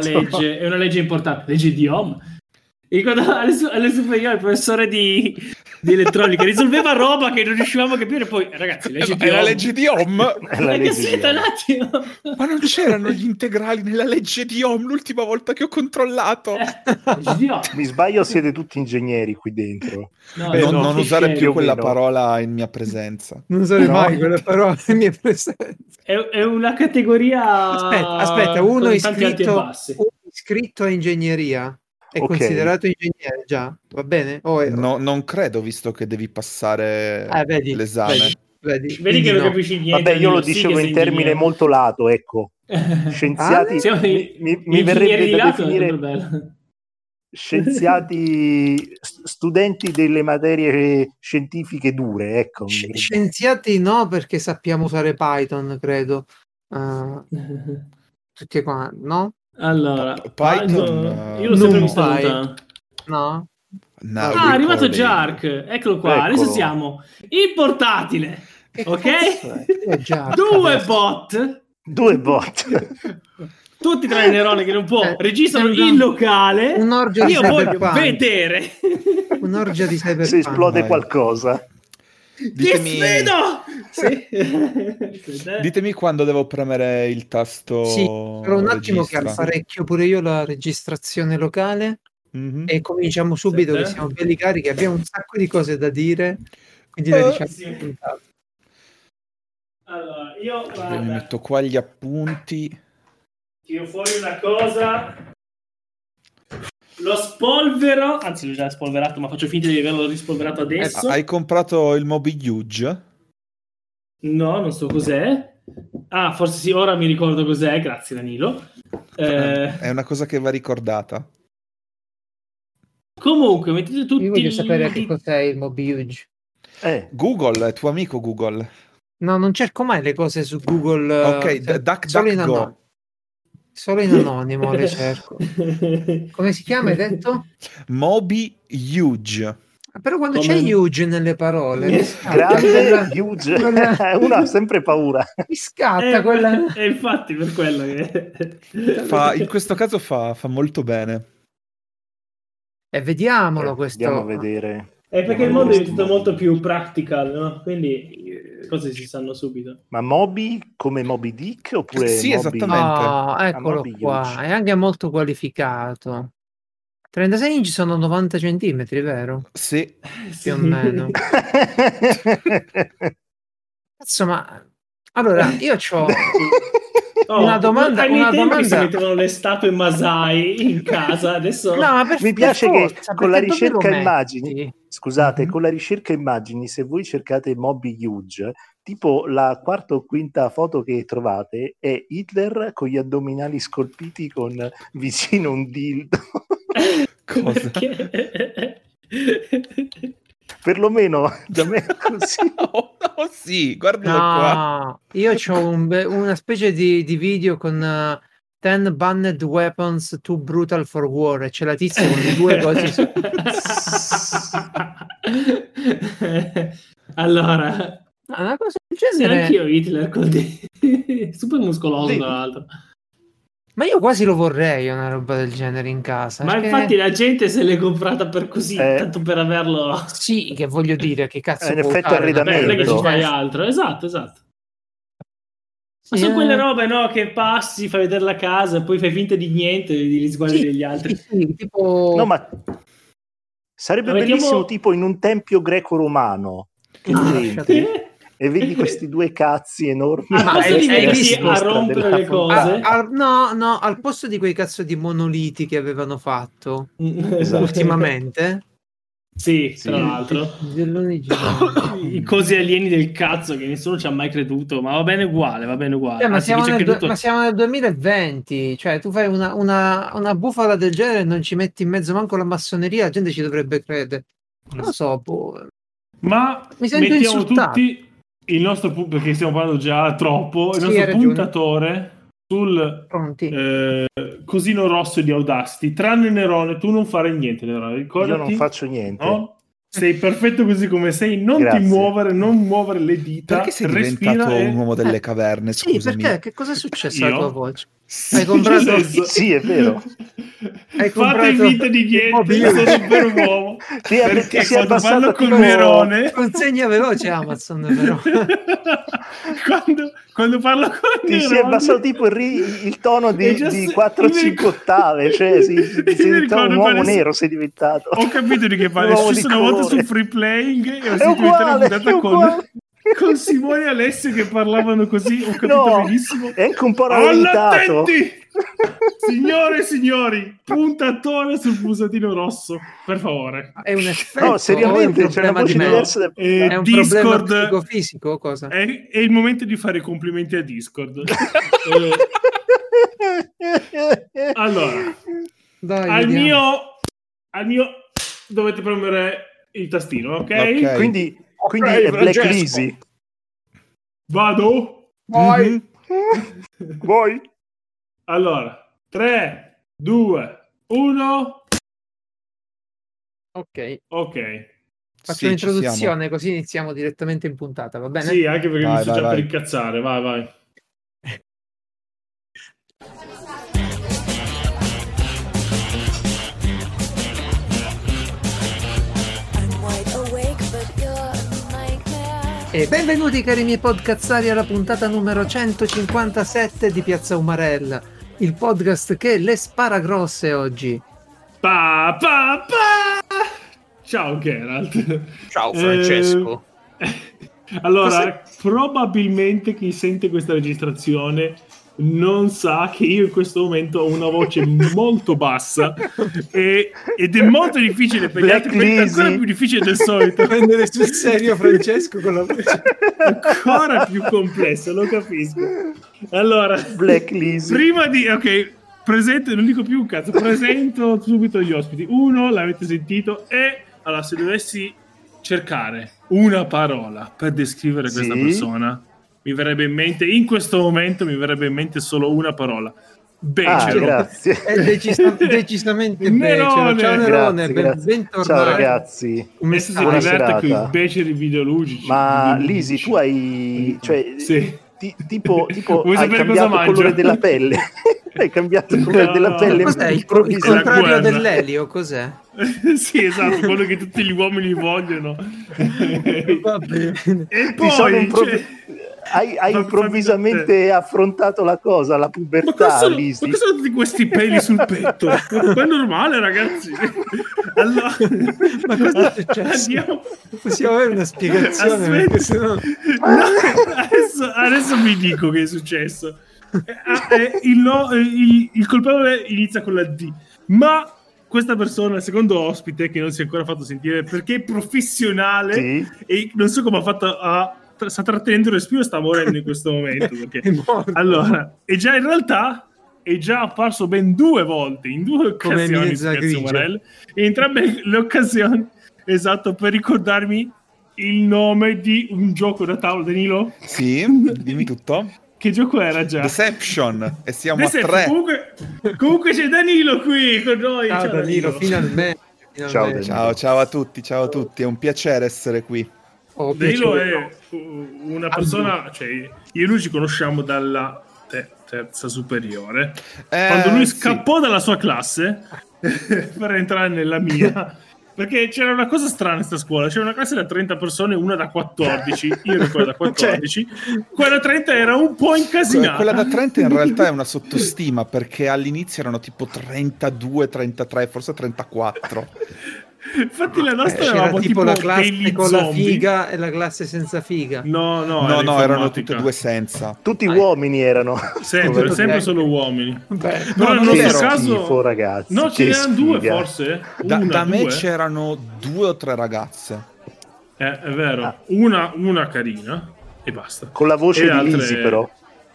legge, è una legge importante, legge di Ohm. Ricordo alle, alle superiori il professore di, di elettronica risolveva roba che non riuscivamo a capire. Poi, ragazzi, legge di è la Ohm. legge di Ohm. È la legge aspetta di un Ohm. attimo. Ma non c'erano gli integrali nella legge di Ohm l'ultima volta che ho controllato. Eh, legge di Ohm. Mi sbaglio, siete tutti ingegneri qui dentro. No, Beh, no, non, non usare più quella meno. parola in mia presenza. Non userei No. mai quelle parole in mia presenza. È, è una categoria. Aspetta, aspetta, uno con tanti alti e iscritto, bassi. uno iscritto a ingegneria è Ok. considerato ingegnere già, va bene? O è- No, non credo, visto che devi passare Eh, vedi, l'esame. Vedi, vedi, Vedi che non no. capisci niente. Vabbè, io lo sì dicevo che in termine ingegnere. molto lato, ecco. Scienziati, Ah, mi, mi- mi verrebbe da definire scienziati, st- studenti delle materie scientifiche dure, ecco. Scienziati no, perché sappiamo usare Python, credo. Ah, tutti qua, no? Allora, Python, ah, io l'ho sempre non visto lontano. No? No, Ah, è arrivato. Jark, eccolo qua. Eccolo. Adesso siamo in portatile, Che ok? Due adesso. bot, Due bot. tutti tra i neuroni che non può, Eh, registrano sembra in locale. Un'orgia di Io voglio vedere. Un'orgia di cyberpunk. Se esplode qualcosa. Ti Ditemi, sfido! Sì. ditemi quando devo premere il tasto. Sì, però un attimo che registra. apparecchio pure io la registrazione locale Mhm. e cominciamo subito che siamo belli carichi, abbiamo un sacco di cose da dire, quindi Eh, diciamo sì. Allora, io Mi guarda, metto qua gli appunti. tiro fuori una cosa. Lo spolvero, anzi l'ho già spolverato, ma faccio finta di averlo rispolverato adesso. Hai comprato il Moby Huge? No, non so cos'è. Ah, forse sì, ora mi ricordo cos'è, grazie Danilo. Eh, È una cosa che va ricordata. comunque, mettete tutti Io voglio sapere che cos'è il Moby Huge. Eh, Google, è tuo amico Google. No, non cerco mai le cose su Google. Ok, eh, d- Duck, solo, in anonimo. le cerco. Come si chiama, hai detto? Moby Huge. Ah, Però quando Come- c'è huge nelle parole, grande, quella- huge. quella- Uno ha sempre paura. mi scatta Eh, quella... E infatti per quello che... Fa- in questo caso fa, fa molto bene. E vediamolo Eh, questo. Andiamo a vedere. È perché il mondo è diventato molto più practical, no? Quindi le cose si sanno subito. Ma Moby come Moby Dick oppure Sì, Moby- esattamente. Oh, eccolo Moby qua, Huge. è anche molto qualificato. 36 inch sono 90 centimetri, vero? Sì, Più o meno. Cazzo, ma... Allora, io ho... Oh, Una domanda- ai miei una tempi domanda- si mettevano le statue Masai in casa, adesso... No, ma per, Mi per piace che forza, con la ricerca immagini- Scusate, Mhm. con la ricerca immagini, se voi cercate Moby Huge, tipo la quarta o quinta foto che trovate è Hitler con gli addominali scolpiti con vicino un dildo. Perché? Perlomeno da me è così. oh, oh, sì, guardalo qua. No, io ho una specie di, di video con eh, 10 banned weapons too brutal for war e c'è la tizia con le due cose su- allora, Ah, una cosa del sì, genere anch'io Hitler col di- super muscoloso Sì. tra l'altro. Ma io quasi lo vorrei una roba del genere in casa Ma perché- infatti la gente se l'è comprata per così, Eh. tanto per averlo. sì che voglio dire che cazzo Eh, effetti fare una Beh, non è che ci Arredamento. fai altro. Esatto, esatto. Ma Sì, sono eh. quelle robe, no? Che passi, fai vedere la casa e poi fai finta di niente li sguardi Sì, degli altri. sì, sì, tipo No, ma sarebbe Lo mettiamo- bellissimo tipo in un tempio greco-romano. Che Ah, e vedi questi due cazzi enormi. Ah, hai metti visto a rompere le cose? Ah, al- no, no, al posto di quei cazzo di monoliti che avevano fatto Esatto. ultimamente, Sì, Sì. tra l'altro. I cosi alieni del cazzo che nessuno ci ha mai creduto, ma va bene uguale, va bene uguale. Eh, ma, Anzi, siamo nel, creduto- ma siamo nel 2020, cioè tu fai una, una, una bufala del genere e non ci metti in mezzo manco la massoneria, la gente ci dovrebbe credere. Non lo so, boh. Ma Mi sento mettiamo insultato. tutti il nostro pu- perché stiamo parlando già troppo, il Sì, nostro puntatore sul eh, cosino rosso di Audacity, tranne Nerone, tu non fare niente, Nerone, Io ricordati. non faccio niente. no? Sei perfetto così come sei, non Grazie. ti muovere, non muovere le dita, Perché sei respira diventato e- un uomo delle Eh, caverne? Sì, Scusami. perché? Che cosa è successo Io? alla tua voce? Hai comprato-? Sì, è vero. Hai Fate comprato finta di niente, sono super uomo. È- Perché si quando parlo con Nerone, consegna veloce Amazon però. quando, quando parlo con Ti si è Nerone, abbassato tipo il, ri- il tono di, di se- 4-5 mi ricordo- ottave, cioè si, si, diventato ricordo un uomo quando- nero, sei diventato. ho capito di che parli. Una volta colore. su Free Playing e ho sentito uguale, puntata con, uguale. con Simone e Alessio che parlavano così. Ho capito No, benissimo. è anche un po' Alla rallentato. attenti! Signore e signori, puntatore sul pulsatino rosso, per favore. È un effetto. No, seriamente, c'è una di voce me? diversa. da- Eh, È un Discord- problema psicofisico o cosa? È, è il momento di fare i complimenti a Discord. Allora, Dai, al vediamo. mio, al mio dovete premere il tastino, ok? Ok. quindi quindi Ok, è Black Francesco. Lisi. Vado? Poi Vuoi? Allora, 3, 2, 1, Ok, ok. faccio Sì, un'introduzione così iniziamo direttamente in puntata, va bene? Sì, anche perché mi Vai, sto vai, già per vai. incazzare, vai, vai. E benvenuti cari miei podcazzari alla puntata numero 157 di Piazza Umarella, il podcast che le spara grosse oggi. Pa, pa, pa! Ciao Geralt. Ciao Francesco. Allora, probabilmente chi sente questa registrazione non sa che io in questo momento ho una voce molto bassa e- ed è molto difficile per gli altri, è ancora più difficile del solito, Prendere sul serio Francesco con la voce. ancora più complesso, lo capisco. Allora, Black prima di... ok, presento, non dico più un cazzo, presento subito gli ospiti. Uno, l'avete sentito, e allora se dovessi cercare una parola per descrivere questa Sì. persona, mi verrebbe in mente, in questo momento mi verrebbe in mente solo una parola. Ah, Becero. grazie. È decisa- decisamente Nerone. becero. Ciao Nerone, Grazie, ben- grazie. bentornato. Ciao ragazzi. Come si diverte con i beceri videoludici. Ma. Lisi, tu hai cioè Sì. ti- tipo, tipo Vuoi hai cambiato il colore della pelle. hai cambiato il colore No. della pelle Cos'è il, il contrario dell'elio? Cos'è? sì, esatto, quello che tutti gli uomini vogliono. Va bene. e Ti sono poi... hai, hai improvvisamente affrontato la cosa, la Ma pubertà, cosa, sono, ma cosa sono tutti questi peli sul petto? Ma è normale, ragazzi. Allora, Ma cosa è successo? Andiamo. Possiamo avere una spiegazione sennò... No, adesso, adesso vi dico che è successo. Eh, eh, il, no- eh, il- il colpevole inizia con la D, ma questa persona, il secondo ospite, che non si è ancora fatto sentire perché è professionale Sì. e non so come ha fatto a. sta trattenendo il respiro e sta morendo in questo momento. Perché È morto. Allora, e già in realtà è già apparso ben due volte, in due Come occasioni. Umarell, e in entrambe le occasioni, esatto, per ricordarmi il nome di un gioco da tavolo, Danilo? Sì, dimmi tutto. Che gioco era già? Deception e siamo Deception. a tre. Comunque, comunque c'è Danilo qui con noi. Ciao Danilo, finalmente. Ciao, finalmente. Danilo. Ciao, ciao a tutti, ciao a tutti, è un piacere essere qui. Oh, Danilo è una persona, cioè io e lui ci conosciamo dalla te- terza superiore. Eh, quando lui sì. scappò dalla sua classe per entrare nella mia. Perché c'era una cosa strana in questa scuola, c'era una classe da 30 persone, una da 14, io ero quella da 14, quella da 30 era un po' incasinata. Quella da 30 in realtà è una sottostima perché all'inizio erano tipo 32, 33, forse 34. Infatti la nostra C'era eravamo tipo tipo la classe con la zombie. figa e la classe senza figa. No, no, No, era no, erano tutte e due senza. Tutti Dai. uomini erano. Sempre, sempre solo uomini. Beh, Però no, nel non nostro caso... Schifo, ragazzi. No, ce che n'erano due forse. Da, Una, da me due. c'erano due o tre ragazze. Eh, è vero. Ah. Una, una carina e basta. Con la voce E di altre- Lisi, però.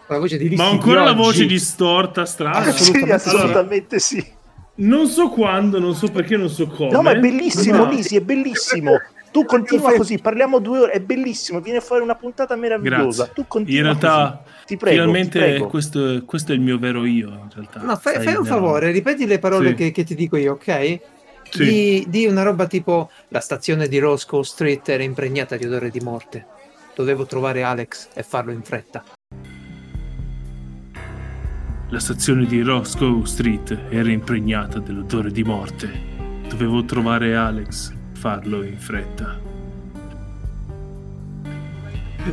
la voce di Ma Lizzy ancora di la voce distorta, strana. Ah, sì, Allora, assolutamente sì. Non so quando, non so perché, non so come. No, ma è bellissimo, ma- Lisi, è bellissimo. Tu continua così, parliamo due ore, è bellissimo, viene fuori una puntata meravigliosa. Grazie. Tu continua In realtà, così. Ti prego, finalmente ti prego. Questo, questo è il mio vero io. In realtà. No, fai, fai un no. favore, ripeti le parole Sì. che, che ti dico io, ok? Sì. Di, di una roba tipo la stazione di Roscoe Street era impregnata di odore di morte. Dovevo trovare Alex e farlo in fretta. La stazione di Roscoe Street era impregnata dell'odore di morte. Dovevo trovare Alex, farlo in fretta.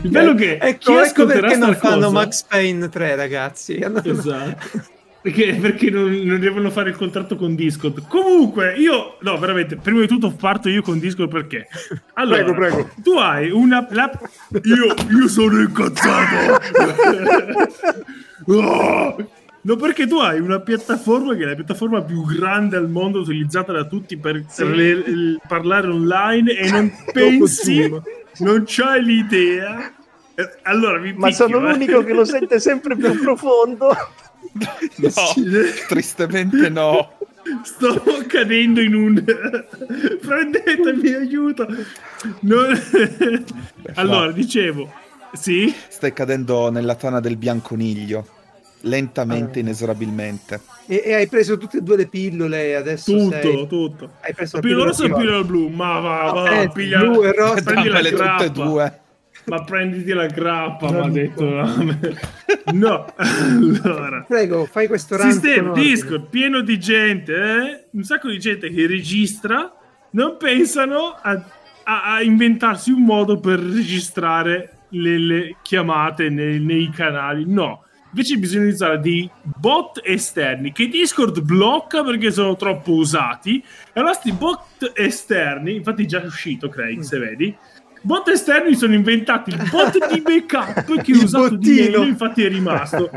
Il bello che chi ecco ascolterà perché non fanno cosa- Max Payne 3, ragazzi. Esatto. Perché, perché non, non devono fare il contratto con Discord. Comunque, io, no, veramente, prima di tutto parto io con Discord perché. Allora, Prego, prego. tu hai una. la- io, io sono incazzato. Oh! No, perché tu hai una piattaforma che è la piattaforma più grande al mondo utilizzata da tutti per le- il- parlare online e non pensi, non c'hai l'idea. Eh, Allora, mi Ma picchio, sono eh. l'unico che lo sente sempre più profondo. No, tristemente no. Sto cadendo in un. Prendetemi aiuto. Non- allora, dicevo, sì, Stai cadendo nella tana del bianconiglio. Lentamente, Ah. inesorabilmente. E, e hai preso tutte e due le pillole e adesso tutto, sei... tutto. Hai preso La la pillola rossa e la pillola blu. Ma va, va, Eh, piglia. blu e rossa. prendi la tutte e grappa. due. Ma prenditi la grappa, mi ha detto. No, allora. Rego, fai questo rant Sistema. Discord pieno di gente, eh? un sacco di gente che registra, non pensano a, a- a inventarsi un modo per registrare le, le chiamate nei, nei canali. No, invece bisogna utilizzare dei bot esterni che Discord blocca perché sono troppo usati. E allora questi bot esterni, infatti è già uscito Craig, se vedi. Bot esterni sono inventati il bot di backup che ho usato di bottino. meno, infatti è rimasto.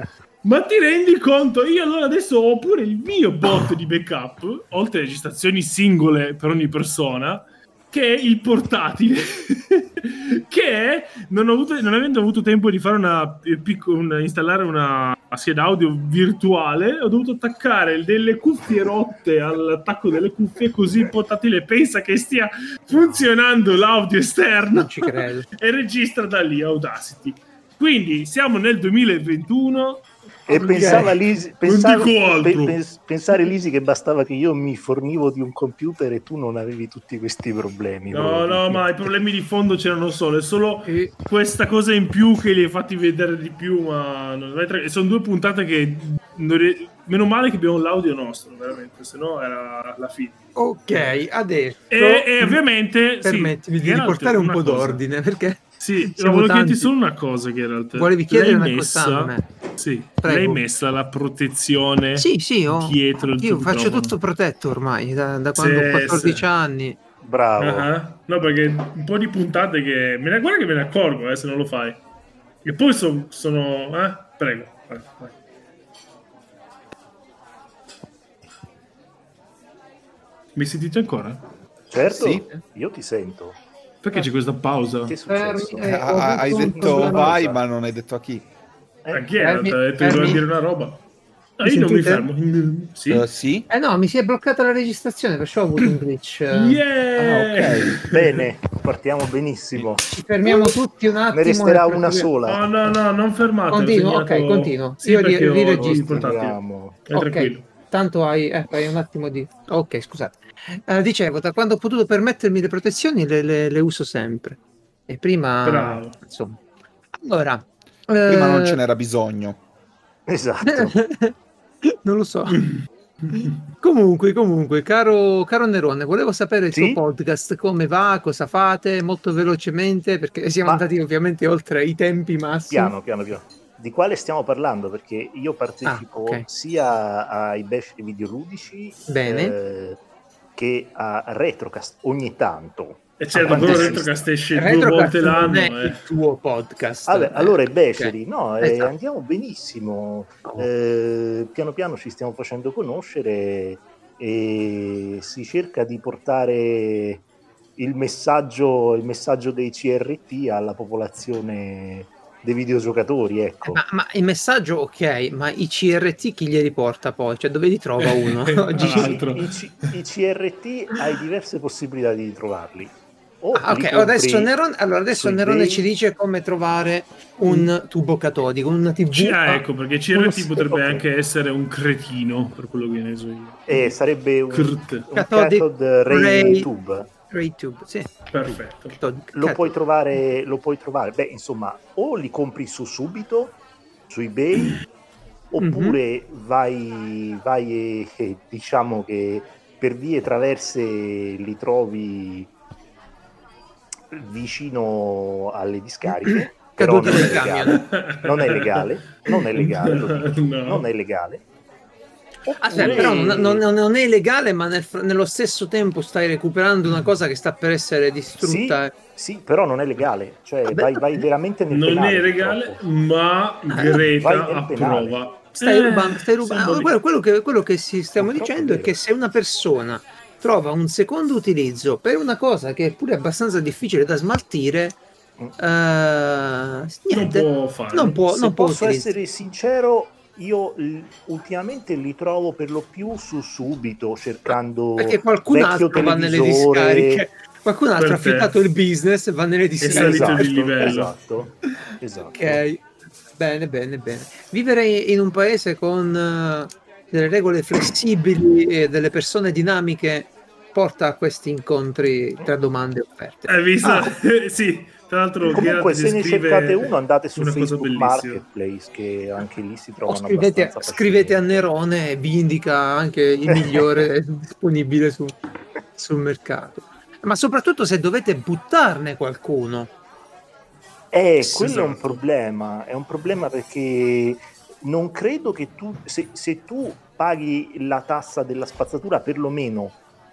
Ma ti rendi conto? Io allora adesso ho pure il mio bot di backup, oltre a registrazioni singole per ogni persona, che è il portatile, che è, non, avuto, non avendo avuto tempo di fare una, un- installare una scheda audio virtuale, ho dovuto attaccare delle cuffie rotte all'attacco delle cuffie, così il portatile pensa che stia funzionando l'audio esterno Non ci credo. e registra da lì Audacity. Quindi siamo nel 2021. E Ok. pensava Lisi, altro. pens- pensare Lisi che bastava che io mi fornivo di un computer e tu non avevi tutti questi problemi. No, proprio. no, ma i problemi di fondo c'erano solo. È solo E- questa cosa in più che li hai fatti vedere di più. Ma sono due puntate che. non Meno male che abbiamo l'audio nostro, veramente. Se no era la fine. Ok, adesso... E, e ovviamente. sì, Permettimi di Geralt, riportare un po' cosa. d'ordine, perché... Sì, Siamo volevo chiederti solo una cosa, Geralt. Volevi chiedere L'hai una messa, cosa a me? Sì, Prego. l'hai messa la protezione Sì, sì, ho- dietro il io faccio microfono? tutto protetto ormai, da, da quando Sì, ho 14 sì. anni. Bravo. Ah, No, perché un po' di puntate che. Me ne, guarda che me ne accorgo eh, se non lo fai. E poi son- sono. Eh? Prego. vai, vai. Mi sentite ancora? Certo, Sì. io ti sento. Perché c'è questa pausa? Che? Fermi, eh, Ah, ho hai detto vai, ma non hai detto a chi. Eh, A chi era? fermi, Ha detto che doveva fermi. dire una roba. Ah, Mi io non mi fermo. Sì. Eh, sì? Eh no, mi si è bloccata la registrazione, perciò ho avuto un glitch. Yeah! Ah, ok. Bene, partiamo benissimo. Ci fermiamo tutti un attimo. Ne resterà una sola. No, no, no, non fermate. ho Continuo, segnato- ok, continuo. Sì, Io ri- ho- riregistro. ho portatile. Speriamo. È Ok, tranquillo. Tanto hai, eh, hai un attimo di... Ok, scusate. Eh, dicevo, da quando ho potuto permettermi le protezioni le, le- le uso sempre. E prima... Bravo. Insomma. Allora... Prima non eh, ce n'era bisogno. Esatto. non lo so. comunque, comunque, caro, caro Nerone, volevo sapere il Sì? tuo podcast, come va, cosa fate, molto velocemente, perché siamo Ma- andati ovviamente oltre i tempi massimi. Piano, piano, piano. Di quale stiamo parlando? Perché io partecipo Ah, ok. sia ai bash videoludici Bene. eh, che a Retrocast ogni tanto. E certo, quando quello Retrocast esce due volte l'anno. è eh. il tuo podcast. Vabbè, allora è Eh, Beceri, ok. no, eh, Esatto. andiamo benissimo. Oh. Eh, piano piano ci stiamo facendo conoscere e si cerca di portare il messaggio, il messaggio dei CRT alla popolazione dei videogiocatori, ecco. Ma, ma il messaggio, ok, ma i CRT chi glieli porta poi? Cioè, dove li trova uno oggi? Tra l'altro. I, i CRT hai diverse possibilità di trovarli. Ah, li ok, adesso, Nerone, allora adesso Nerone eBay. ci dice come trovare un tubo catodico, una TV. C- ah, ecco, perché CRT potrebbe ok. anche essere un cretino, per quello che ne so io. Eh, sarebbe un, Crt. un Cathodic cathode ray, ray- tube. Ray tube, sì. Perfetto. Lo puoi, trovare, lo puoi trovare, beh, insomma, o li compri su subito su eBay oppure vai, vai e, e diciamo che per vie traverse li trovi vicino alle discariche. però Caduti non è, legale, non è legale, non è legale, dico, No. non è legale. Aspetta, Oppure- però non, non- non è legale, ma nel nello stesso tempo stai recuperando una cosa che sta per essere distrutta. Sì, però non è legale, cioè Vabbè, vai, vai veramente nel Non penale, è legale, purtroppo. ma vai Greta approva. Stai Eh, rubando, stai rubando. somebody- Quello, quello che, quello che si stiamo Purtroppo dicendo è è che se una persona trova un secondo utilizzo per una cosa che è pure abbastanza difficile da smaltire, Mm. eh, non niente, può fare. non può, non può posso utilizzare. essere sincero, io l- ultimamente li trovo per lo più su subito cercando Perché qualcun altro va nelle discariche. Qualcun altro ha affittato il business e va nelle discariche. salito di livello. Esatto, esatto. Ok, bene, bene, bene. Vivere in un paese con eh, delle regole flessibili e delle persone dinamiche porta a questi incontri tra domande e offerte. Hai visto? Ah. sì, tra l'altro Comunque, se ne cercate uno, andate su Facebook. Marketplace, che anche lì si O trovano scrivete, scrivete a. Nerone e vi indica anche il migliore disponibile su- sul mercato. Ma soprattutto se dovete buttarne qualcuno. Eh, Sì, quello è un esatto. problema, è un problema perché non credo che tu, se, se tu paghi la tassa della spazzatura, perlomeno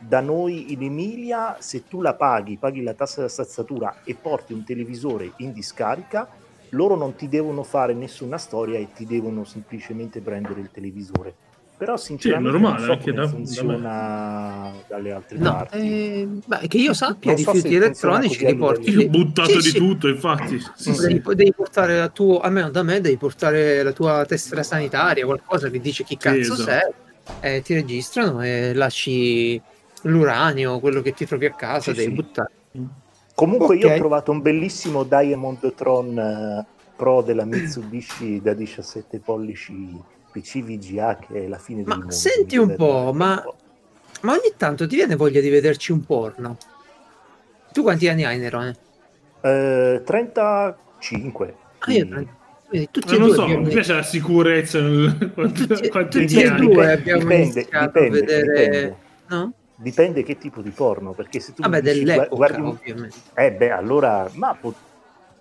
da noi in Emilia, se tu la paghi, paghi la tassa della spazzatura e porti un televisore in discarica, loro non ti devono fare nessuna storia e ti devono semplicemente prendere il televisore. Però sinceramente normale, non so anche come da- da funziona dalle altre No, parti. eh, beh, che io sappia, Non so rifiuti funziona elettronici li porti Io ho buttato Sì, di sì. tutto, infatti. Sì, sì. Devi, devi portare la tua, almeno da me, devi portare la tua tessera sanitaria, qualcosa che dice chi cazzo esatto. sei, e ti registrano e lasci l'uranio, quello che ti trovi a casa, Sì, devi sì. buttare. Comunque io Ok. ho trovato un bellissimo Diamond Tron eh, Pro della Mitsubishi da 17 pollici PC VGA che è la fine Ma del mondo. senti un po', ma- Ma ogni tanto ti viene voglia di vederci un porno? Tu quanti anni hai, Nerone? Eh, 35. Ah, io quindi- 30. Quindi tutti Non lo due so, abbiamo mi piace la sicurezza. nel- Tutti- quanti- quanti tutti e anni. due abbiamo dipende, iniziato dipende, a vedere... dipende. No? Dipende che tipo di porno, perché se tu Vabbè, dici, guardi un- ovviamente. Eh beh, allora, ma po-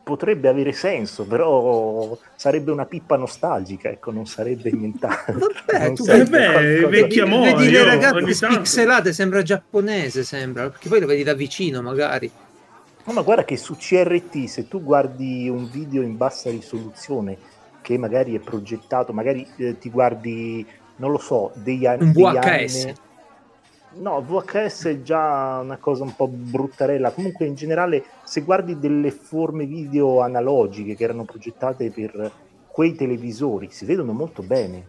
potrebbe avere senso, però sarebbe una pippa nostalgica, ecco, non sarebbe nient'altro. Vabbè, Non tu sarebbe vedi- Eh beh, qualcosa- vecchi amori, vedi le ragazze spixelate, sembra giapponese, sembra, perché poi lo vedi da vicino magari. No, ma guarda che su CRT, se tu guardi un video in bassa risoluzione che magari è progettato, magari eh, ti guardi, non lo so, degli. Un degli VHS. anni- No, VHS è già una cosa un po' bruttarella. Comunque, in generale, se guardi delle forme video analogiche che erano progettate per quei televisori, si vedono molto bene.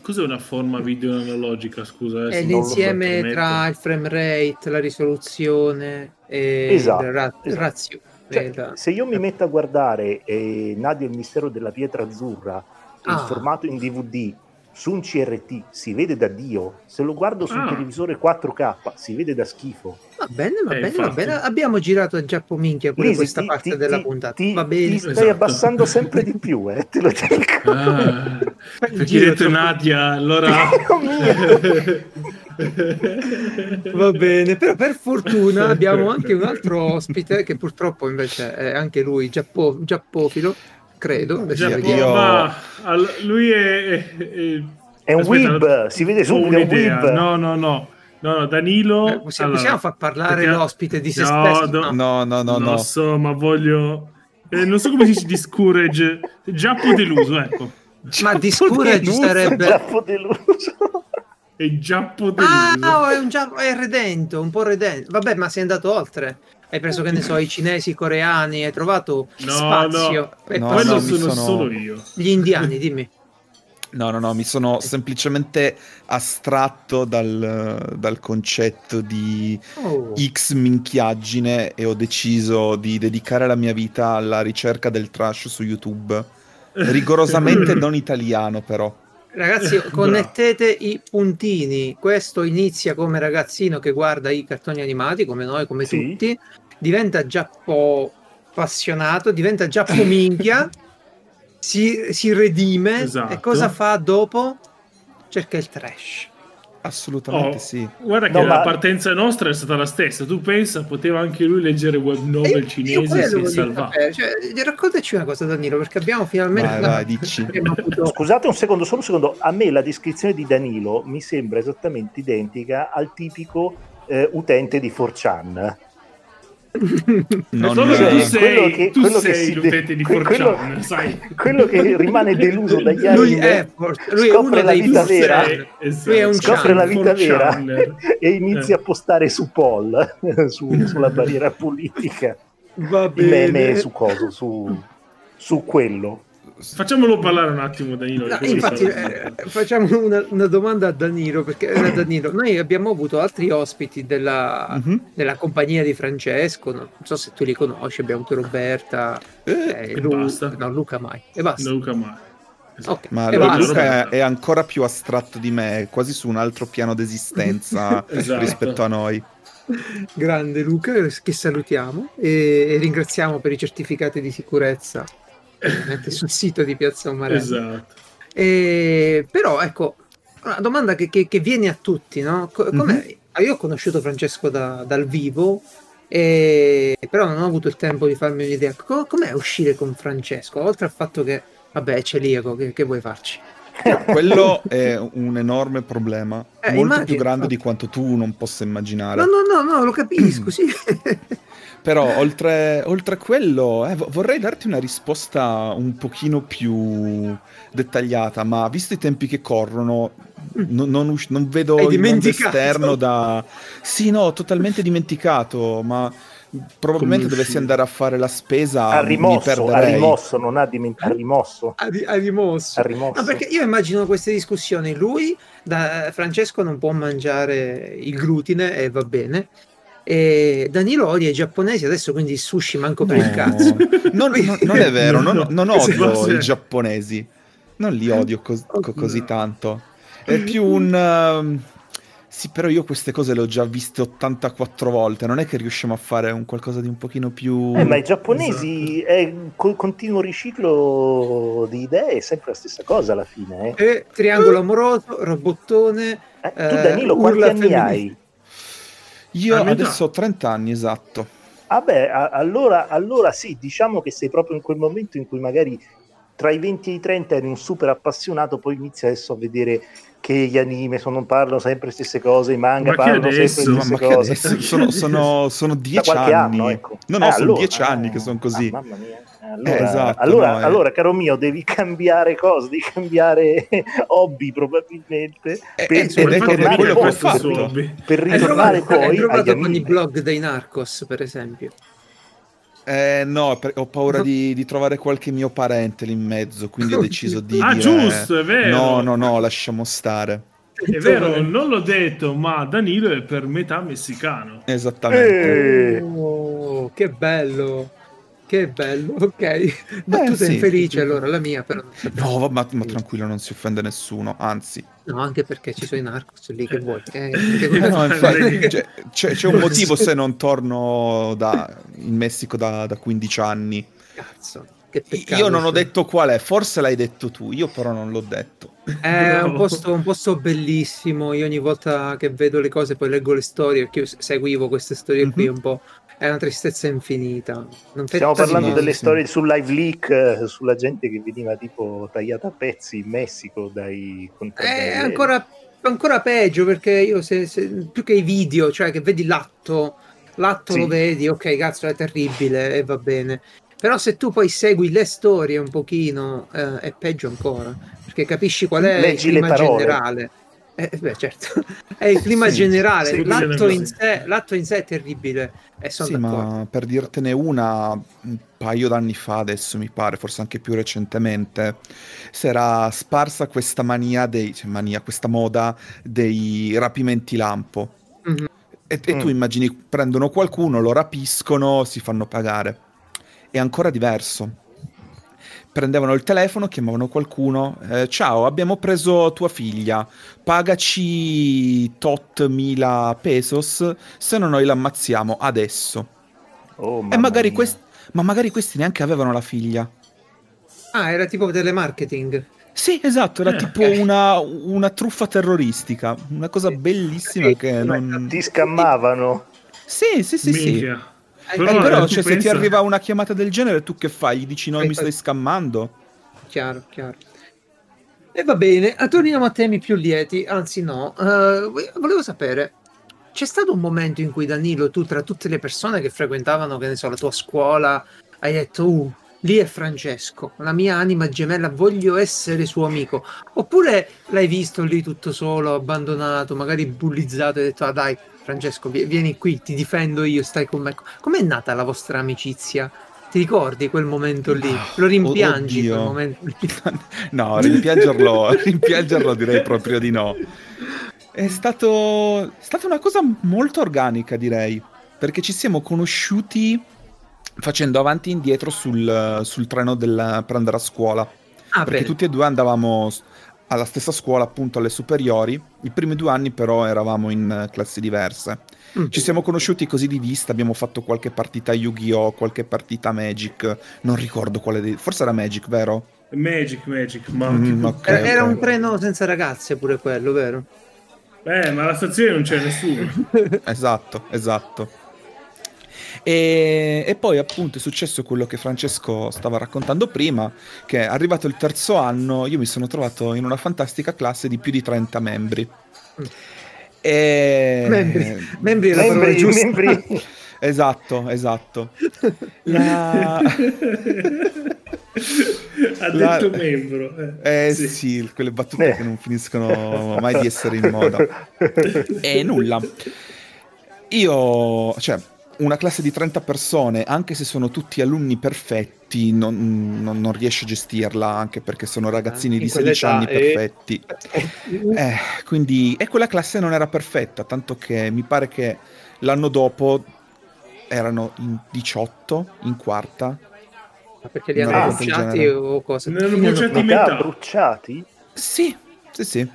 Cos'è una forma video analogica? Scusa, È lo so, l'insieme internet. tra il frame rate, la risoluzione e Esatto, il ra- esatto. razio. Cioè, Eh, la- se io mi metto a guardare eh, Nadia e il mistero della pietra azzurra in Ah. formato in DVD su un CRT si vede da Dio, se lo guardo su un Ah. televisore 4K si vede da schifo. Va bene, va Eh, bene, va bene. Abbiamo girato a Giappo Minchia pure Lisi, questa ti- parte ti- della ti- puntata. Ti, va bene. ti stai Esatto. abbassando sempre di più, eh, te lo dico. Ah, perché detto troppo- Nadia, allora... Va bene, però per fortuna abbiamo anche un altro ospite che purtroppo invece è anche lui giappo- giappofilo, credo. Vediamo. Io- ma all- lui è... è- È un Aspetta, weeb, si vede subito, è un. No, no, no. No, no, Danilo... Eh, possiamo, allora, possiamo far parlare perché- l'ospite di se No, stesso? do- No, no, no, non no. lo so, ma voglio... eh, non so come si dice discourage. Giappo deluso, ecco. Ma discourage Deluso, sarebbe... Giappo deluso. È Giappo deluso. Ah, oh, è un giappo, è redento, un po' redento. Vabbè, ma sei andato oltre. Hai preso, che ne so, i cinesi, i coreani, hai trovato No, spazio. no. No, poi Quello no, sono, sono- solo io. gli indiani, dimmi. No, no, no, mi sono semplicemente astratto dal, dal concetto di Oh. X minchiaggine e ho deciso di dedicare la mia vita alla ricerca del trash su YouTube. Rigorosamente non italiano, però. Ragazzi, Bravo. connettete i puntini. Questo inizia come ragazzino che guarda i cartoni animati, come noi, come Sì. tutti. Diventa giappo appassionato, diventa giappo minchia. si, si redime Esatto. e cosa fa dopo? Cerca il trash. Assolutamente Oh, sì. Guarda che No, la ma- partenza nostra è stata la stessa. Tu pensa, poteva anche lui leggere web novel io- io cinesi quello e si sapere. Cioè, raccontaci una cosa, Danilo, perché abbiamo finalmente Vai, vai, dici. avuto- Scusate un secondo, solo un secondo. A me la descrizione di Danilo mi sembra esattamente identica al tipico eh, utente di 4chan. Non, Solo che Cioè, tu eh, sei, quello che- tu quello che sei si l'utente de- di 4chan, quello- sai? Quello che rimane deluso dagli anni lui è, lui è scopre uno la dei vita vera. Sei- esatto. Lui è un scopre la vita vera 4chaner. e inizia Eh. a postare su Paul su- sulla barriera politica Va bene. meme su coso su, su quello Facciamolo parlare un attimo, Danilo. No, infatti, eh, facciamo una, una domanda a Danilo, perché eh, Danilo, noi abbiamo avuto altri ospiti della, Mhm. della compagnia di Francesco, non so se tu li conosci, abbiamo avuto Roberta, Eh, eh, e Lu- basta. no, Luca mai, e basta. Luca Mai. Esatto. Ok, Ma Lu- basta. Luca è, è ancora più astratto di me, è quasi su un altro piano d'esistenza Esatto. rispetto a noi. Grande Luca, che salutiamo e, e ringraziamo per i certificati di sicurezza ovviamente sul sito di Piazza Umarella. Esatto. E, però ecco, una domanda che, che- che viene a tutti, no? Mhm. ah, Io ho conosciuto Francesco da- dal vivo, e- però non ho avuto il tempo di farmi un'idea. Co- com'è uscire con Francesco? Oltre al fatto che, vabbè, è celiaco, che, che vuoi farci? Quello è un enorme problema, Eh, molto immagino, più grande di infatti. quanto tu non possa immaginare. No, no, no, no, lo capisco, sì. Però oltre, oltre a quello, eh, vo- vorrei darti una risposta un pochino più dettagliata, ma visto i tempi che corrono, non, non us- non vedo Hai il mondo esterno da... Sì, no, totalmente dimenticato, ma probabilmente dovessi andare a fare la spesa, ha mi rimosso, ha rimosso, non ha dimenticato, ha rimosso, Ha, ri- ha rimosso. ha rimosso. No, perché io immagino queste discussioni. Lui, da Francesco, non può mangiare il glutine e va bene. E Danilo odia i giapponesi, adesso quindi il sushi manco per il No, cazzo. non, non- non è vero, non, non odio i giapponesi, non li odio cos- co- Oddio. così tanto. È più un... ehm, sì, però io queste cose le ho già viste 84 volte, non è che riusciamo a fare un qualcosa di un pochino più... Eh, ma i giapponesi è col continuo riciclo di idee, è sempre la stessa cosa alla fine. Eh. E triangolo amoroso, robottone. Eh, tu Eh, Danilo quanti urla anni femminile. hai? Io Ah, adesso ho 30 anni, esatto. Vabbè, a- allora, allora sì, diciamo che sei proprio in quel momento in cui magari tra i 20 e i 30 eri un super appassionato, poi inizi adesso a vedere che gli anime sono, parlano sempre le stesse cose, i manga Ma parlano sempre adesso? le Ma, stesse cose. adesso? Sono, sono, sono Da 10 qualche anni. anno, ecco. No, no, Eh, sono allora, 10 anni eh, che sono così. ah, mamma mia. Allora, Eh, esatto, allora, no, eh. allora, caro mio, devi cambiare cose, devi cambiare hobby probabilmente Eh, per, eh, per è ritornare poi, per, per Hai ritornare provato, hai poi provato con i blog dei Narcos, per esempio. Eh, no, ho paura di, di trovare qualche mio parente lì in mezzo, quindi ho deciso di Ah, dire... giusto, è vero. No, no, no, lasciamo stare. È vero, non l'ho detto, ma Danilo è per metà messicano. Esattamente. Eh, Oh, che bello. Che bello, ok. Battuta sì. infelice allora, la mia però. No, va- ma, ma tranquillo, non si offende nessuno, anzi. No, anche perché ci sono i narcos lì che vuoi. Che, Eh, che- No, infatti, cioè, c'è, c'è un motivo se non torno da- in Messico da, da 15 anni. Cazzo, che peccato. Io non ho detto qual è, forse l'hai detto tu, io però non l'ho detto. È un posto, un posto bellissimo. Io ogni volta che vedo le cose, poi leggo le storie, perché io seguivo queste storie qui Mhm. un po'. È una tristezza infinita. Stiamo parlando delle storie sul live leak, eh, sulla gente che veniva tipo tagliata a pezzi in Messico dai È contrabbandieri. ancora, ancora peggio perché io se, se- più che i video, cioè che vedi l'atto, l'atto Sì. lo vedi, ok, cazzo, è terribile e va bene. Però se tu poi segui le storie un pochino, eh, è peggio ancora, perché capisci qual è Leggi il parole. generale. Eh, beh, certo, è il clima Sì, generale. sì, l'atto, in sé, l'atto in sé è terribile. E sono Sì, d'accordo. ma per dirtene una, un paio d'anni fa adesso mi pare, forse anche più recentemente, si era sparsa questa mania dei, cioè mania, questa moda dei rapimenti lampo. Mhm. E, e tu Mm. immagini, prendono qualcuno, lo rapiscono, si fanno pagare. È ancora diverso. Prendevano il telefono, chiamavano qualcuno, eh, ciao, abbiamo preso tua figlia, pagaci tot mila pesos, se no noi l'ammazziamo adesso. Oh, E magari mia. questi, ma magari questi neanche avevano la figlia. Ah, era tipo telemarketing. Sì, esatto, era Eh, tipo una, una truffa terroristica, una cosa bellissima che non... Ti scammavano. Sì, sì, sì, sì. Eh, Però, però, eh, tu cioè, se ti pensa- arriva una chiamata del genere, tu che fai? Gli dici no, mi stai scammando? Chiaro, chiaro. E va bene, torniamo a temi più lieti, anzi no, eh, volevo sapere, c'è stato un momento in cui Danilo, tu tra tutte le persone che frequentavano, che ne so, la tua scuola, hai detto, uh, lì è Francesco, la mia anima gemella, voglio essere suo amico, oppure l'hai visto lì tutto solo, abbandonato, magari bullizzato e hai detto, ah dai, Francesco, vi- vieni qui, ti difendo io, stai con me. Com'è nata la vostra amicizia? Ti ricordi quel momento lì? Lo rimpiangi quel oddio. momento lì? No, rimpiangerlo, rimpiangerlo direi proprio di no. È stato, è stata una cosa molto organica, direi, perché ci siamo conosciuti facendo avanti e indietro sul, sul treno del, per andare a scuola. Ah, perché bene. tutti e due andavamo alla stessa scuola, appunto alle superiori. I primi due anni però eravamo in eh, classi diverse. Mm. Ci siamo conosciuti così di vista, abbiamo fatto qualche partita Yu-Gi-Oh!, qualche partita Magic, non ricordo quale dei... Forse era Magic, vero? Magic, Magic, ma Mm, tipo- ok. Era era ok. un treno senza ragazze pure quello, vero? Eh, ma alla stazione non c'è nessuno. Esatto, esatto. E, e poi appunto è successo quello che Francesco stava raccontando prima, che arrivato il terzo anno io mi sono trovato in una fantastica classe di più di 30 membri. E... Membri, membri è la parola Membri, giusta. membri. Esatto, esatto. La... ha La- detto membro. Eh, Eh sì. sì. quelle battute Eh. che non finiscono mai di essere in moda. E nulla. Io, cioè, una classe di 30 persone, anche se sono tutti alunni perfetti, non, non- non riesce a gestirla, anche perché sono ragazzini In di 16 quell'età, anni eh. perfetti. Eh, quindi, e quella classe non era perfetta, tanto che mi pare che l'anno dopo erano in 18, in quarta. Perché li hanno bruciati o cosa? Ne hanno bruciati metà. bruciati? Sì, sì, sì.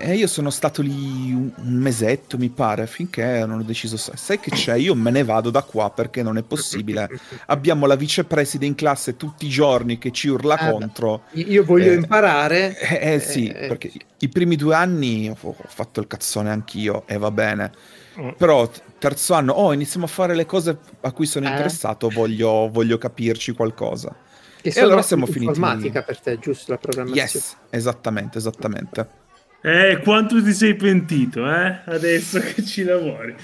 E io sono stato lì un, mesetto, mi pare, finché non ho deciso, sai, che c'è, io me ne vado da qua perché non è possibile. Abbiamo la vicepreside in classe tutti i giorni che ci urla Eh, beh. contro. Io voglio Eh, imparare. Eh, eh, sì, Eh, perché i primi due anni ho, fatto il cazzone anch'io e va bene. Mm. Però terzo anno, oh, iniziamo a fare le cose a cui sono Eh. interessato, voglio, voglio capirci qualcosa. Che E allora siamo finiti- informatica per te, giusto? La programmazione. Yes, esattamente, esattamente. Eh, quanto ti sei pentito, eh? Adesso che ci lavori.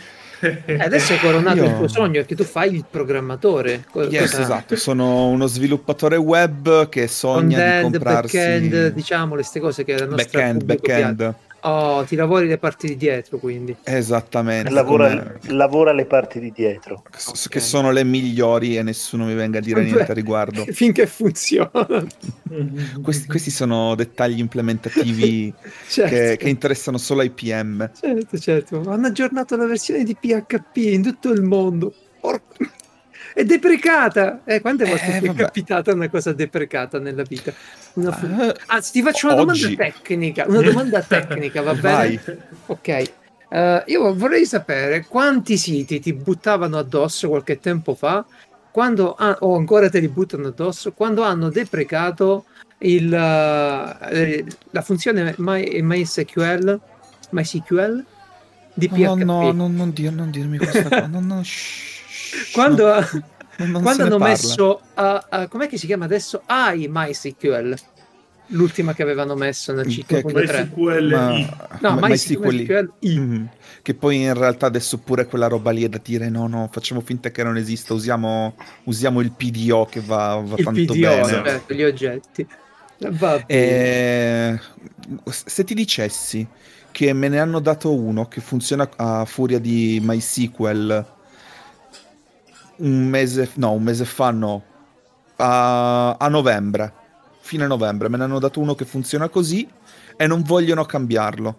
Eh, adesso è coronato Io- il tuo sogno, è che tu fai il programmatore. Yes, cosa- esatto, sono uno sviluppatore web che sogna di comprarsi back-end, diciamo, queste cose che la nostra back-end, back-end. Oh, ti lavori le parti di dietro, quindi. Esattamente. Lavora, come- lavora le parti di dietro. s- Che sono le migliori e nessuno mi venga a dire niente a riguardo. Finché funziona. Questi, questi sono dettagli implementativi Certo. che, che interessano solo ai PM. Certo, certo. Hanno aggiornato la versione di PHP in tutto il mondo. Porco- È deprecata! Eh, quante volte Eh, ti è capitata una cosa deprecata nella vita? Una fu- Ah, Anzi, ti faccio una domanda oggi. tecnica. Una domanda tecnica, va bene? Ok. Eh, io vorrei sapere quanti siti ti buttavano addosso qualche tempo fa, quando ha- o ancora te li buttano addosso, quando hanno deprecato il, eh, la funzione My- MySQL, MySQL di PHP. No, no, no, non, dir- non dirmi questa cosa. No, no, shh, Quando, quando hanno parla. messo, a- a- com'è che si chiama adesso? AI MySQL, l'ultima che avevano messo nel Che- 5.3. MySQL Ma-. No, ma- MySQL. Mhm. Che poi in realtà adesso pure quella roba lì è da dire no, no, facciamo finta che non esista, usiamo, usiamo il PDO che va, va il tanto PDO, bene. certo, gli oggetti. Eh, se ti dicessi che me ne hanno dato uno che funziona a furia di MySQL un mese, no, un mese fa no, a, a novembre, fine novembre, me ne hanno dato uno che funziona così e non vogliono cambiarlo.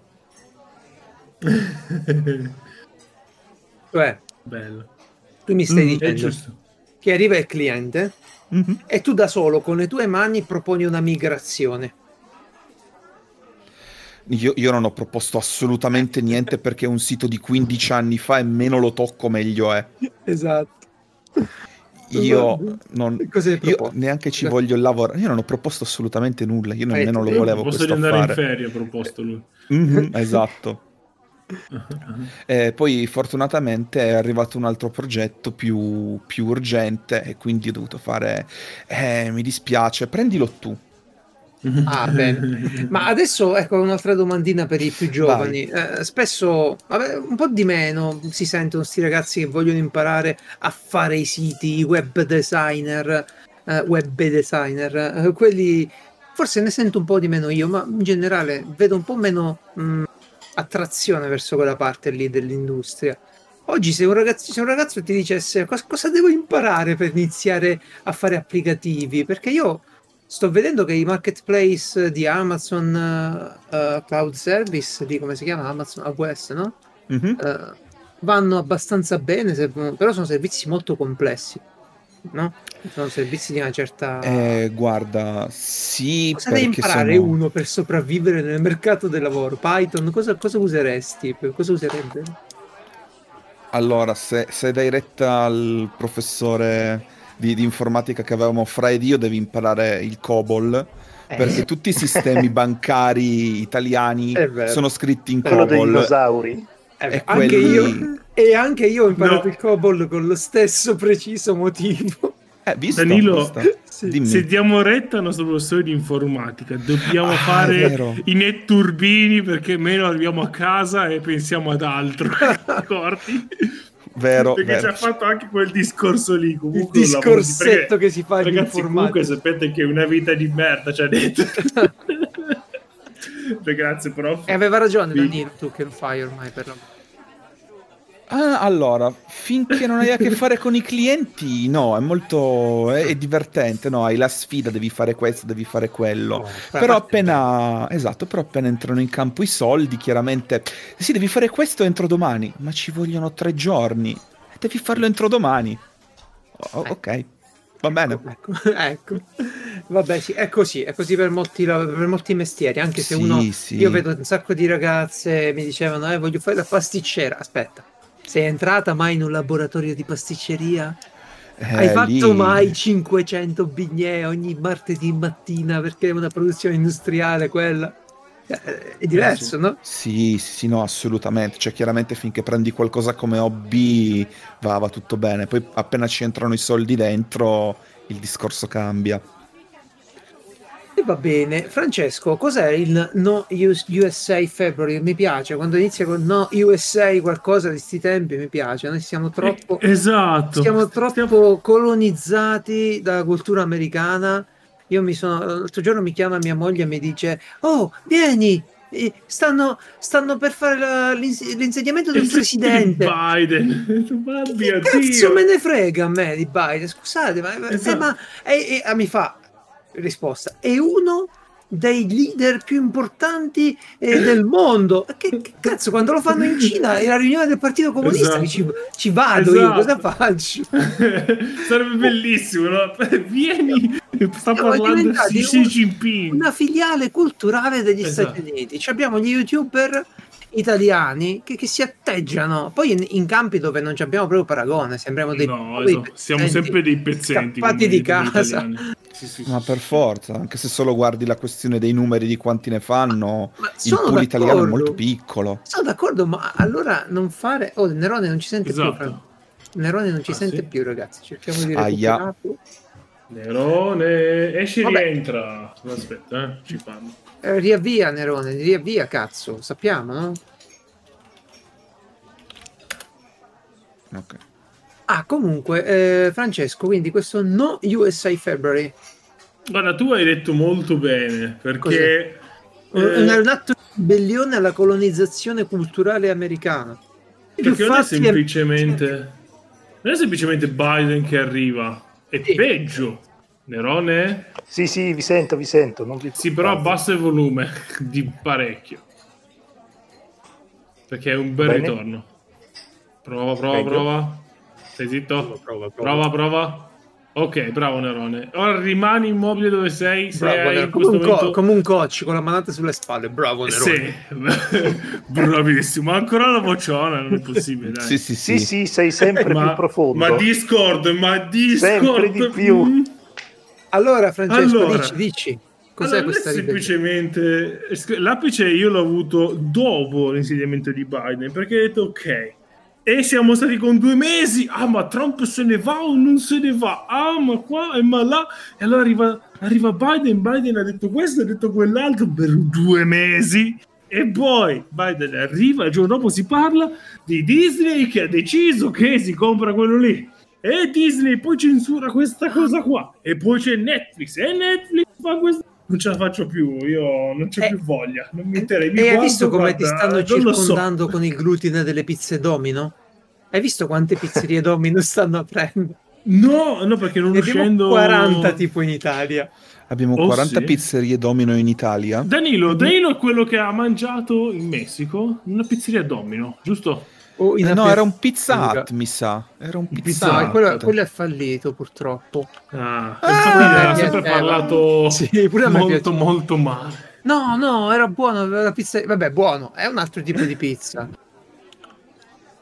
Cioè, Bello. tu mi stai Mm, dicendo giusto. che arriva il cliente Mhm. e tu da solo con le tue mani proponi una migrazione. Io, io non ho proposto assolutamente niente perché è un sito di 15 anni fa e meno lo tocco meglio è. Esatto. Io non, io proposto? neanche ci voglio lavorare. Io non ho proposto assolutamente nulla. Io nemmeno lo io volevo Posso questo di andare in affare. ferie, ha proposto lui. Mhm, esatto. Eh, poi fortunatamente è arrivato un altro progetto più, più urgente e quindi ho dovuto fare... Eh, mi dispiace, prendilo tu. Ah, bene. Ma adesso ecco un'altra domandina per i più giovani. Eh, spesso, vabbè, un po' di meno, si sentono questi ragazzi che vogliono imparare a fare i siti, i web designer, eh, web designer, eh, quelli forse ne sento un po' di meno io, ma in generale vedo un po' meno mh, attrazione verso quella parte lì dell'industria. Oggi se un ragazzo, se un ragazzo ti dicesse "Cos- cosa devo imparare per iniziare a fare applicativi, perché io sto vedendo che i marketplace di Amazon eh, Cloud Service, di come si chiama Amazon AWS, no? Mhm. Eh, vanno abbastanza bene, se- però sono servizi molto complessi, no? Sono servizi di una certa... Eh, guarda, sì, Cosa devi imparare sono... uno per sopravvivere nel mercato del lavoro? Python, cosa, cosa useresti? Cosa userebbe? Allora, se, se dai retta al professore di, di informatica che avevamo fra ed io, devi imparare il COBOL, Eh, perché tutti i sistemi bancari italiani sono scritti in Quello dei COBOL. dinosauri. eh, e anche quelli- io e anche io ho imparato No. il COBOL con lo stesso preciso motivo. Eh, visto? Danilo, Visto? Sì. Se diamo retta al nostro professore di informatica, dobbiamo Ah, fare i netturbini perché meno arriviamo a casa e pensiamo ad altro. Ricordi? Vero, perché ci vero. ha fatto anche quel discorso lì. Il Comunque di- discorsetto perché, che si fa Ragazzi, comunque sapete che è una vita di merda ci ha detto. Beh, Grazie, prof. E aveva ragione. Danilo, tu che lo fai ormai per la... Ah, allora, finché non hai a che fare con i clienti, no, è molto... è, è divertente, no, hai la sfida, devi fare questo, devi fare quello. Oh, Però appena, esatto, però appena entrano in campo i soldi, chiaramente, sì, devi fare questo entro domani, ma ci vogliono tre giorni, devi farlo entro domani. Oh, ok, va bene. Ecco, ecco. Vabbè, sì, è così, è così per molti, per molti mestieri, anche se Sì, uno... sì. Io vedo un sacco di ragazze mi dicevano, eh, voglio fare la pasticcera. Aspetta, sei entrata mai in un laboratorio di pasticceria? Hai Eh, fatto lì- mai 500 bignè ogni martedì mattina perché è una produzione industriale quella? Eh, È diverso, no? Sì, sì, sì, no, assolutamente. Cioè, chiaramente finché prendi qualcosa come hobby va, va tutto bene. Poi appena ci entrano i soldi dentro, il discorso cambia. E va bene. Francesco, cos'è il No US- USA February? Mi piace, quando inizia con No USA qualcosa di sti tempi mi piace, noi siamo troppo... Esatto. Siamo troppo colonizzati dalla cultura americana. Io mi sono. L'altro giorno mi chiama mia moglie e mi dice: Oh, vieni! eh, Stanno, stanno per fare la- l'ins- l'insediamento del presidente. Biden. Ma Che cazzo Dio. me ne frega a me di Biden? Scusate, ma, eh, Esatto. ma e- e- ah, mi fa risposta: è uno dei leader più importanti eh, del mondo. Che, che cazzo, quando lo fanno in Cina è la riunione del Partito Comunista, Esatto. ci, ci vado io, cosa Esatto. faccio? Sarebbe bellissimo, no? Vieni, sta Siamo parlando diventati Xi Jinping. una filiale culturale degli Esatto. Stati Uniti. Ci abbiamo gli youtuber italiani che, che si atteggiano poi in, in campi dove non ci abbiamo proprio paragone. Sembriamo dei No, esatto. siamo sempre dei pezzenti. scappati come di casa. Sì, sì, Ma sì, per forza, anche se solo guardi la questione dei numeri di quanti ne fanno, Ma il sono pool italiano è molto piccolo. Sono d'accordo, ma allora non fare. Oh, Nerone non ci sente più. Esatto. Fran- Nerone non ci Ah, sente sì? più, ragazzi. Cerchiamo di Aia. recuperarlo. Nerone, esci e Vabbè. rientra. Aspetta, eh, ci parlo. Eh, riavvia Nerone, riavvia, cazzo. Sappiamo, no? Ok. Ah, comunque, eh, Francesco, quindi questo no USA February. Guarda, tu hai detto molto bene, perché... Eh, un- un atto di ribellione alla colonizzazione culturale americana. Perché non è semplicemente... Non è semplicemente Biden che arriva, è Sì. peggio. Nerone? Sì, sì, vi sento, vi sento. Non vi Sì, però abbassa il volume di parecchio. Perché è un bel Bene. ritorno. Prova, prova, Meglio. prova. Stai zitto? Prova, Prova, prova. Ok, bravo Nerone. Ora rimani immobile dove sei. Se Bravo, in come, un co- momento... come un coach con la manata sulle spalle. Bravo, Nerone. Sì, bravissimo. Ancora la vociona, non è possibile. Dai. Sì, sì, Sì, sì. sì, sei sempre ma, più profondo. Ma Discord, ma Discord. Sempre di più. Allora, Francesco, Allora. dici, dici. Cos'è Allora, questa semplicemente l'apice io l'ho avuto dopo l'insediamento di Biden perché ho detto ok e siamo stati con due mesi ah ma Trump se ne va o non se ne va ah ma qua e ma là e allora arriva, arriva Biden Biden ha detto questo ha detto quell'altro per due mesi e poi Biden arriva il giorno dopo si parla di Disney che ha deciso che si compra quello lì e Disney poi censura questa cosa qua e poi c'è Netflix e Netflix fa questo non ce la faccio più io non c'ho Eh, più voglia non mi interessa mi E hai guardo, visto come ti stanno lo so. circondando con il glutine delle pizze Domino? Hai visto quante pizzerie Domino stanno aprendo? no no perché non Ne uscendo 40 tipo in Italia. Abbiamo Oh, 40 sì? pizzerie domino in Italia. Danilo Danilo è quello che ha mangiato in Messico in una pizzeria Domino giusto? O in Eh, no, era un Pizza Hut, mi sa. Era un Pizza Pizza quello, quello è fallito purtroppo. Ah, Ah, mi sempre parlato Sì, pure molto molto male No, no, era buono, la pizza. Vabbè, buono, è un altro tipo di pizza.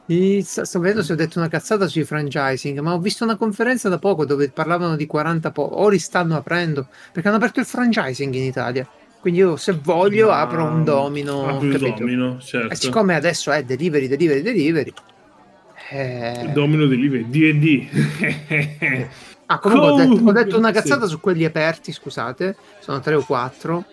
Pizza- Sto vedendo se ho detto una cazzata sui franchising, ma ho visto una conferenza da poco dove parlavano di 40 po'. O li stanno aprendo perché hanno aperto il franchising in Italia. Quindi io, se voglio, Ma- apro un domino. apri il domino certo E siccome adesso è delivery, delivery, delivery. eh, Domino Delivery D&D Ah, comunque ho detto, ho detto una sì. cazzata su quelli aperti, scusate. Sono tre o quattro.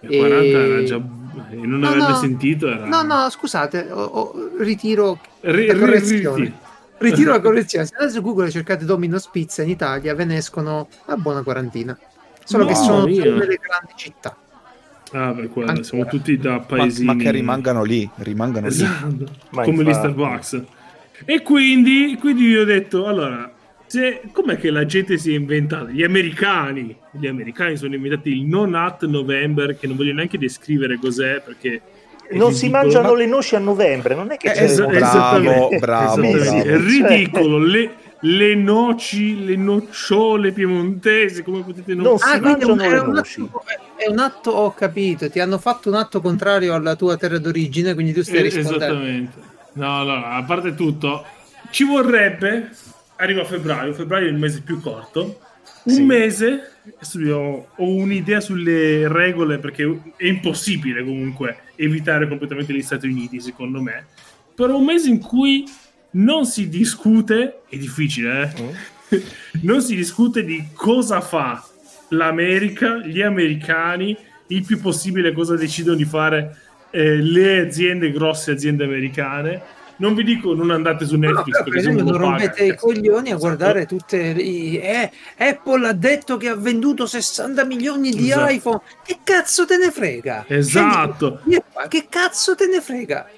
E 40 era E- già e non No, avrebbe no. sentito era No, no, scusate, ho- ho- ritiro Ri- la correzione. ri- Ritiro la correzione. Se adesso Google cercate Domino's Pizza in Italia, ve ne escono una buona quarantina. Solo che Mamma sono nelle grandi città. Ah, per quello, Ancora. siamo tutti da Ma, paesini. ma che rimangano lì, rimangano lì. Esatto, Ma come gli. Starbucks. E quindi, quindi io ho detto, allora, se, com'è che la gente si è inventata? Gli americani, gli americani sono inventati il non at November, che non voglio neanche descrivere cos'è, perché... Non si mangiano le noci a novembre, non è che Eh, esattamente, bravo, esattamente. bravo. È ridicolo. Le, le noci, le nocciole piemontesi, come potete non... Ah, quindi è un, è un atto, è un atto, ho capito, ti hanno fatto un atto contrario alla tua terra d'origine, quindi tu stai Eh, rispondendo. Esattamente. No, no, a parte tutto, ci vorrebbe, arriva febbraio, febbraio è il mese più corto, un Sì. mese, io ho un'idea sulle regole perché è impossibile comunque evitare completamente gli Stati Uniti, secondo me, però un mese in cui non si discute, è difficile, eh? Mm. non si discute di cosa fa l'America, gli americani, il più possibile cosa decidono di fare eh, le aziende, grosse aziende americane. Non vi dico non andate su No, Netflix se prima uno non rompete i coglioni a Esatto. guardare tutte le... Eh, Apple ha detto che ha venduto 60 milioni di Esatto. iPhone. Che cazzo te ne frega? Esatto. Che cazzo te ne frega?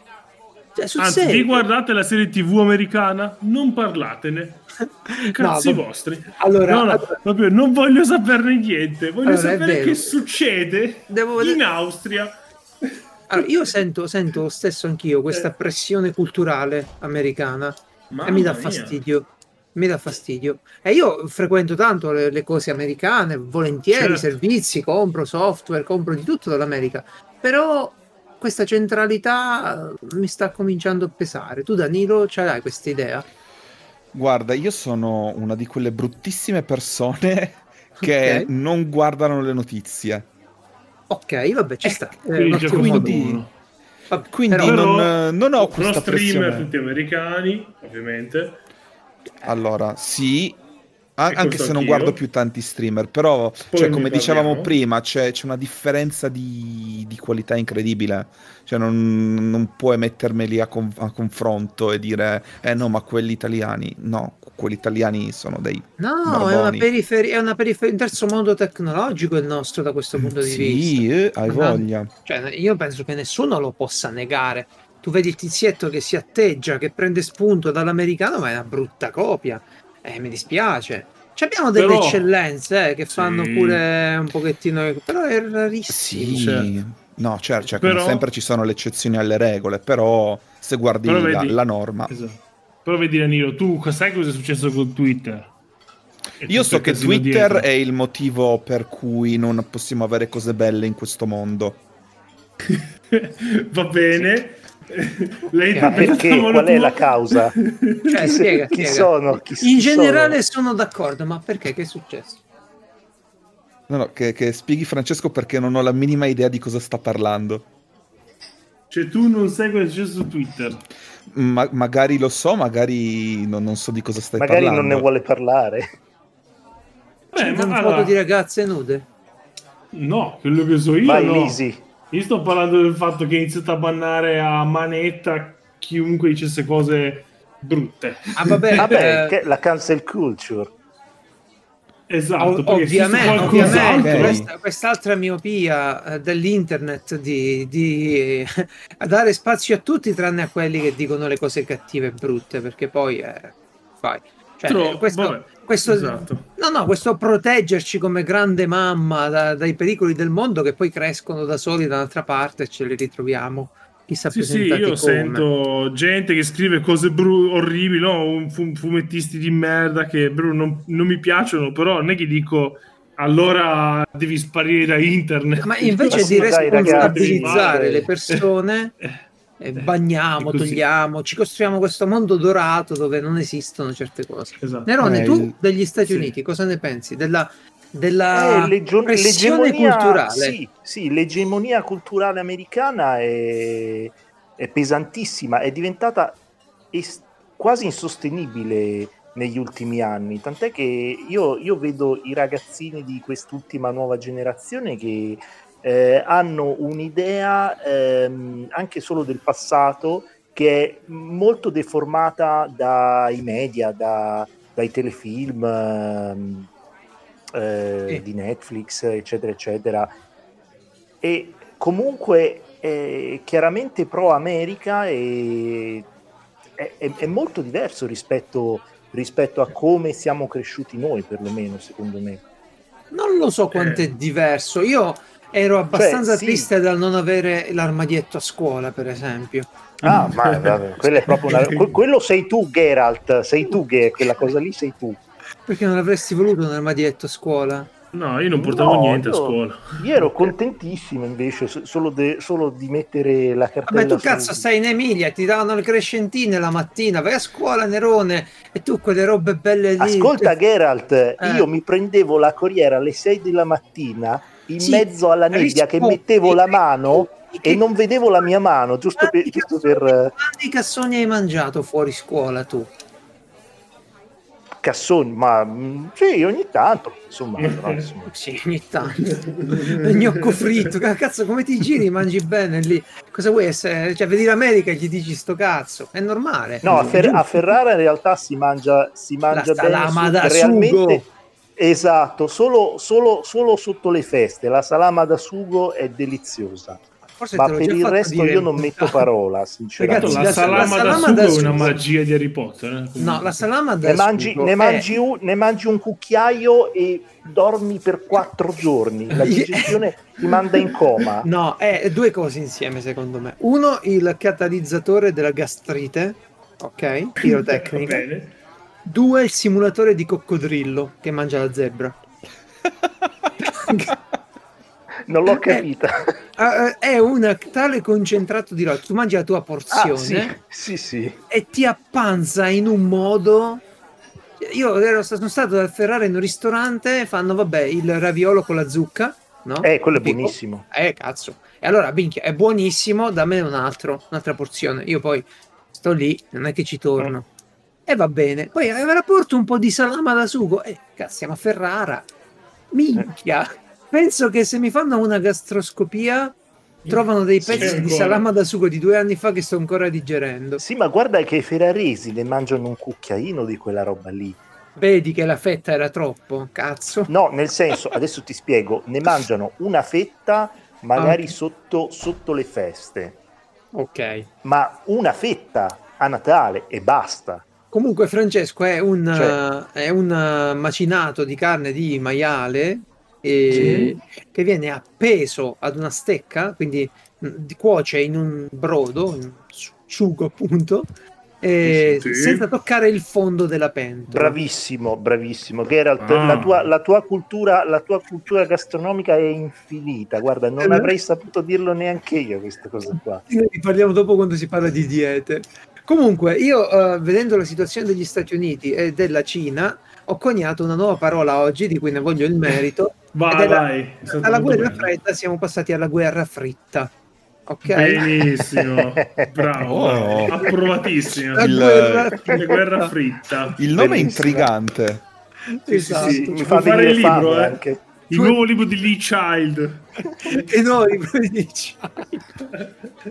Cioè, sul Anzi, serio. vi guardate la serie TV americana? Non parlatene. Cazzi vabbè. vostri. Allora, no, no, allora- proprio non voglio saperne niente. Voglio Allora, sapere che succede Devo in Austria. Allora, io sento, sento lo stesso anch'io questa Eh. pressione culturale americana Mamma e mi dà mia. fastidio. Mi dà fastidio. E io frequento tanto le, le cose americane, volentieri, Certo. servizi, compro software, compro di tutto dall'America. Però questa centralità eh, mi sta cominciando a pesare. Tu, Danilo, ce l'hai questa idea? Guarda, io sono una di quelle bruttissime persone che Ok. non guardano le notizie. Ok, vabbè, ci Eh, sta. Quindi modo. quindi-. Vabbè, Quindi però- non, Però- non ho questa streamer pressione. tutti americani, ovviamente. Allora, sì, a- E anche se non anch'io. guardo più tanti streamer, però, cioè, come dicevamo prima, c'è, c'è una differenza di, di qualità incredibile. Cioè, non, non puoi mettermeli a, con- a confronto e dire, eh no, ma quelli italiani, no, quelli italiani sono dei... No, è una, Barboni. periferia, è una periferia, un terzo mondo tecnologico il nostro da questo punto di vista. Sì, eh, hai voglia. Cioè, io penso che nessuno lo possa negare. Tu vedi il tizietto che si atteggia, che prende spunto dall'americano, ma è una brutta copia. Eh, mi dispiace. Ci abbiamo delle Però- eccellenze eh, che Sì. fanno pure un pochettino, però è rarissimo. Sì, certo. no, certo, cioè, come Però- sempre ci sono le eccezioni alle regole, però se guardi Però la, vedi- la norma... Esatto. Però vedi Danilo, tu sai cosa è successo con Twitter? E Io so che Twitter dietro. è il motivo per cui non possiamo avere cose belle in questo mondo. Va bene. Lei Ma perché? Qual è la causa? Cioè, Chi, spiega, chi spiega. sono? Chi In chi generale sono? sono d'accordo, ma perché? Che è successo? No, no, che, che spieghi Francesco perché non ho la minima idea di cosa sta parlando. Cioè, tu non sai cosa è successo su Twitter. Ma- magari lo so, magari non, non so di cosa stai Magari parlando. non ne vuole parlare. Eh, C'è ma una allora- foto di ragazze nude. No, quello che so io Vai, no. Lisi. Io sto parlando del fatto che ha iniziato a bannare a manetta chiunque dicesse cose brutte. Ah, vabbè, Vabbè, eh, che- la cancel culture. Esatto, se ovviamente, ovviamente Ok. questa- quest'altra miopia eh, dell'internet di, di dare spazio a tutti tranne a quelli che dicono le cose cattive e brutte, perché poi eh, fai. Cioè, Tro- questo, vabbè, questo- esatto. no, no, questo proteggerci come grande mamma da- dai pericoli del mondo che poi crescono da soli da un'altra parte e ce li ritroviamo. Chissà Sì, sì, io come. sento gente che scrive cose bru- orribili, no? Un fu- fumettisti di merda che bru, non, non mi piacciono, però non è che dico allora devi sparire da internet. Ma invece di responsabilizzare le persone, Eh, bagniamo, togliamo, ci costruiamo questo mondo dorato dove non esistono certe cose. esatto. Nerone, Eh, tu degli Stati sì. Uniti cosa ne pensi? Della, della Eh, l'egio- pressione l'egemonia- culturale? Sì, sì, l'egemonia culturale americana è, è pesantissima, è diventata es- quasi insostenibile negli ultimi anni, tant'è che io, io vedo i ragazzini di quest'ultima nuova generazione che eh, hanno un'idea ehm, anche solo del passato che è molto deformata dai media, da- dai telefilm ehm, eh, Sì. di Netflix, eccetera, eccetera. E comunque è chiaramente pro America e è, è- è molto diverso rispetto, rispetto a come siamo cresciuti noi, perlomeno, secondo me. Non lo so quanto Eh. è diverso. Io ero abbastanza Cioè, sì. triste dal non avere l'armadietto a scuola, per esempio. Ah, ma vabbè, quello è proprio una- que- quello sei tu, Geralt, sei tu che quella cosa lì sei tu. Perché non avresti voluto un armadietto a scuola? No, io non portavo No, niente a io- scuola. Io ero contentissimo invece so- solo, de- solo di mettere la cartella Vabbè, tu cazzo stai in Emilia, ti davano le crescentine la mattina, vai a scuola Nerone e tu quelle robe belle lì. Ascolta Geralt, Eh. io mi prendevo la corriera alle 6 della mattina in Sì, mezzo alla nebbia che rispondi. mettevo la mano Che- e non vedevo la mia mano, giusto per... Quanti Giusto cassoni- per quanti cassoni hai mangiato fuori scuola tu? Cassoni, ma mm, sì, ogni tanto, insomma, però, insomma. Sì, ogni tanto. Gnocco fritto, ca- cazzo, come ti giri? Mangi bene lì. Cosa vuoi essere? Cioè, vedi l'America e gli dici sto cazzo. È normale. No, a, Fer- a Ferrara in realtà si mangia, si mangia bene salama su- da realmente, sugo. Esatto, solo, solo- solo sotto le feste, la salama da sugo è deliziosa, Forse ma per il resto dire. io non metto parola, sinceramente. Ragazzi, la, la- salama, la da salama sugo da è una sugo- magia di Harry Potter. eh, No, la salama da Ne mangi, sugo ne, è- mangi un, ne mangi un cucchiaio e dormi per quattro giorni, la digestione ti manda in coma. No, è due cose insieme secondo me. Uno, il catalizzatore della gastrite, ok? Va Pirotecnica. Bene. Due, il simulatore di coccodrillo che mangia la zebra. Non l'ho capita. Ah, eh, è un tale concentrato di roba. Tu mangi la tua Ah, porzione sì, sì, sì. e ti appanza in un modo. Io ero, sono stato a Ferrara in un ristorante, fanno vabbè il raviolo con la zucca, no? Eh, quello è buonissimo. Eh, cazzo. E allora, minchia, è buonissimo, dammi un altro, un'altra porzione. Io poi sto lì, non è che ci torno. E va bene. Poi la porto un po' di salama da sugo. Eh, cazzo, siamo a Ferrara. Minchia. Penso che se mi fanno una gastroscopia trovano dei Sì, pezzi di ancora. salama da sugo di due anni fa che sto ancora digerendo. Sì, ma guarda che i ferraresi ne mangiano un cucchiaino di quella roba lì. Vedi che la fetta era troppo, cazzo. No, nel senso, adesso ti spiego, ne mangiano una fetta magari Ah, ok. sotto, sotto le feste, Ok. ma una fetta a Natale e basta. Comunque, Francesco è un, Cioè- è un macinato di carne di maiale eh, che viene appeso ad una stecca, quindi di- cuoce in un brodo, in su- sugo appunto, eh, Sì. senza toccare il fondo della pentola. Bravissimo, bravissimo. Geralt, Ah. la, tua, la tua cultura, la tua cultura gastronomica è infinita. Guarda, non Eh, avrei saputo dirlo neanche io questa cosa qua. Ne parliamo dopo quando si parla di diete. Comunque, io eh, vedendo la situazione degli Stati Uniti e della Cina, ho coniato una nuova parola oggi di cui ne voglio il merito. Vai, la- vai. stato Dalla guerra bello. fredda siamo passati alla guerra fritta. Ok? Benissimo, bravo, Oh. approvatissimo. La Il- guerra La guerra fritta. Il nome è intrigante. Esatto. sì, Mi Ci fa può fare il libro, eh. anche. Il nuovo libro di Lee Child. E noi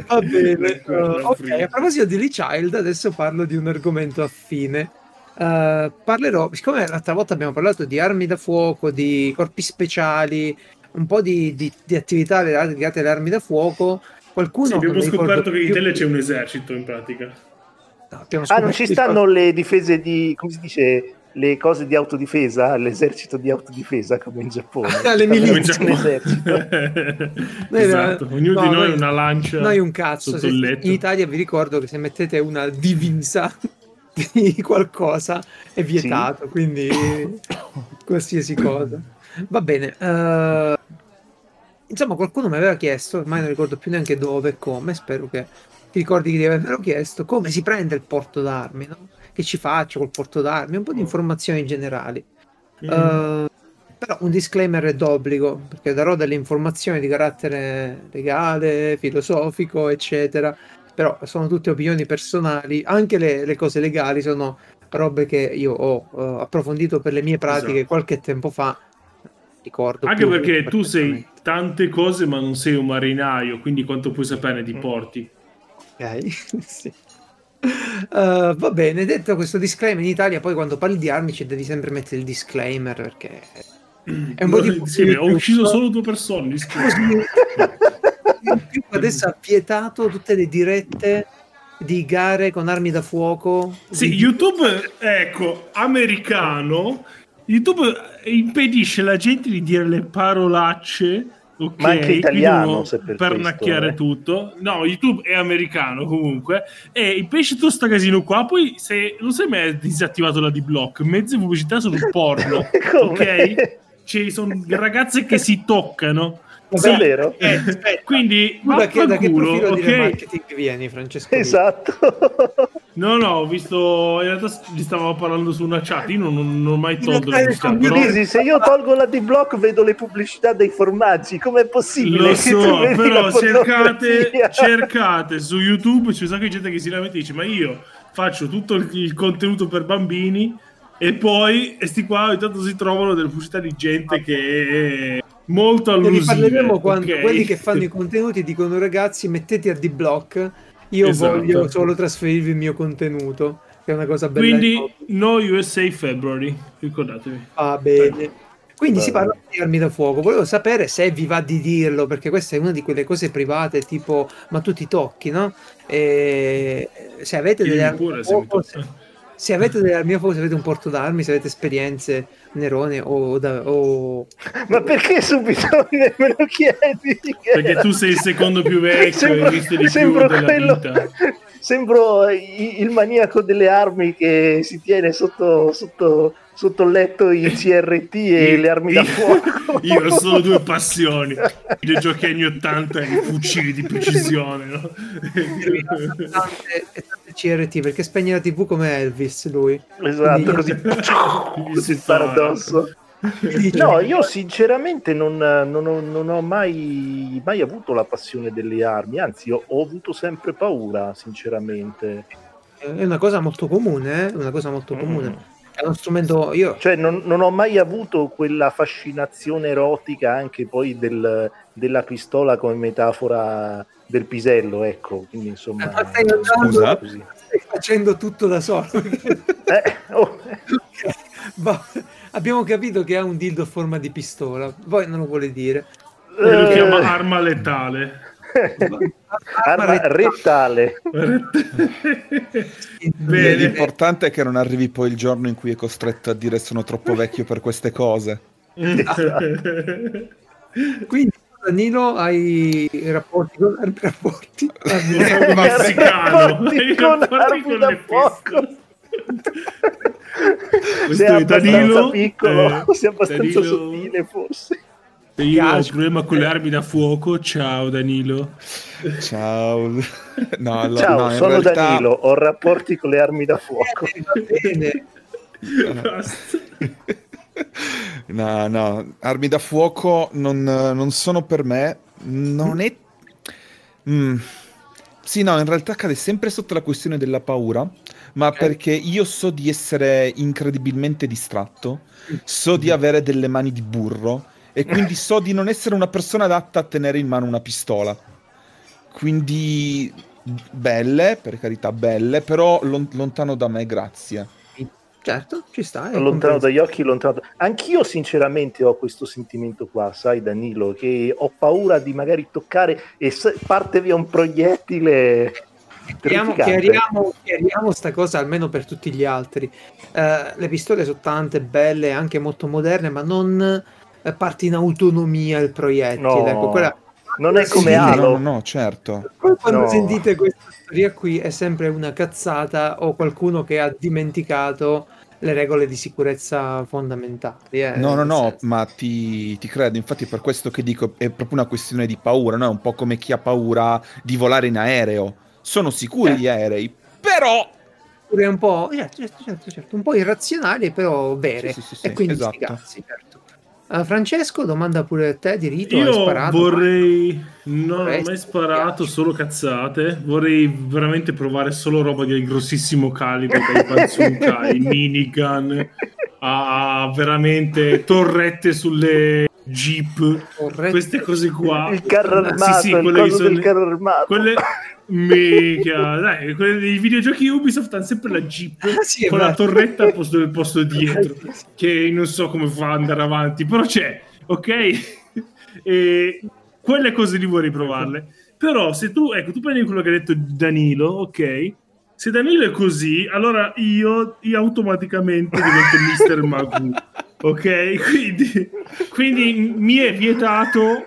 Va bene. Uh, ok, a proposito di Lee Child, adesso parlo di un argomento affine. Uh, parlerò, siccome l'altra volta abbiamo parlato di armi da fuoco, di corpi speciali, un po' di, di- di attività legate alle armi da fuoco, qualcuno... Sì, abbiamo scoperto che in più- Italia c'è un esercito in pratica. No, Ah, non ci di- stanno le difese di, come si dice, le cose di autodifesa, l'esercito di autodifesa come in Giappone. Le milizie. Come in Giappone. esercito. esatto, ognuno No, di noi noi- ha una lancia Noi un cazzo. sotto se- il letto. in Italia vi ricordo che se mettete una divisa di qualcosa è vietato, quindi qualsiasi cosa. Va bene. eh, insomma, qualcuno mi aveva chiesto, ormai non ricordo più neanche dove e come, spero che ti ricordi di avermelo chiesto, come si prende il porto d'armi, no? Che ci faccio col porto d'armi? Un po' di informazioni generali. Mm. Eh, però un disclaimer è d'obbligo perché darò delle informazioni di carattere legale, filosofico, eccetera. Però sono tutte opinioni personali, anche le, le cose legali sono robe che io ho eh, approfondito per le mie pratiche Esatto. qualche tempo fa. Ricordo Anche perché tu sei tante cose, ma non sei un marinaio, quindi quanto puoi saperne di porti? Ok, sì. Eh, va bene, detto questo disclaimer in Italia, poi quando parli di armi ci devi sempre mettere il disclaimer perché è un po' di Sì, ho ucciso solo due persone. più adesso ha vietato tutte le dirette di gare con armi da fuoco. Sì, di- YouTube, ecco, americano, YouTube impedisce alla gente di dire le parolacce, ok? Ma anche italiano, per pernacchiare questo, eh. tutto. No, YouTube è americano comunque, e impedisce tutto sta casino qua, poi se non sai mai disattivato la D-Block, mezze pubblicità sono porno, ok? Ci sono ragazze che si toccano. Davvero? Eh, eh, quindi Tu da che, da che profilo di ok? marketing vieni, Francesco? Esatto. No, no, ho visto. In realtà gli stavamo parlando su una chat. Io non, non- non ho mai tolto pubblicità. il Però se io tolgo la D-Block vedo le pubblicità dei formaggi, com'è possibile? lo so, però cercate, cercate su YouTube. C'è un sacco di gente che si lamenta e dice: Ma io faccio tutto il, il contenuto per bambini. E poi, e sti qua ogni tanto si trovano delle pubblicità di gente che molto Ne allusiva. riparleremo quando ok? quelli che fanno i contenuti dicono ragazzi mettete a D-Block, io Esatto. voglio solo trasferirvi il mio contenuto, che è una cosa bella. Quindi, no USA February. Ricordatevi. Va bene. Quindi si Bello. parla di armi da fuoco. Volevo sapere se vi va di dirlo, perché questa è una di quelle cose private, tipo, ma tu ti tocchi, no? E se avete delle Chiedimi armi pure da fuoco, se, se avete delle armi da fuoco, se avete un porto d'armi, se avete esperienze nerone o, da, o... Ma perché subito me lo chiedi? Perché tu sei il secondo più vecchio e hai visto di più sembro della quello- vita. Sembro il maniaco delle armi che si tiene sotto, sotto, sotto il letto i CRT e le armi da Io- fuoco. Io ho solo due passioni: i giochi anni 80 e i fucili di precisione. No? tante, e tante CRT, perché spegne la TV come Elvis lui. Esatto, così si spara addosso. No, io sinceramente non, non ho, non ho mai, mai avuto la passione delle armi, anzi ho, ho avuto sempre paura, sinceramente. È una cosa molto comune, eh? una cosa molto comune. Mm. È uno strumento, io Cioè non, non ho mai avuto quella fascinazione erotica anche poi del- della pistola come metafora del pisello, ecco, quindi insomma... Ma stai andando- Scusa? così. stai facendo tutto da solo. Eh, oh, Va- abbiamo capito che ha un dildo a forma di pistola, poi non lo vuole dire. E lo eh, chiama arma letale. Arma rettale. Bene. L'importante è che non arrivi poi il giorno in cui è costretto a dire sono troppo vecchio per queste cose. Quindi Danilo, hai rapporti con rapporti? Sei messicano. Rapporti con rapporti con da le fuoco. Questo sei è abbastanza Danilo, piccolo, eh, sei abbastanza Danilo- sottile forse. Io ho un problema con le armi da fuoco. Ciao Danilo. Ciao. No, allora, Ciao, no, in sono realtà- Danilo, ho rapporti con le armi da fuoco. Va bene. Basta. No, no, armi da fuoco non, non sono per me. Non è. Mm. Sì, no, in realtà cade sempre sotto la questione della paura, ma Ok. perché io so di essere incredibilmente distratto, so di avere delle mani di burro e quindi so di non essere una persona adatta a tenere in mano una pistola. Quindi belle, per carità, belle, però lon- lontano da me, grazie. Certo, ci sta. lontano dagli occhi, lontano. da- Anch'io, sinceramente, ho questo sentimento qua, sai, Danilo, che ho paura di magari toccare e se parte via un proiettile. Chiariamo, chiariamo, chiariamo sta cosa almeno per tutti gli altri. Eh, le pistole sono tante belle, anche molto moderne, ma non parte in autonomia il proiettile. No, Ecco, quella- non è come Sì, Halo. No, no, certo. Quando No. sentite questa storia qui è sempre una cazzata o qualcuno che ha dimenticato le regole di sicurezza fondamentali. eh, No, no, no, senso. ma ti, ti credo, infatti per questo che dico è proprio una questione di paura, no? È un po' come chi ha paura di volare in aereo. Sono sicuri Eh. gli aerei, però... Pure un po', certo, certo, certo, certo, un po' irrazionali, però vere. Sì, sì, sì, sì, e quindi sti esatto. cazzi, certo. Eh, Francesco, domanda pure a te di rito. hai Io sparato? vorrei. Non ho mai sparato, solo cazzate. Vorrei veramente provare solo roba di grossissimo calibro, dai bazooka, ai minigun, a veramente torrette sulle jeep, Corretto. queste cose qua. Il carro Sì, armato, sì, il quelle che coso sono- del carro armato. Quelle. Mica, dai, dei videogiochi Ubisoft hanno sempre la jeep Ah, sì, con la vero. torretta al posto del posto dietro che non so come fa ad andare avanti, però c'è, ok? e quelle cose lì vorrei provarle. Però se tu, ecco, tu prendi quello che ha detto Danilo, ok? Se Danilo è così, allora io, io automaticamente divento Mr. Magoo, ok? Quindi, quindi mi è vietato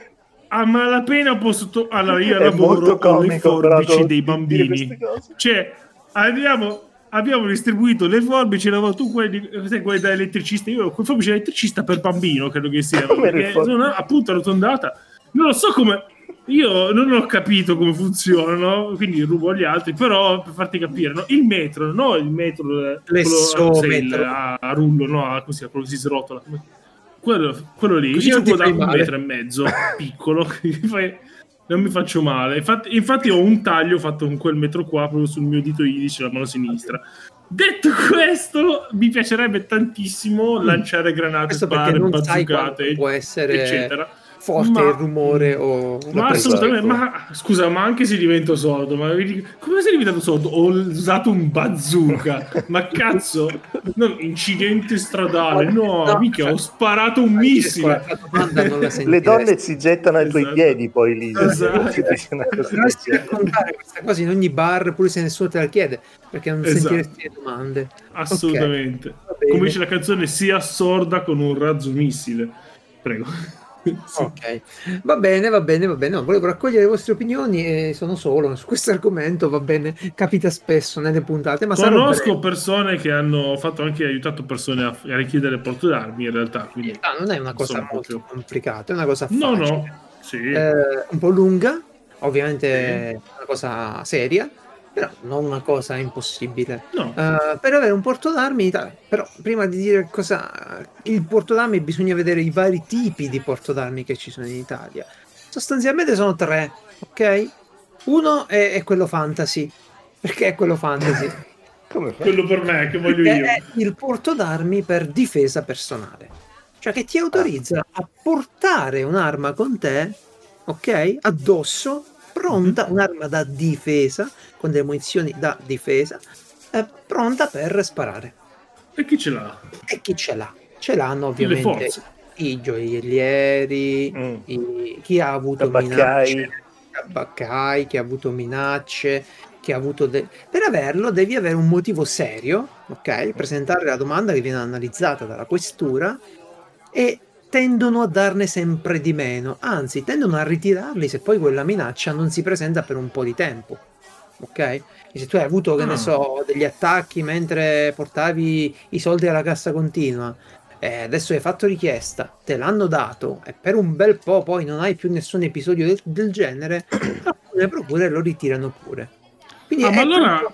a malapena posso... to- allora io È lavoro con le forbici dei bambini. Cioè, abbiamo, abbiamo distribuito le forbici, lavoro tu quelli, sai, quelli da elettricista, io con forbice da elettricista per bambino, credo che sia, perché forbici? sono appunto arrotondata. Non lo so come... Io non ho capito come funzionano, quindi rubo agli altri, però per farti capire, no? il metro, no il metro, eh, quello L'essometro. sai, il- a, a rullo, no, a- così, quello che si srotola. come- Quello, quello lì, Così io ho da un male. metro e mezzo, piccolo, non mi faccio male. Infatti, infatti ho un taglio fatto con quel metro qua proprio sul mio dito indice, la mano sinistra. Detto questo, mi piacerebbe tantissimo lanciare granate, Questo perché spare, non sai può essere eccetera. Forte Ma- il rumore o Ma assolutamente, ecco. ma scusa, ma anche se divento sordo, ma come sei diventato sordo? Ho usato un bazooka, ma cazzo, no, incidente stradale, no, No, mica, ho sparato un missile. La domanda non la Le donne si gettano ai tuoi Esatto. piedi poi lì. Esatto. Dovresti raccontare questa cosa in ogni bar pure se nessuno te la chiede perché non Esatto. sentiresti le domande Assolutamente. Ok, va bene. Come dice la canzone, sia sorda con un razzo missile. Prego. Sì. ok va bene va bene va bene no, volevo raccogliere le vostre opinioni e sono solo su questo argomento va bene capita spesso nelle puntate ma Conosco persone che hanno fatto anche aiutato persone a, a richiedere porto d'armi in realtà. Quindi, In realtà non è una cosa molto proprio- complicata è una cosa no, facile no. Sì. Eh, un po' lunga ovviamente è una cosa seria però non una cosa impossibile no. Uh, per avere un porto d'armi. Però prima di dire cosa il porto d'armi bisogna vedere i vari tipi di porto d'armi che ci sono in Italia. Sostanzialmente sono tre, ok? Uno è, è quello fantasy. Perché è quello fantasy? Quello per me, che voglio io. è il porto d'armi per difesa personale. Cioè che ti autorizza a portare un'arma con te, ok? Addosso, pronta, un'arma da difesa, con delle munizioni da difesa, eh, pronta per sparare. E chi ce l'ha? E chi ce l'ha? Ce l'hanno ovviamente i gioiellieri, Mm. i- chi ha avuto Tabaccai. minacce, tabaccai, chi ha avuto minacce, chi ha avuto... de- Per averlo devi avere un motivo serio, ok? Presentare la domanda che viene analizzata dalla questura e tendono a darne sempre di meno, anzi tendono a ritirarli se poi quella minaccia non si presenta per un po' di tempo. Ok? E se tu hai avuto, che ne Ah. so, degli attacchi mentre portavi i soldi alla cassa continua, e adesso hai fatto richiesta, te l'hanno dato e per un bel po' poi non hai più nessun episodio del, del genere, le procure lo ritirano pure. Quindi Ah, ma allora-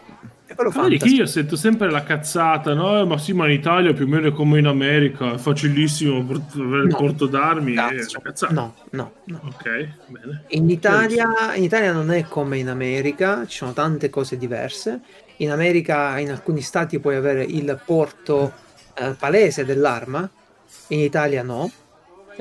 quello Vedi che io sento sempre la cazzata, no? Ma sì, ma in Italia più o meno è come in America, è facilissimo avere il No. porto d'armi. No, no, no. Ok, bene. In Italia, in Italia non è come in America, ci sono tante cose diverse. In America, in alcuni stati puoi avere il porto eh, palese dell'arma, in Italia no.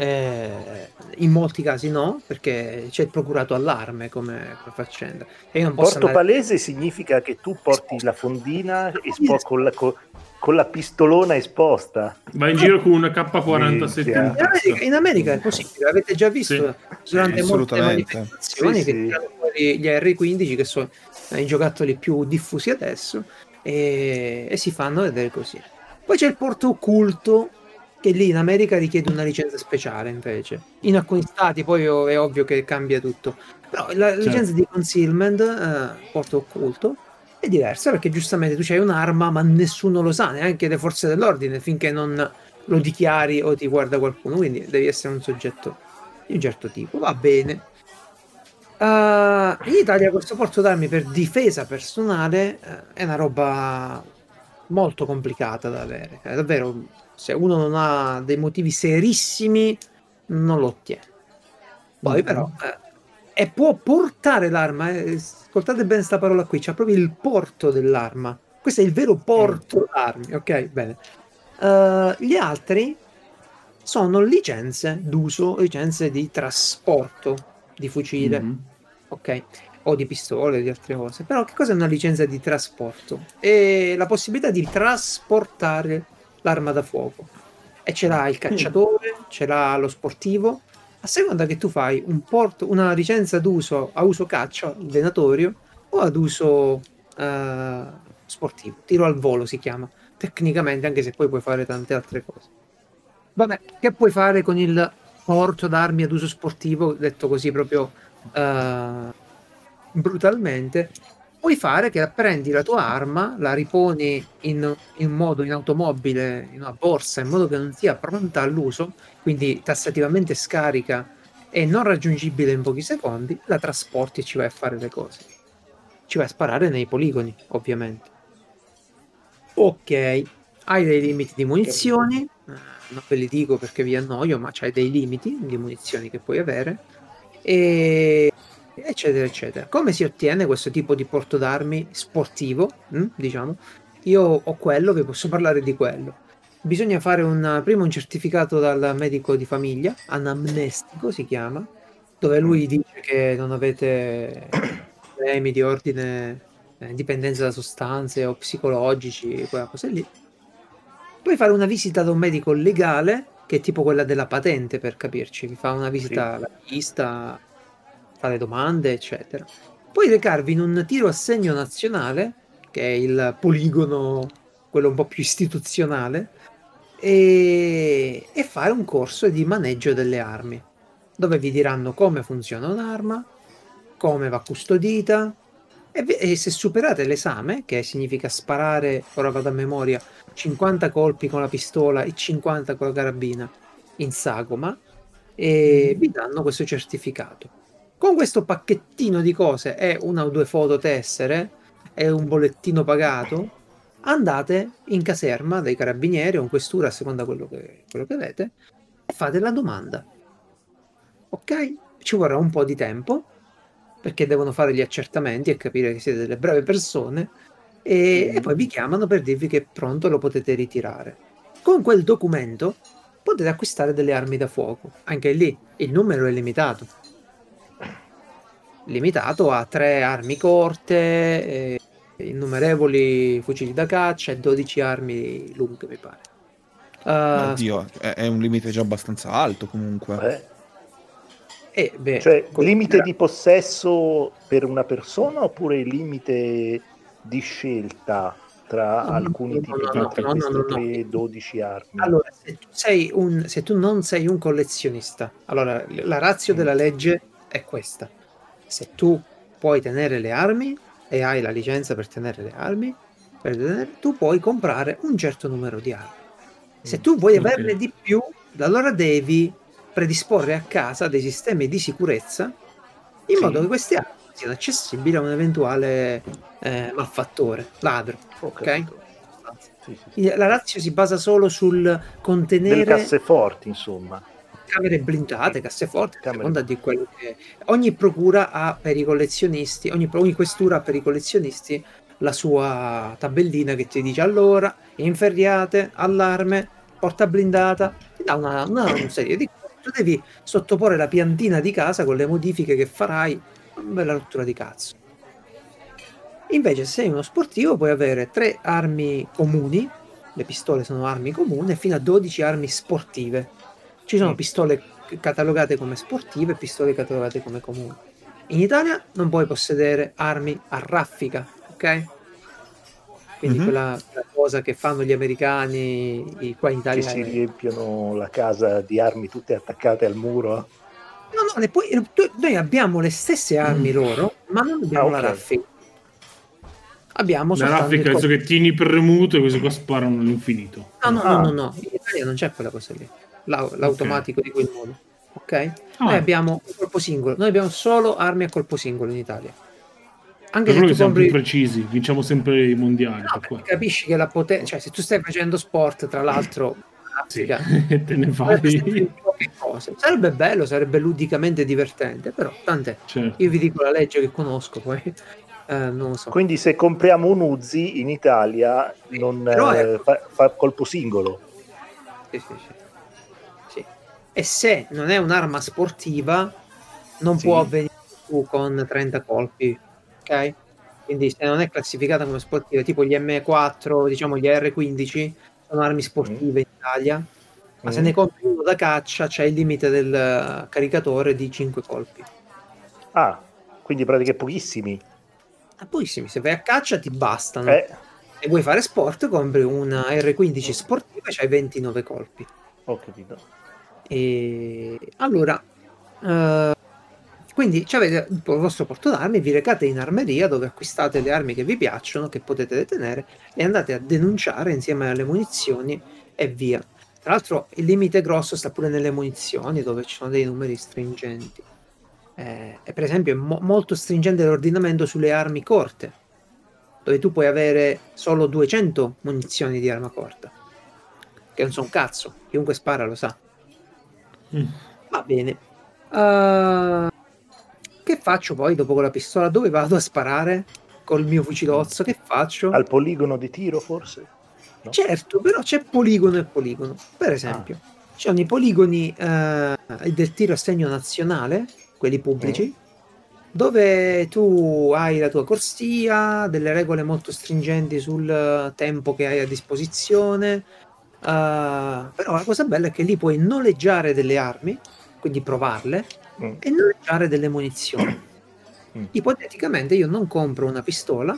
Eh, in molti casi no, perché c'è il procurato allarme come, faccenda. E io Porto andare- palese significa che tu porti la fondina espo- con, la, co- con la pistolona esposta. Vai in giro con una K47 Minchia. in America, in America è possibile, avete già visto Sì. durante Sì, molte manifestazioni Sì, che sì. tirano fuori gli R15 che sono i giocattoli più diffusi adesso e, e si fanno vedere così. Poi c'è il porto occulto che lì in America richiede una licenza speciale invece. In alcuni stati poi ov- è ovvio che cambia tutto. Però la Certo. licenza di concealment, eh, porto occulto, è diversa perché giustamente tu hai un'arma ma nessuno lo sa, neanche le forze dell'ordine finché non lo dichiari o ti guarda qualcuno, quindi devi essere un soggetto di un certo tipo. Va bene. Uh, in Italia questo porto d'armi per difesa personale eh, è una roba molto complicata da avere. È davvero, se uno non ha dei motivi serissimi, non lo ottiene. Poi però, eh, e può portare l'arma, eh, ascoltate bene questa parola qui, c'è proprio il porto dell'arma. Questo è il vero porto d'armi, ok? Bene. Uh, gli altri sono licenze d'uso, licenze di trasporto di fucile, Mhm. ok? O di pistole, di altre cose. Però che cosa è una licenza di trasporto? È la possibilità di trasportare l'arma da fuoco. E ce l'ha il cacciatore, ce l'ha lo sportivo. A seconda che tu fai un porto, una licenza d'uso a uso caccia, venatorio, o ad uso eh, sportivo. Tiro al volo si chiama tecnicamente, anche se poi puoi fare tante altre cose. Vabbè, che puoi fare con il porto d'armi ad uso sportivo, detto così proprio eh, brutalmente? Puoi fare che prendi la tua arma, la riponi in, in modo in automobile, in una borsa, in modo che non sia pronta all'uso, quindi tassativamente scarica e non raggiungibile in pochi secondi, la trasporti e ci vai a fare le cose. Ci vai a sparare nei poligoni, ovviamente. Ok, hai dei limiti di munizioni, eh, non ve li dico perché vi annoio, ma c'hai dei limiti di munizioni che puoi avere, e eccetera, eccetera. Come si ottiene questo tipo di porto d'armi sportivo, mm, diciamo? Io ho quello, vi posso parlare di quello. Bisogna fare un, prima un certificato dal medico di famiglia, anamnestico si chiama, dove lui dice che non avete problemi di ordine eh, dipendenza da sostanze o psicologici, quella cosa lì. Puoi fare una visita da un medico legale, che è tipo quella della patente per capirci, vi fa una visita alla pista, fa le domande, eccetera. Poi recarvi in un tiro a segno nazionale, che è il poligono, quello un po' più istituzionale, e, e fare un corso di maneggio delle armi, dove vi diranno come funziona un'arma, come va custodita, e, e se superate l'esame, che significa sparare, ora vado a memoria, 50 colpi con la pistola e 50 con la carabina in sagoma, e vi danno questo certificato. Con questo pacchettino di cose e una o due foto tessere e un bollettino pagato, andate in caserma dai carabinieri o in questura a seconda quello che, quello che avete e fate la domanda. Ok? Ci vorrà un po' di tempo perché devono fare gli accertamenti e capire che siete delle brave persone e, e poi vi chiamano per dirvi che pronto lo potete ritirare. Con quel documento potete acquistare delle armi da fuoco. Anche lì il numero è limitato. Limitato a tre armi corte, eh, innumerevoli fucili da caccia e 12 armi lunghe, mi pare. Uh, Oddio, è, è un limite già abbastanza alto comunque. Eh, eh, beh, Cioè, con- limite di possesso per una persona oppure limite di scelta? tra No, alcuni no, tipi no, di no, tra no, queste no, no. 3-12 armi. Allora, se tu, sei un, se tu non sei un collezionista, allora la razio Mm. della legge è questa. Se tu puoi tenere le armi e hai la licenza per tenere le armi, tenere- tu puoi comprare un certo numero di armi. Se tu vuoi Ok. averne di più, allora devi predisporre a casa dei sistemi di sicurezza in Sì. modo che queste armi siano accessibili a un eventuale eh, malfattore, ladro. Ho Ok? capito. Sì, sì, sì. Quindi La razio si basa solo sul Delle contenere casseforti, insomma. Camere blindate, casseforti, a seconda di quello che ogni procura ha per i collezionisti, ogni, ogni questura ha per i collezionisti la sua tabellina che ti dice allora, inferriate, allarme, porta blindata, ti dà una, una serie di cose. Tu devi sottoporre la piantina di casa con le modifiche che farai, una bella rottura di cazzo. Invece, se sei uno sportivo, puoi avere tre armi comuni, le pistole sono armi comuni, e fino a 12 armi sportive. Ci sono Mm. pistole catalogate come sportive e pistole catalogate come comuni. In Italia non puoi possedere armi a raffica, ok? Quindi Mhm. quella, quella cosa che fanno gli americani i- qua in Che Italia. si è- riempiono la casa di armi tutte attaccate al muro. No, no, le puoi- tu- noi abbiamo le stesse armi loro, ma non abbiamo Ah, la ok. raffica. Abbiamo La raffica co- che tieni premuto e queste qua sparano all'infinito. No, no, Ah. no, no, no, in Italia non c'è quella cosa lì. L'au- l'automatico di quel modo. Ok? Ah, Noi abbiamo un colpo singolo, noi abbiamo solo armi a colpo singolo inItalia. Anche per se che siamo più compri precisi, vinciamo sempre i mondiali. No, capisci che la potenza, cioè se tu stai facendo sport, tra l'altro, Sì, te ne fai. in cose. Sarebbe bello, sarebbe ludicamente divertente, però tant'è. Certo. Io vi dico la legge che conosco, poi eh, non lo so. Quindi se compriamo un Uzi in Italia non Però eh, è- fa, fa colpo singolo. Sì, sì. Sì. E se non è un'arma sportiva, non Sì. può avvenire tu con 30 colpi, ok? Quindi se non è classificata come sportiva, tipo gli M4, diciamo gli R15, sono armi sportive in Italia, ma se Mm. ne compri uno da caccia c'è il limite del caricatore di 5 colpi. Ah, quindi praticamente pochissimi. Ah, sì, se vai a caccia ti bastano. Eh, Se vuoi fare sport, compri una R15 sportiva e c'hai 29 colpi. ho capito. E allora, eh, quindi avete il vostro porto d'armi, vi recate in armeria dove acquistate le armi che vi piacciono, che potete detenere, e andate a denunciare insieme alle munizioni e via. Tra l'altro il limite grosso sta pure nelle munizioni, dove ci sono dei numeri stringenti. Eh, per esempio è mo- molto stringente l'ordinamento sulle armi corte, dove tu puoi avere solo 200 munizioni di arma corta, che non sono un cazzo, chiunque spara lo sa. Mm. Va bene. Uh, che faccio poi dopo con la pistola? Dove vado a sparare? Col mio fucilozzo? Che faccio? Al poligono di tiro forse? no? Certo, però c'è poligono e poligono. Per esempio, ci sono i poligoni eh, del tiro a segno nazionale, quelli pubblici, dove tu hai la tua corsia, delle regole molto stringenti sul eh, tempo che hai a disposizione. Eh, però la cosa bella è che lì puoi noleggiare delle armi, quindi provarle, Mm. e noleggiare delle munizioni. Mm. Ipoteticamente io non compro una pistola,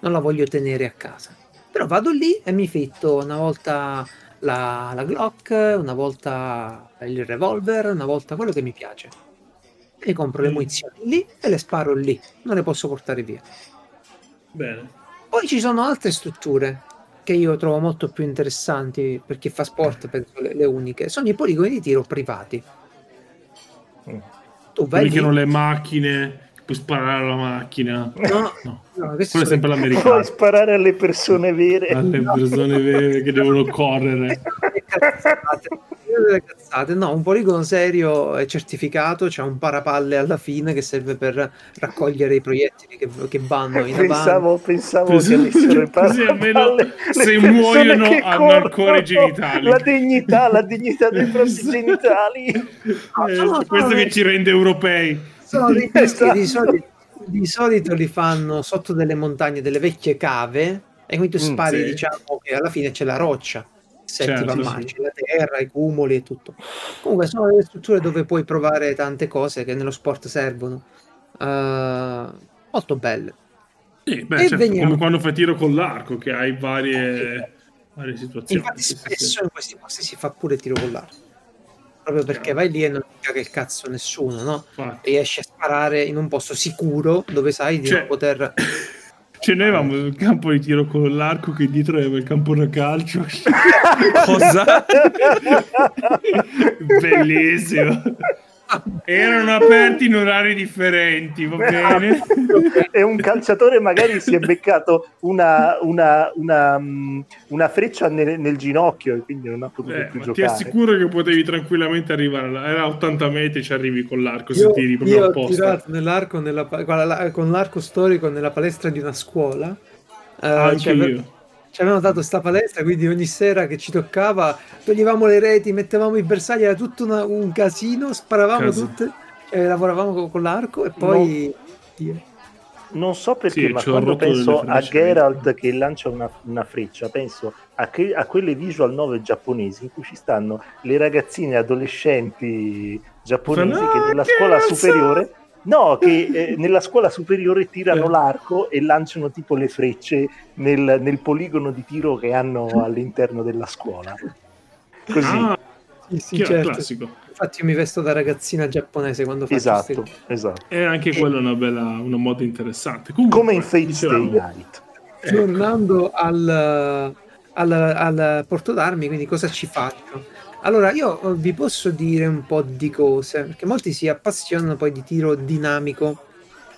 non la voglio tenere a casa. Però vado lì e mi fitto una volta la, la Glock, una volta il revolver, una volta quello che mi piace. E compro le Mm. munizioni lì e le sparo lì, non le posso portare via. Bene. Poi ci sono altre strutture che io trovo molto più interessanti per chi fa sport, penso le, le uniche. Sono i poligoni di tiro privati. Mm. Tu vai Quelli che lì, hanno le macchine, puoi sparare alla macchina. no, No, no, questi quello è sempre Puoi l'americano. sparare alle persone vere. Alle persone vere che devono correre. delle cazzate. Cazzate. No, un poligono serio è certificato, c'è un parapalle alla fine che serve per raccogliere i proiettili che, che vanno in avanti. Pensavo, pensavo che Così- avessero il così almeno parapalle, le se muoiono hanno ancora i genitali. La dignità, la dignità dei propri genitali. Eh, sono- questo che ci rende europei. Sono dei dischi Esatto. di, solito, di solito li fanno sotto delle montagne, delle vecchie cave, e quindi tu Mm, spari, sì. diciamo che alla fine c'è la roccia. Se Certo, va sì, la terra, i cumuli e tutto. Comunque sono delle strutture dove puoi provare tante cose che nello sport servono. Eh, molto belle. Sì, beh, certo, veniamo- come quando fai tiro con l'arco, che hai varie, varie situazioni. Infatti spesso in questi posti si fa pure tiro con l'arco. Proprio perché vai lì e non ti caga il cazzo nessuno, no? Infatti. Riesci a sparare in un posto sicuro dove sai di Cioè- non poter... Cioè, noi avevamo il campo di tiro con l'arco che dietro aveva il campo da calcio. Cosa? Bellissimo. Erano aperti in orari differenti, va bene? e un calciatore magari si è beccato una, una, una, mm, una freccia nel, nel ginocchio e quindi non ha potuto Eh, più ma ti giocare. assicuro che potevi tranquillamente arrivare. Era a 80 metri, ci arrivi con l'arco se Io, tiri proprio io ho apposta. tirato nell'arco nella guarda, con l'arco storico nella palestra di una scuola. Eh, Anche ci ave- io. Ci avevano dato sta palestra, quindi ogni sera che ci toccava toglievamo le reti, mettevamo i bersagli, era tutto una- un casino, sparavamo Casino. tutte, e lavoravamo con, con l'arco e poi... Dio. Non so perché, Sì, ma quando penso a. Geralt che lancia una, una freccia, penso a, che- a quelle visual novel giapponesi in cui ci stanno le ragazzine adolescenti giapponesi Fanno, che nella "Ah, scuola cazzo!" superiore No, che eh, nella scuola superiore tirano Eh. l'arco e lanciano tipo le frecce nel, nel poligono di tiro che hanno all'interno della scuola. Così, Ah, Sì, sì, certo. classico. Infatti io mi vesto da ragazzina giapponese quando faccio esatto, esatto. E anche quella è una bella una moda interessante. Comunque, Come in Fate Stay Night. Ecco. Tornando al, al, al porto d'armi, quindi cosa ci faccio? Allora, io eh, vi posso dire un po' di cose, perché molti si appassionano poi di tiro dinamico.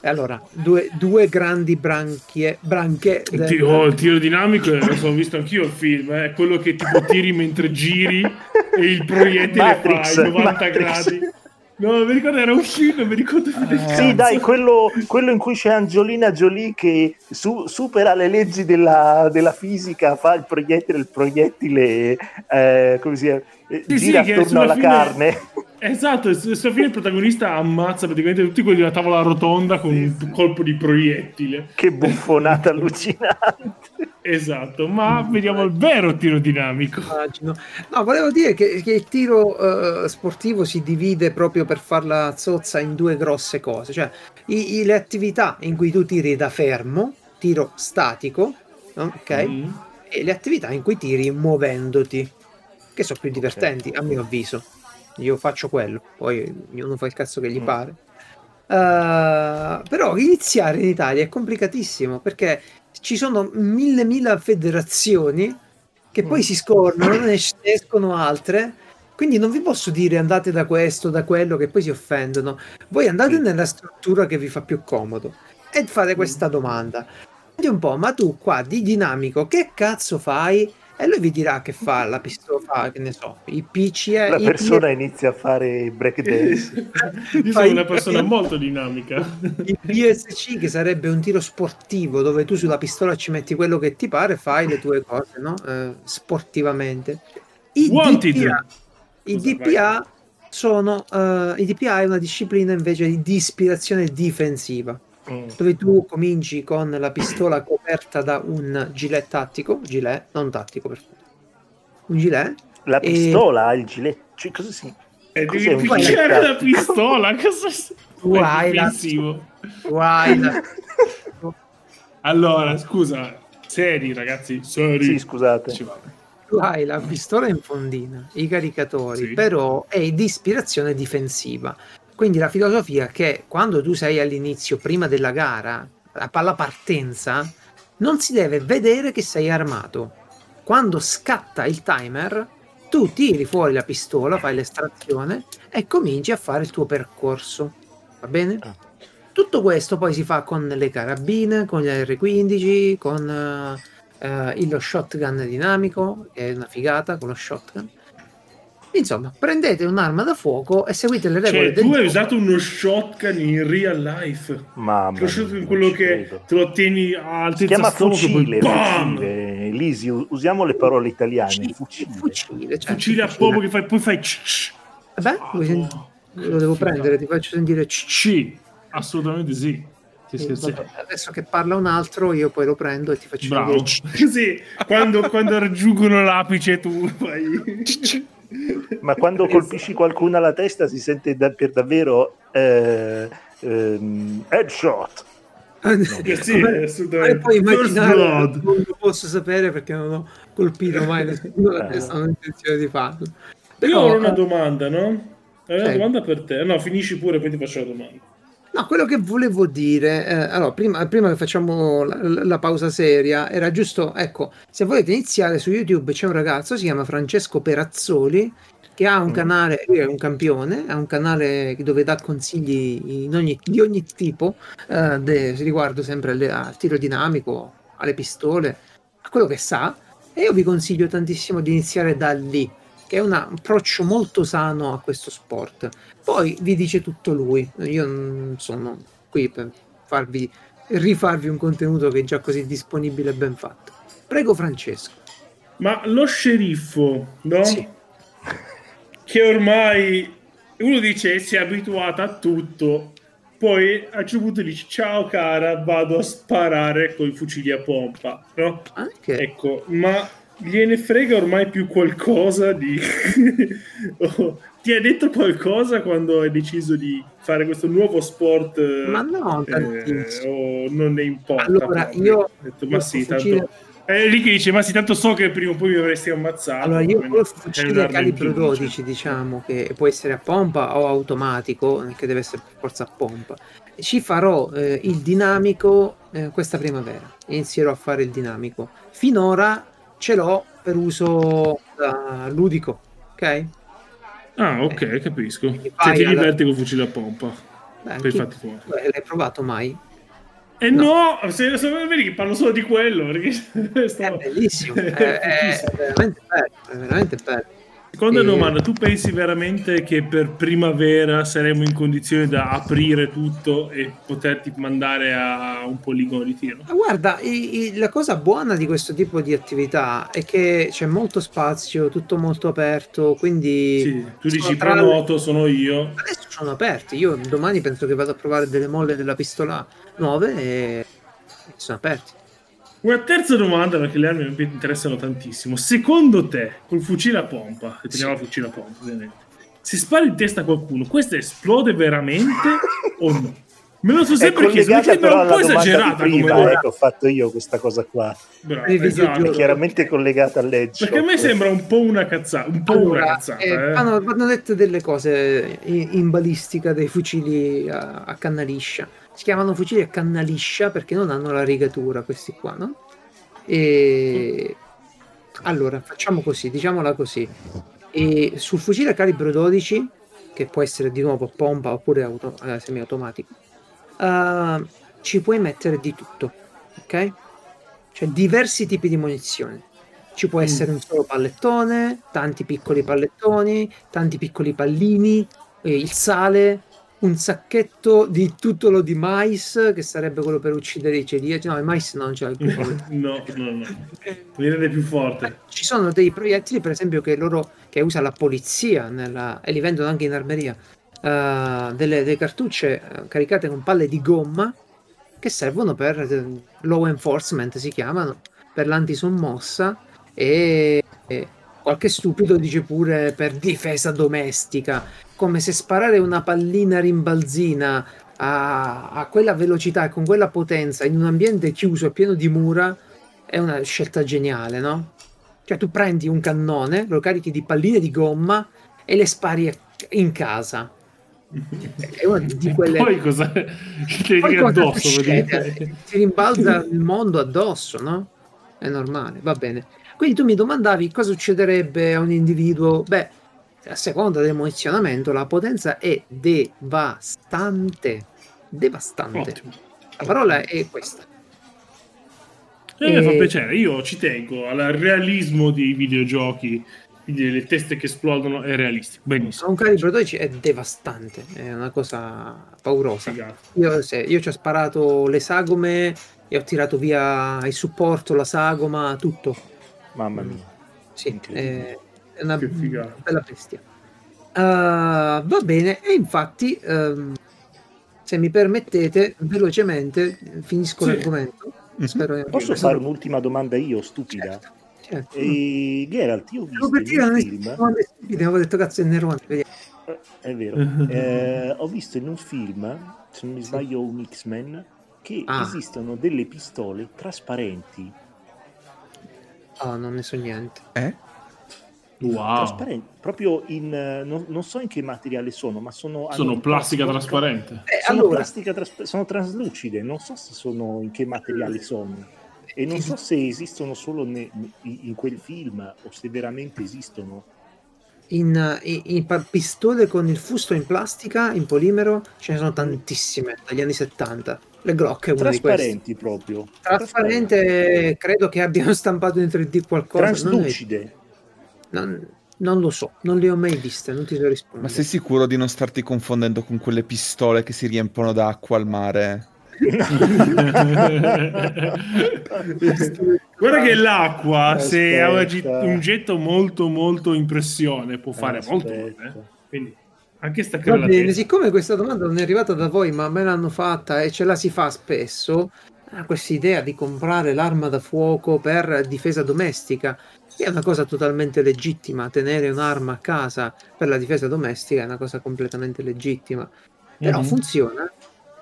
E allora, due, due grandi branchie, branche Il del- tiro, oh, il tiro dinamico, eh, lo so, ho visto anch'io il film, è quello che tipo tiri mentre giri e il proiettile Matrix, fa i 90 Matrix. gradi. No, mi ricordo, era un film, mi ricordo più del Sì, cazzo. dai, quello, quello in cui c'è Angelina Jolie che su- supera le leggi della, della fisica, fa il proiettile, il proiettile eh, come si chiama? Eh, Sì, sì, gira che attorno alla fine- carne. Esatto, e sulla fine il protagonista ammazza praticamente tutti quelli della tavola rotonda con un colpo di proiettile. che buffonata allucinante. Esatto, ma vediamo il vero tiro dinamico. immagino. No, volevo dire che, che il tiro eh, sportivo si divide proprio per farla zozza in due grosse cose, cioè i- i- le attività in cui tu tiri da fermo, tiro statico, ok? Mm. e le attività in cui tiri muovendoti, che sono più divertenti, a mio avviso. Io faccio quello, poi ognuno fa il cazzo che gli Mm. pare. Uh, però iniziare in Italia è complicatissimo perché ci sono mille mila federazioni che poi Mm. si scornono, ne es- ne escono altre. Quindi non vi posso dire andate da questo, da quello, che poi si offendono. Voi andate nella struttura che vi fa più comodo e fate questa domanda. Senti un po', ma tu qua di dinamico che cazzo fai? E lui vi dirà che fa la pistola, fa, che ne so, i PCE. La i persona inizia a fare breakdance. Io sono una persona molto dinamica. il PSC che sarebbe un tiro sportivo dove tu sulla pistola ci metti quello che ti pare, fai le tue cose, no? Eh, sportivamente. I Wanted. DPA, i DPA sono eh, i DPA è una disciplina invece di, di ispirazione difensiva, Mm. dove tu cominci con la pistola coperta da un gilet tattico, gilet, non tattico per favore. Un gilet La E- pistola ha il gilet. Cioè, cosa si... E Cos'è devi un picchiare gilet la pistola. Cosa Guai, è la-. Guai, la- Allora, scusa, seri ragazzi, seri. Sì, scusate. Ci va. tu hai la pistola in fondina, i caricatori, Sì. però è di ispirazione difensiva. Quindi la filosofia è che quando tu sei all'inizio, prima della gara, la alla partenza, non si deve vedere che sei armato. Quando scatta il timer, tu tiri fuori la pistola, fai l'estrazione e cominci a fare il tuo percorso. Va bene? Ah. Tutto questo poi si fa con le carabine, con gli R15, con eh, eh, lo shotgun dinamico, che è una figata con lo shotgun. Insomma, prendete un'arma da fuoco e seguite le regole Cioè, del tu hai gioco. usato uno shotgun in real life. Mamma Lo shotgun quello che credo. te lo tieni a Si chiama fucile, fucile. Lisi, usiamo le parole italiane. Fucile, Fucile. fucile, certo, Fucile a poco che fai, poi fai. Vabbè, vuoi sen- lo devo prendere, ti faccio sentire. c- C. Assolutamente sì. Sì, sì, sì. Vabbè, adesso che parla un altro, io poi lo prendo e ti faccio Bravo. c- sì, quando, quando raggiungono l'apice tu fai... Ma quando Esatto. colpisci qualcuno alla testa si sente da- per davvero eh, ehm, headshot. Eh sì, assolutamente. e poi immaginare non lo posso sapere perché non ho colpito mai nessuno Eh. e non ho intenzione di farlo. Io Però, ho una eh, domanda, no? È una Sì. domanda per te. No, finisci pure, poi ti faccio la domanda. No, quello che volevo dire, eh, allora, prima, prima che facciamo la, la pausa seria, era giusto, ecco, se volete iniziare su YouTube c'è un ragazzo, si chiama Francesco Perazzoli, che ha un Mm. canale, lui è un campione, ha un canale dove dà consigli in ogni- di ogni tipo, eh, de- riguardo sempre alle- al tiro dinamico, alle pistole, a quello che sa, e io vi consiglio tantissimo di iniziare da lì, che è un approccio molto sano a questo sport. Poi vi dice tutto lui. Io non sono qui per farvi rifarvi un contenuto che è già così disponibile e ben fatto. Prego Francesco. Ma lo sceriffo, no? Sì. Che ormai uno dice si è abituato a tutto, poi a un certo punto dice ciao cara, vado a sparare con i fucili a pompa, no? Anche Ecco, ma gliene frega ormai più qualcosa di... Oh, ti ha detto qualcosa quando hai deciso di fare questo nuovo sport? Ma no, eh, tantissimo. o non ne importa? Allora, proprio? io- Ho detto, ma io sì, fucile- tanto... Eh, lì che dice, ma sì, tanto so che prima o poi mi avresti ammazzato. Allora, io col è fucile calibro in più, dice. 12, diciamo, che può essere a pompa o automatico, che deve essere per forza a pompa, ci farò eh, il dinamico eh, questa primavera. Inizierò a fare il dinamico. Finora ce l'ho per uso eh, ludico, ok? Ah, ok, capisco. Quindi Se vai ti alla- diverti col fucile a pompa. Beh, Per i chi- fatti tuoi. eh, L'hai provato mai? E no, se, se vedi che parlo solo di quello, perché È bellissimo, è, è fighissimo. veramente bello, è veramente bello. Seconda E- domanda, tu pensi veramente che per primavera saremo in condizione da aprire tutto e poterti mandare a un poligono di tiro? Guarda, i- i- la cosa buona di questo tipo di attività è che c'è molto spazio, tutto molto aperto, quindi Sì, tu dici tra prenoto, sono io. adesso sono aperti. Io domani penso che vado a provare delle molle della pistola nuove e sono aperti. Una terza domanda, perché le armi mi interessano tantissimo. Secondo te, col fucile a pompa, che teniamo il fucile a pompa, ovviamente, se spari in testa a qualcuno, questo esplode veramente o no? Me lo so È sempre chiesto, mi è un po' esagerata come prima cosa. eh, che ho fatto io questa cosa qua. Bravo, Nei esatto. È chiaramente collegata all'edge. Perché a me sembra un po' una cazzata, un po' una Allora, cazzata. eh, eh. hanno, hanno detto delle cose in, in balistica dei fucili a, a canna liscia. Si chiamano fucili a canna liscia perché non hanno la rigatura questi qua, no? E allora facciamo così, diciamola così. E sul fucile a calibro 12, che può essere di nuovo pompa oppure auto- eh, semiautomatico, eh, ci puoi mettere di tutto, ok? Cioè diversi tipi di munizioni. Ci può Mm. essere un solo pallettone, tanti piccoli pallettoni, tanti piccoli pallini, eh, il sale, un sacchetto di tutolo di mais, che sarebbe quello per uccidere i celiaci. No, il mais non c'è il No, no, no. Mi rende più forte. Ci sono dei proiettili, per esempio, che loro che usa la polizia nella- e li vendono anche in armeria. eh, delle, delle cartucce eh, caricate con palle di gomma che servono per eh, law enforcement, si chiamano, per l'antisommossa e, e qualche stupido dice pure per difesa domestica, come se sparare una pallina rimbalzina a, a quella velocità e con quella potenza in un ambiente chiuso e pieno di mura è una scelta geniale, no? Cioè tu prendi un cannone, lo carichi di palline di gomma e le spari in casa. È una di quelle... Poi cosa ti Poi addosso? Ti rimbalza il mondo addosso, no? È normale, va bene. Quindi tu mi domandavi cosa succederebbe a un individuo. Beh, a seconda del munizionamento, la potenza è devastante. Devastante. Ottimo. La parola è questa. Eh, mi fa E- piacere, io ci tengo al realismo dei videogiochi, quindi le teste che esplodono è realistico. Benissimo. Un calibro 12 è devastante, è una cosa paurosa. Io, se- io ci ho sparato le sagome e ho tirato via il supporto, la sagoma, tutto. Mamma mia. Sì, Incredibile. È, una bella bestia. Uh, va bene, e infatti, ehm, se mi permettete, velocemente finisco Sì. l'argomento. Mhm. Spero Posso fare un'ultima domanda io, stupida? Certo, certo. E Geralt, io ho visto in un film, stupide, avevo detto cazzo è Nerone. vediamo. eh, è vero, eh, ho visto in un film, se non mi sbaglio un X-Men, che Ah. esistono delle pistole trasparenti. Ah, non ne so niente. Eh? Wow. trasparenti, proprio in eh, non, non so in che materiale sono, ma sono Sono plastica trasparente. Eh, Sono allora, plastica traspa- sono traslucide, non so se sono in che materiale sono. E non so se esistono solo ne- in quel film o se veramente esistono. in, in- in pistole con il fusto in plastica, in polimero, ce ne sono tantissime dagli anni 70. Le Glock è una di queste. Trasparenti proprio. Trasparente, credo che abbiano stampato in 3D qualcosa. Traslucide. Non- non lo so, non le ho mai viste, non ti so rispondere. Ma sei sicuro di non starti confondendo con quelle pistole che si riempiono d'acqua al mare? Guarda che l'acqua, se ha un getto molto molto in pressione, può fare molto Aspetta. male. eh. Quindi anche Va staccare la bene, siccome questa domanda non è arrivata da voi, ma me l'hanno fatta e ce la si fa spesso, questa idea di comprare l'arma da fuoco per difesa domestica è una cosa totalmente legittima. Tenere un'arma a casa per la difesa domestica è una cosa completamente legittima. Però Mhm. funziona,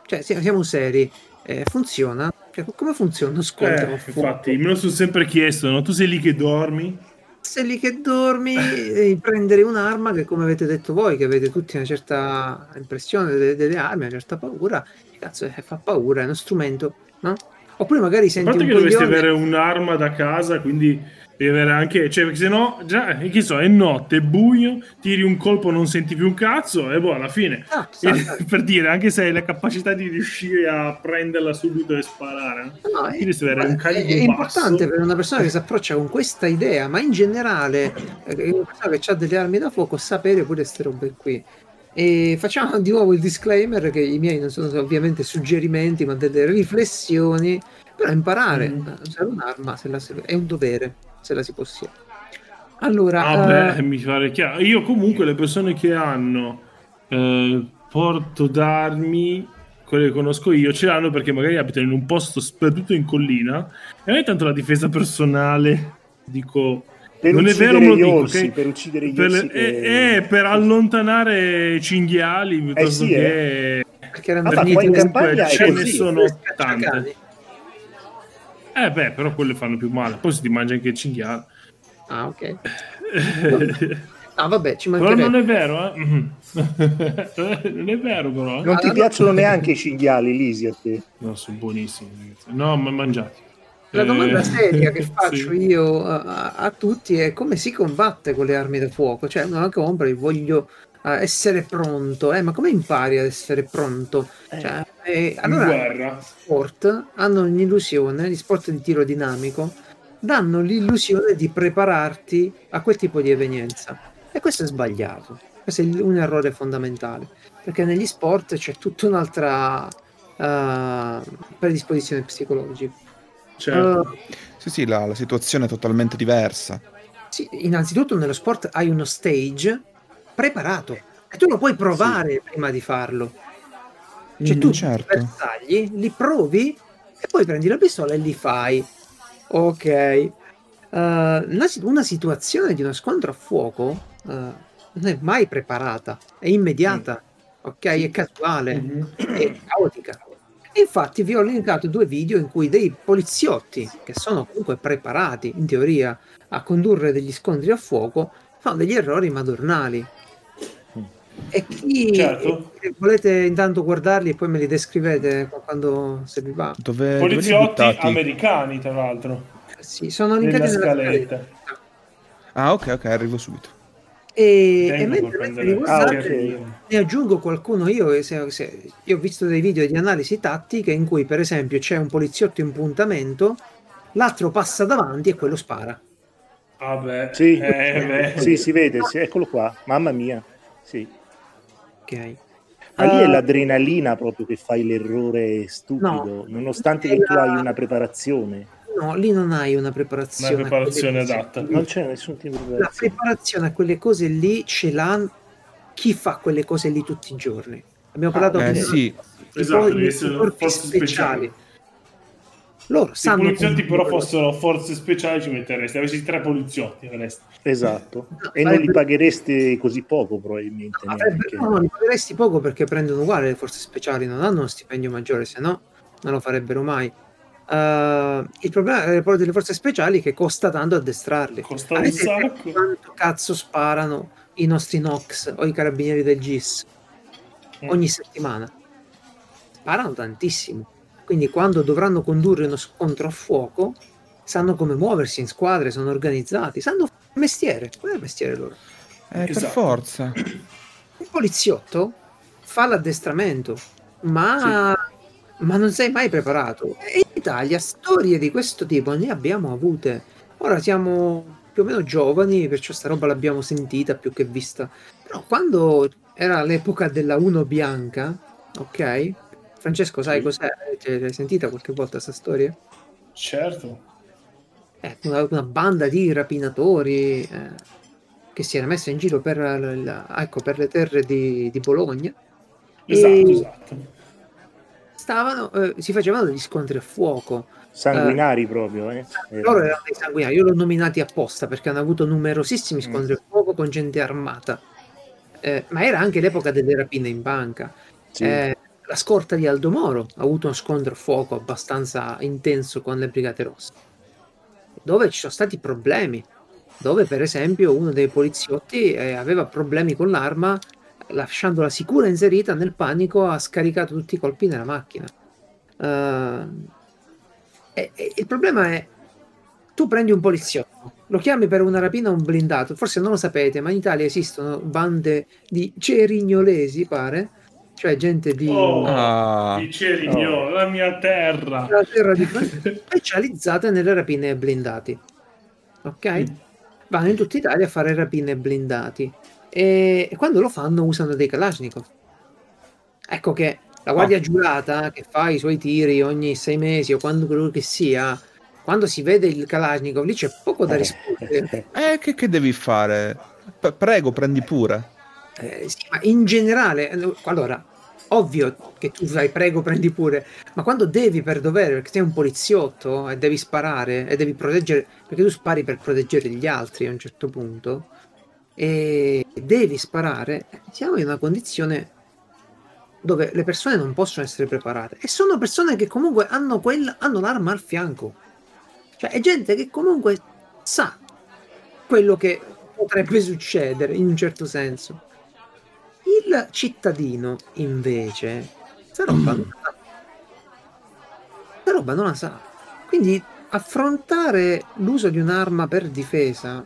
cioè siamo, seri, eh, funziona. Cioè, come funziona uno scontro Eh, a infatti, me lo sono sempre chiesto, no? Tu sei lì che dormi, sei lì che dormi e prendere un'arma che come avete detto voi che avete tutti una certa impressione delle, delle armi una certa paura cazzo eh, fa paura è uno strumento no? oppure magari a senti parte un che dovresti avere un'arma da casa, quindi devi avere anche, cioè, perché se no, già, eh, che so, è notte, è buio, tiri un colpo, non senti più un cazzo, e boh, alla fine. Ah, E- per dire, anche se hai la capacità di riuscire a prenderla subito e sparare, no? È, è- è importante per una persona che si approccia con questa idea, ma in generale, eh, una persona che ha delle armi da fuoco, sapere pure queste robe qui. E facciamo di nuovo il disclaimer che i miei non sono ovviamente suggerimenti, ma delle riflessioni. Però imparare Mm. a usare un'arma se la si- è un dovere, se la si possiede. Allora, Ah, eh, beh, mi pare chiaro. Io comunque le persone che hanno eh, porto d'armi, quelle che conosco io, ce l'hanno perché magari abitano in un posto sperduto in collina e non è tanto la difesa personale, dico... Per non è uccidere vero, me lo gli dico, orsi, ok? per uccidere gli Per, orsi. eh, che- eh, per allontanare cinghiali piuttosto sì, che... perché erano Ah, in campagna ce ne sono le scacciacani. Eh beh, però quelle fanno più male. Poi se ti mangi anche il cinghiale. Ah, ok. Ah, vabbè, ci Però mancherebbe. non è vero, eh? Non è vero, però. eh. Non ti Ah, no. piacciono neanche i cinghiali, Lisi, a te? No, sono buonissimi. ragazzi. No, ma mangiati. La domanda Eh, seria che faccio sì. io a, a- tutti è come si combatte con le armi da fuoco? Cioè, uno la compra e voglio eh, essere pronto, eh, ma come impari ad essere pronto? Cioè, eh, In allora, guerra. gli sport hanno un'illusione, gli sport di tiro dinamico danno l'illusione di prepararti a quel tipo di evenienza. E questo è sbagliato. Questo è un errore fondamentale. Perché negli sport c'è tutta un'altra eh, predisposizione psicologica. Certo. Eh, Sì, sì, la, la situazione è totalmente diversa. Sì, innanzitutto nello sport hai uno stage preparato e tu lo puoi provare prima di farlo. Cioè Mm, tu certo. i bersagli li provi e poi prendi la pistola e li fai. Ok. Eh, una, una situazione di uno scontro a fuoco eh, non è mai preparata, è immediata, ok? È casuale, Mhm. è caotica. E Infatti vi ho linkato due video in cui dei poliziotti, che sono comunque preparati in teoria a condurre degli scontri a fuoco, fanno degli errori madornali. E chi Certo. e volete intanto guardarli e poi me li descrivete quando se vi va. Dove, dove Poliziotti buttati? americani, tra l'altro. Sì, sono linkati nella scaletta. scaletta. Ah, ok, ok, arrivo subito. E, e mentre, li Ah, guardate, ok. ne aggiungo qualcuno io, se- se- io ho visto dei video di analisi tattiche in cui per esempio c'è un poliziotto in puntamento, l'altro passa davanti e quello spara. Ah beh. Sì, Eh, beh. sì, si vede, sì, eccolo qua, mamma mia. Sì. Ok. Ma lì è Eh, l'adrenalina proprio che fai l'errore stupido, No. nonostante che tu la- hai una preparazione. No, lì non hai una preparazione. Una preparazione adatta. Non c'è nessun tipo di La preparazione. preparazione a quelle cose lì ce l'ha chi fa quelle cose lì tutti i giorni. Abbiamo parlato Eh di sì, Esatto, i devi essere corpi forze speciali. Loro Se i poliziotti però fossero forze speciali ci metteresti, avessi tre poliziotti avresti. Esatto. E non li paghereste così poco probabilmente. No, no, li pagheresti poco perché prendono uguale le forze speciali, non hanno uno stipendio maggiore, se no non lo farebbero mai. Uh, il problema delle forze speciali è che costa tanto addestrarli. Costa un sacco. quanto cazzo sparano i nostri Nox o i carabinieri del GIS Mm. ogni settimana? Sparano tantissimo. Quindi quando dovranno condurre uno scontro a fuoco, sanno come muoversi in squadre, sono organizzati, sanno fare il mestiere. Qual è il mestiere loro? Eh, per Esatto. forza. Il poliziotto fa l'addestramento, ma, ma non sei mai preparato. E in Italia storie di questo tipo ne abbiamo avute. Ora siamo più o meno giovani, perciò sta roba l'abbiamo sentita più che vista. Però quando era l'epoca della Uno Bianca, ok? Francesco, sai cos'è? Cioè, L'hai sentita qualche volta questa storia? Certo. Eh, una, una banda di rapinatori eh, che si era messa in giro per, la- la- ecco, per le terre di, di Bologna. Esatto, esatto. Stavano, eh, si facevano degli scontri a fuoco. Sanguinari proprio, eh. Loro erano dei sanguinari, io l'ho nominati apposta perché hanno avuto Mm. numerosissimi scontri a fuoco con gente armata. Eh, ma era anche l'epoca delle rapine in banca. Sì. Eh, la scorta di Aldo Moro ha avuto uno scontro a fuoco abbastanza intenso con le Brigate Rosse, dove ci sono stati problemi, dove per esempio uno dei poliziotti eh, aveva problemi con l'arma, lasciandola sicura inserita nel panico ha scaricato tutti i colpi nella macchina. Eh, e- e il problema è, tu prendi un poliziotto, lo chiami per una rapina a un blindato, forse non lo sapete, ma in Italia esistono bande di cerignolesi, pare, cioè gente di... Oh, Ah. di Cerigno, Oh. la mia terra. la terra di Francia, specializzate nelle rapine blindati. Ok? Mm. Vanno in tutta Italia a fare rapine blindati. E, e quando lo fanno usano dei Kalashnikov. Ecco che la guardia giurata che fa i suoi tiri ogni sei mesi o quando quello che sia, quando si vede il Kalashnikov lì c'è poco da rispondere. Eh, che, che devi fare? P- prego, prendi pure. Eh, sì, ma in generale, eh, allora, ovvio che tu fai prego, prendi pure, ma quando devi per dovere, perché sei un poliziotto e devi sparare e devi proteggere, perché tu spari per proteggere gli altri a un certo punto, e devi sparare, siamo in una condizione dove le persone non possono essere preparate e sono persone che comunque hanno, quella, hanno l'arma al fianco, cioè è gente che comunque sa quello che potrebbe succedere in un certo senso. Il cittadino, invece, sta roba sa. Sta roba non la sa. Quindi affrontare l'uso di un'arma per difesa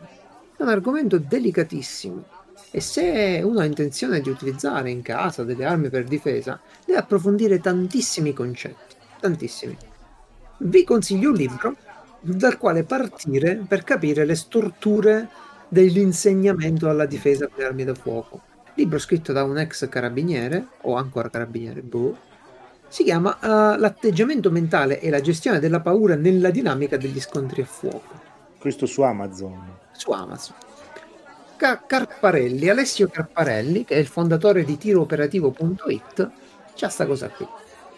è un argomento delicatissimo. E se uno ha intenzione di utilizzare in casa delle armi per difesa, deve approfondire tantissimi concetti. Tantissimi. Vi consiglio un libro dal quale partire per capire le storture dell'insegnamento alla difesa con le armi da fuoco libro scritto da un ex carabiniere, o ancora carabiniere, boh, si chiama eh, L'atteggiamento mentale e la gestione della paura nella dinamica degli scontri a fuoco, Questo su Amazon. su Amazon. Ca- Carparelli, Alessio Carparelli, che è il fondatore di tirooperativo.it, c'ha sta cosa qui.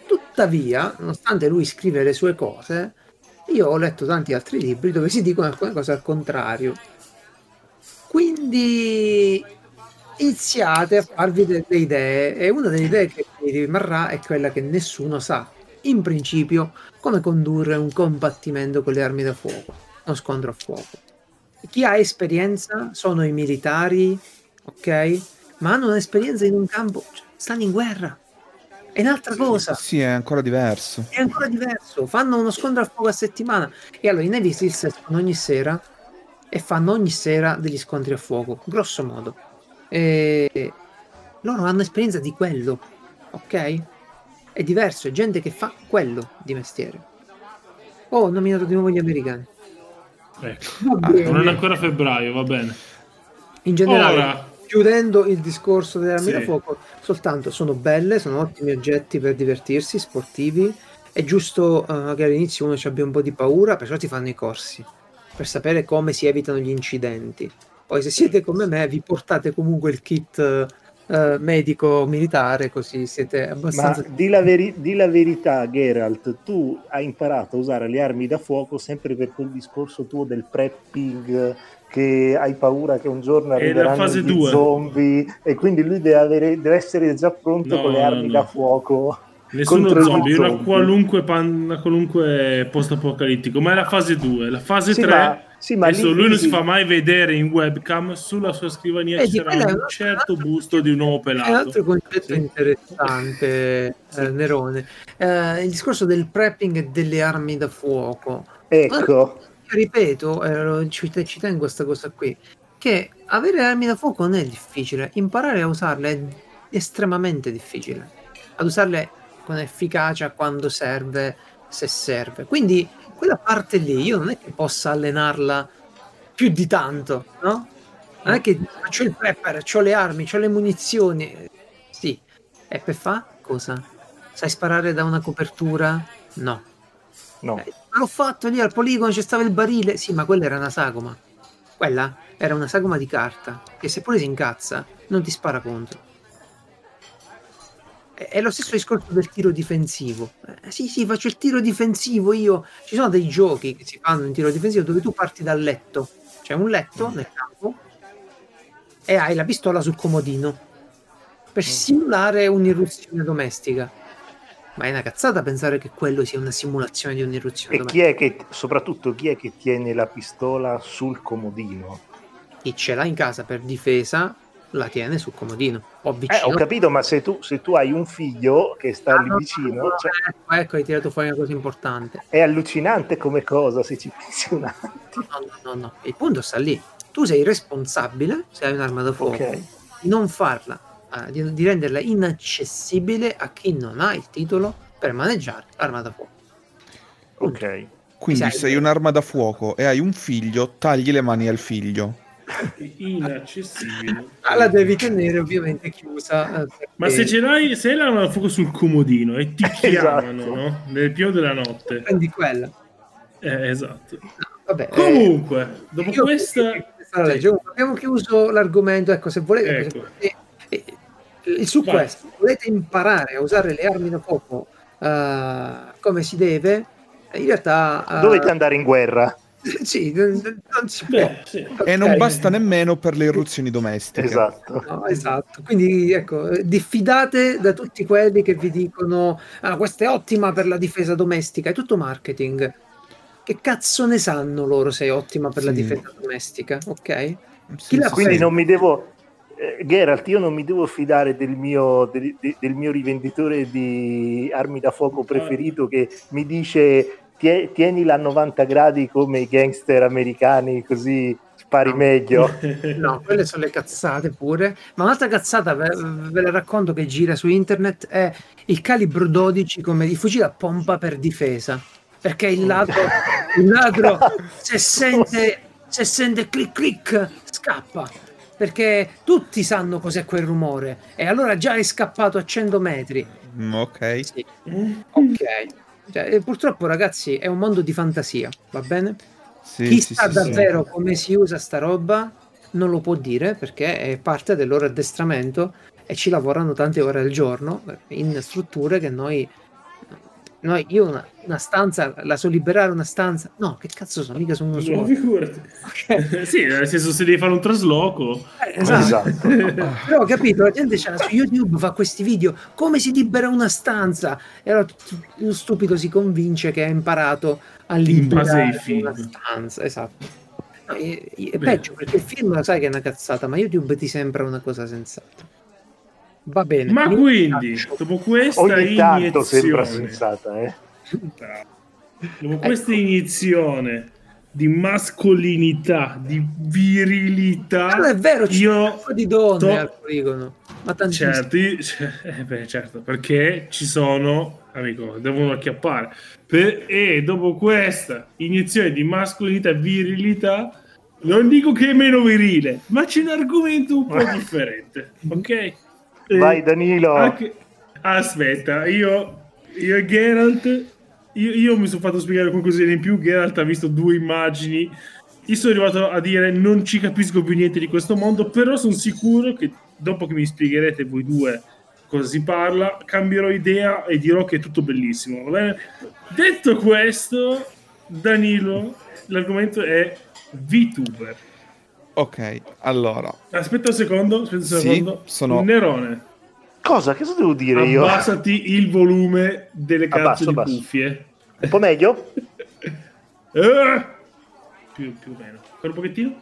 Tuttavia, nonostante lui scrive le sue cose, io ho letto tanti altri libri dove si dicono alcune cose al contrario. Quindi iniziate a farvi delle idee e una delle idee che vi rimarrà è quella che nessuno sa, in principio, come condurre un combattimento con le armi da fuoco, uno scontro a fuoco. Chi ha esperienza sono i militari, ok? Ma hanno un'esperienza in un campo, cioè, stanno in guerra. È un'altra cosa Sì, è ancora diverso. è ancora diverso. Fanno uno scontro a fuoco a settimana. E allora i Navy Seals escono ogni sera e fanno ogni sera degli scontri a fuoco, grosso modo. E loro hanno esperienza di quello, ok? È diverso, è gente che fa quello di mestiere. Oh, ho nominato di nuovo gli americani. Ecco. Ah. Non è ancora febbraio, va bene. In generale, Ora, chiudendo il discorso delle armi Sì. fuoco, soltanto sono belle, sono ottimi oggetti per divertirsi, sportivi. È giusto eh, che all'inizio uno ci abbia un po' di paura, perciò ti fanno i corsi per sapere come si evitano gli incidenti. Poi, se siete come me, vi portate comunque il kit eh, medico militare, così siete Ma abbastanza. di la, veri- di la verità, Geralt, tu hai imparato a usare le armi da fuoco sempre per quel discorso tuo del prepping, che hai paura che un giorno arriveranno gli zombie e quindi lui deve, avere- deve essere già pronto No, con le no, armi no. da fuoco. Nessuno zombie, una qualunque, pan- una qualunque post-apocalittico, ma è la fase 2. La fase Sì, 3, ma- sì, ma adesso lì- lui non si fa mai vedere in webcam, sulla sua scrivania Eh, c'era un un- certo busto di un uomo È un pelato. altro concetto Sì. interessante, eh, Nerone. Eh, il discorso del prepping delle armi da fuoco. Ecco, Ripeto, eh, lo- ci, ci tengo a questa cosa qui, che avere armi da fuoco non è difficile, imparare a usarle è estremamente difficile. Ad usarle con efficacia quando serve, se serve. Quindi quella parte lì io non è che possa allenarla più di tanto, no? Non è che ho il prepper, ho le armi, ho le munizioni. Sì. E per fa cosa? Sai sparare da una copertura? No. no. Eh, l'ho fatto lì al poligono, c'è stava il barile. Sì, ma quella era una sagoma. Quella era una sagoma di carta che seppure si incazza, non ti spara contro. È lo stesso discorso del tiro difensivo. Eh, sì, sì, faccio il tiro difensivo io. Ci sono dei giochi che si fanno in tiro difensivo dove tu parti dal letto. C'è un letto nel campo e hai la pistola sul comodino per simulare un'irruzione domestica. Ma è una cazzata pensare che quello sia una simulazione di un'irruzione E domestica. chi è che, soprattutto, chi è che tiene la pistola sul comodino? Chi ce l'ha in casa per difesa la tiene sul comodino o Eh, vicino. ho capito, ma se tu, se tu hai un figlio che sta Ah, lì no, vicino, no, cioè, ecco, ecco, hai tirato fuori una cosa importante. è allucinante come cosa se ci pensi un attimo. No, no, no, no. Il punto sta lì. Tu sei responsabile, se hai un'arma da fuoco, Ok. di non farla, eh, di, di renderla inaccessibile a chi non ha il titolo per maneggiare l'arma da fuoco. Ok. Quindi sei un'arma da fuoco e hai un figlio, tagli le mani al figlio. Inaccessibile. Ah, la devi tenere ovviamente chiusa. eh, Ma perché se ce l'hai, se hai l'arma da fuoco sul comodino e ti chiamano, Esatto. no? Nel pieno della notte. prendi quella. Eh, esatto. Vabbè, eh, Comunque, dopo io- questa... legge. Abbiamo chiuso l'argomento. Ecco, se volete, Ecco. eh, eh, il su Vai. questo volete imparare a usare le armi da fuoco eh, come si deve, in realtà eh, Dovete andare in guerra. sì, non, non si può. Beh, sì. E non basta nemmeno per le irruzioni domestiche. Esatto. No, esatto, quindi ecco, diffidate da tutti quelli che vi dicono ah, questa è ottima per la difesa domestica, è tutto marketing. Che cazzo ne sanno loro se è ottima per la Sì. difesa domestica, ok? Sì, la Quindi non mi devo... eh, Geralt, io non mi devo fidare del mio, del, de- del mio rivenditore di armi da fuoco preferito che mi dice "Tie- tienila a 90 gradi come i gangster americani così spari meglio. No, quelle sono le cazzate pure. Ma un'altra cazzata, ve, ve la racconto che gira su internet, è il calibro 12 come di fucile a pompa per difesa. Perché il ladro, il ladro se sente, se sente clic clic, scappa. Perché tutti sanno cos'è quel rumore. E allora già è scappato a 100 metri. Mm, ok. Sì. Ok. Cioè, eh, purtroppo, ragazzi, è un mondo di fantasia, va bene? Sì, Chi sì, sa sì, davvero come si usa sta roba non lo può dire perché è parte del loro addestramento e ci lavorano tante ore al giorno in strutture che noi, noi io una, una stanza la so liberare una stanza. No che cazzo sono? Mica sono uno No, solo figurati. sì, nel senso se devi fare un trasloco... Eh, esatto. Esatto. però ho capito la gente c'è su YouTube fa questi video. Come si libera una stanza? E allora uno stupido si convince che ha imparato a liberare film. una stanza esatto. No, è, è peggio perché il film lo sai che è una cazzata ma YouTube ti sembra una cosa sensata va bene Ma quindi, faccio- dopo questa Ogni tanto iniezione... sensata, eh. Dopo questa iniezione di mascolinità, di virilità, Ah, è vero c'è un io sacco di donne to- al poligono ma tantissime certo, io- cioè, eh beh, certo, perché ci sono, amico, devono acchiappare. Per- e dopo questa iniezione di mascolinità e virilità, non dico che è meno virile, ma c'è un argomento un po' differente, ok? Vai Danilo. anche- Aspetta, io, io e Geralt, io, io mi sono fatto spiegare qualcosina in più. Geralt ha visto due immagini. Io sono arrivato a dire non ci capisco più niente di questo mondo, però sono sicuro che dopo che mi spiegherete voi due cosa si parla, cambierò idea e dirò che è tutto bellissimo. Detto questo, Danilo, l'argomento è VTuber. Ok, allora. Aspetta un secondo, aspetta un Sì, secondo. sono- Nerone. Cosa? Che cosa devo dire io? Abbassati il volume delle cazzo Abbasso, di abbasso. cuffie. Un po' meglio? Eh! Più, più o meno. Ancora un pochettino?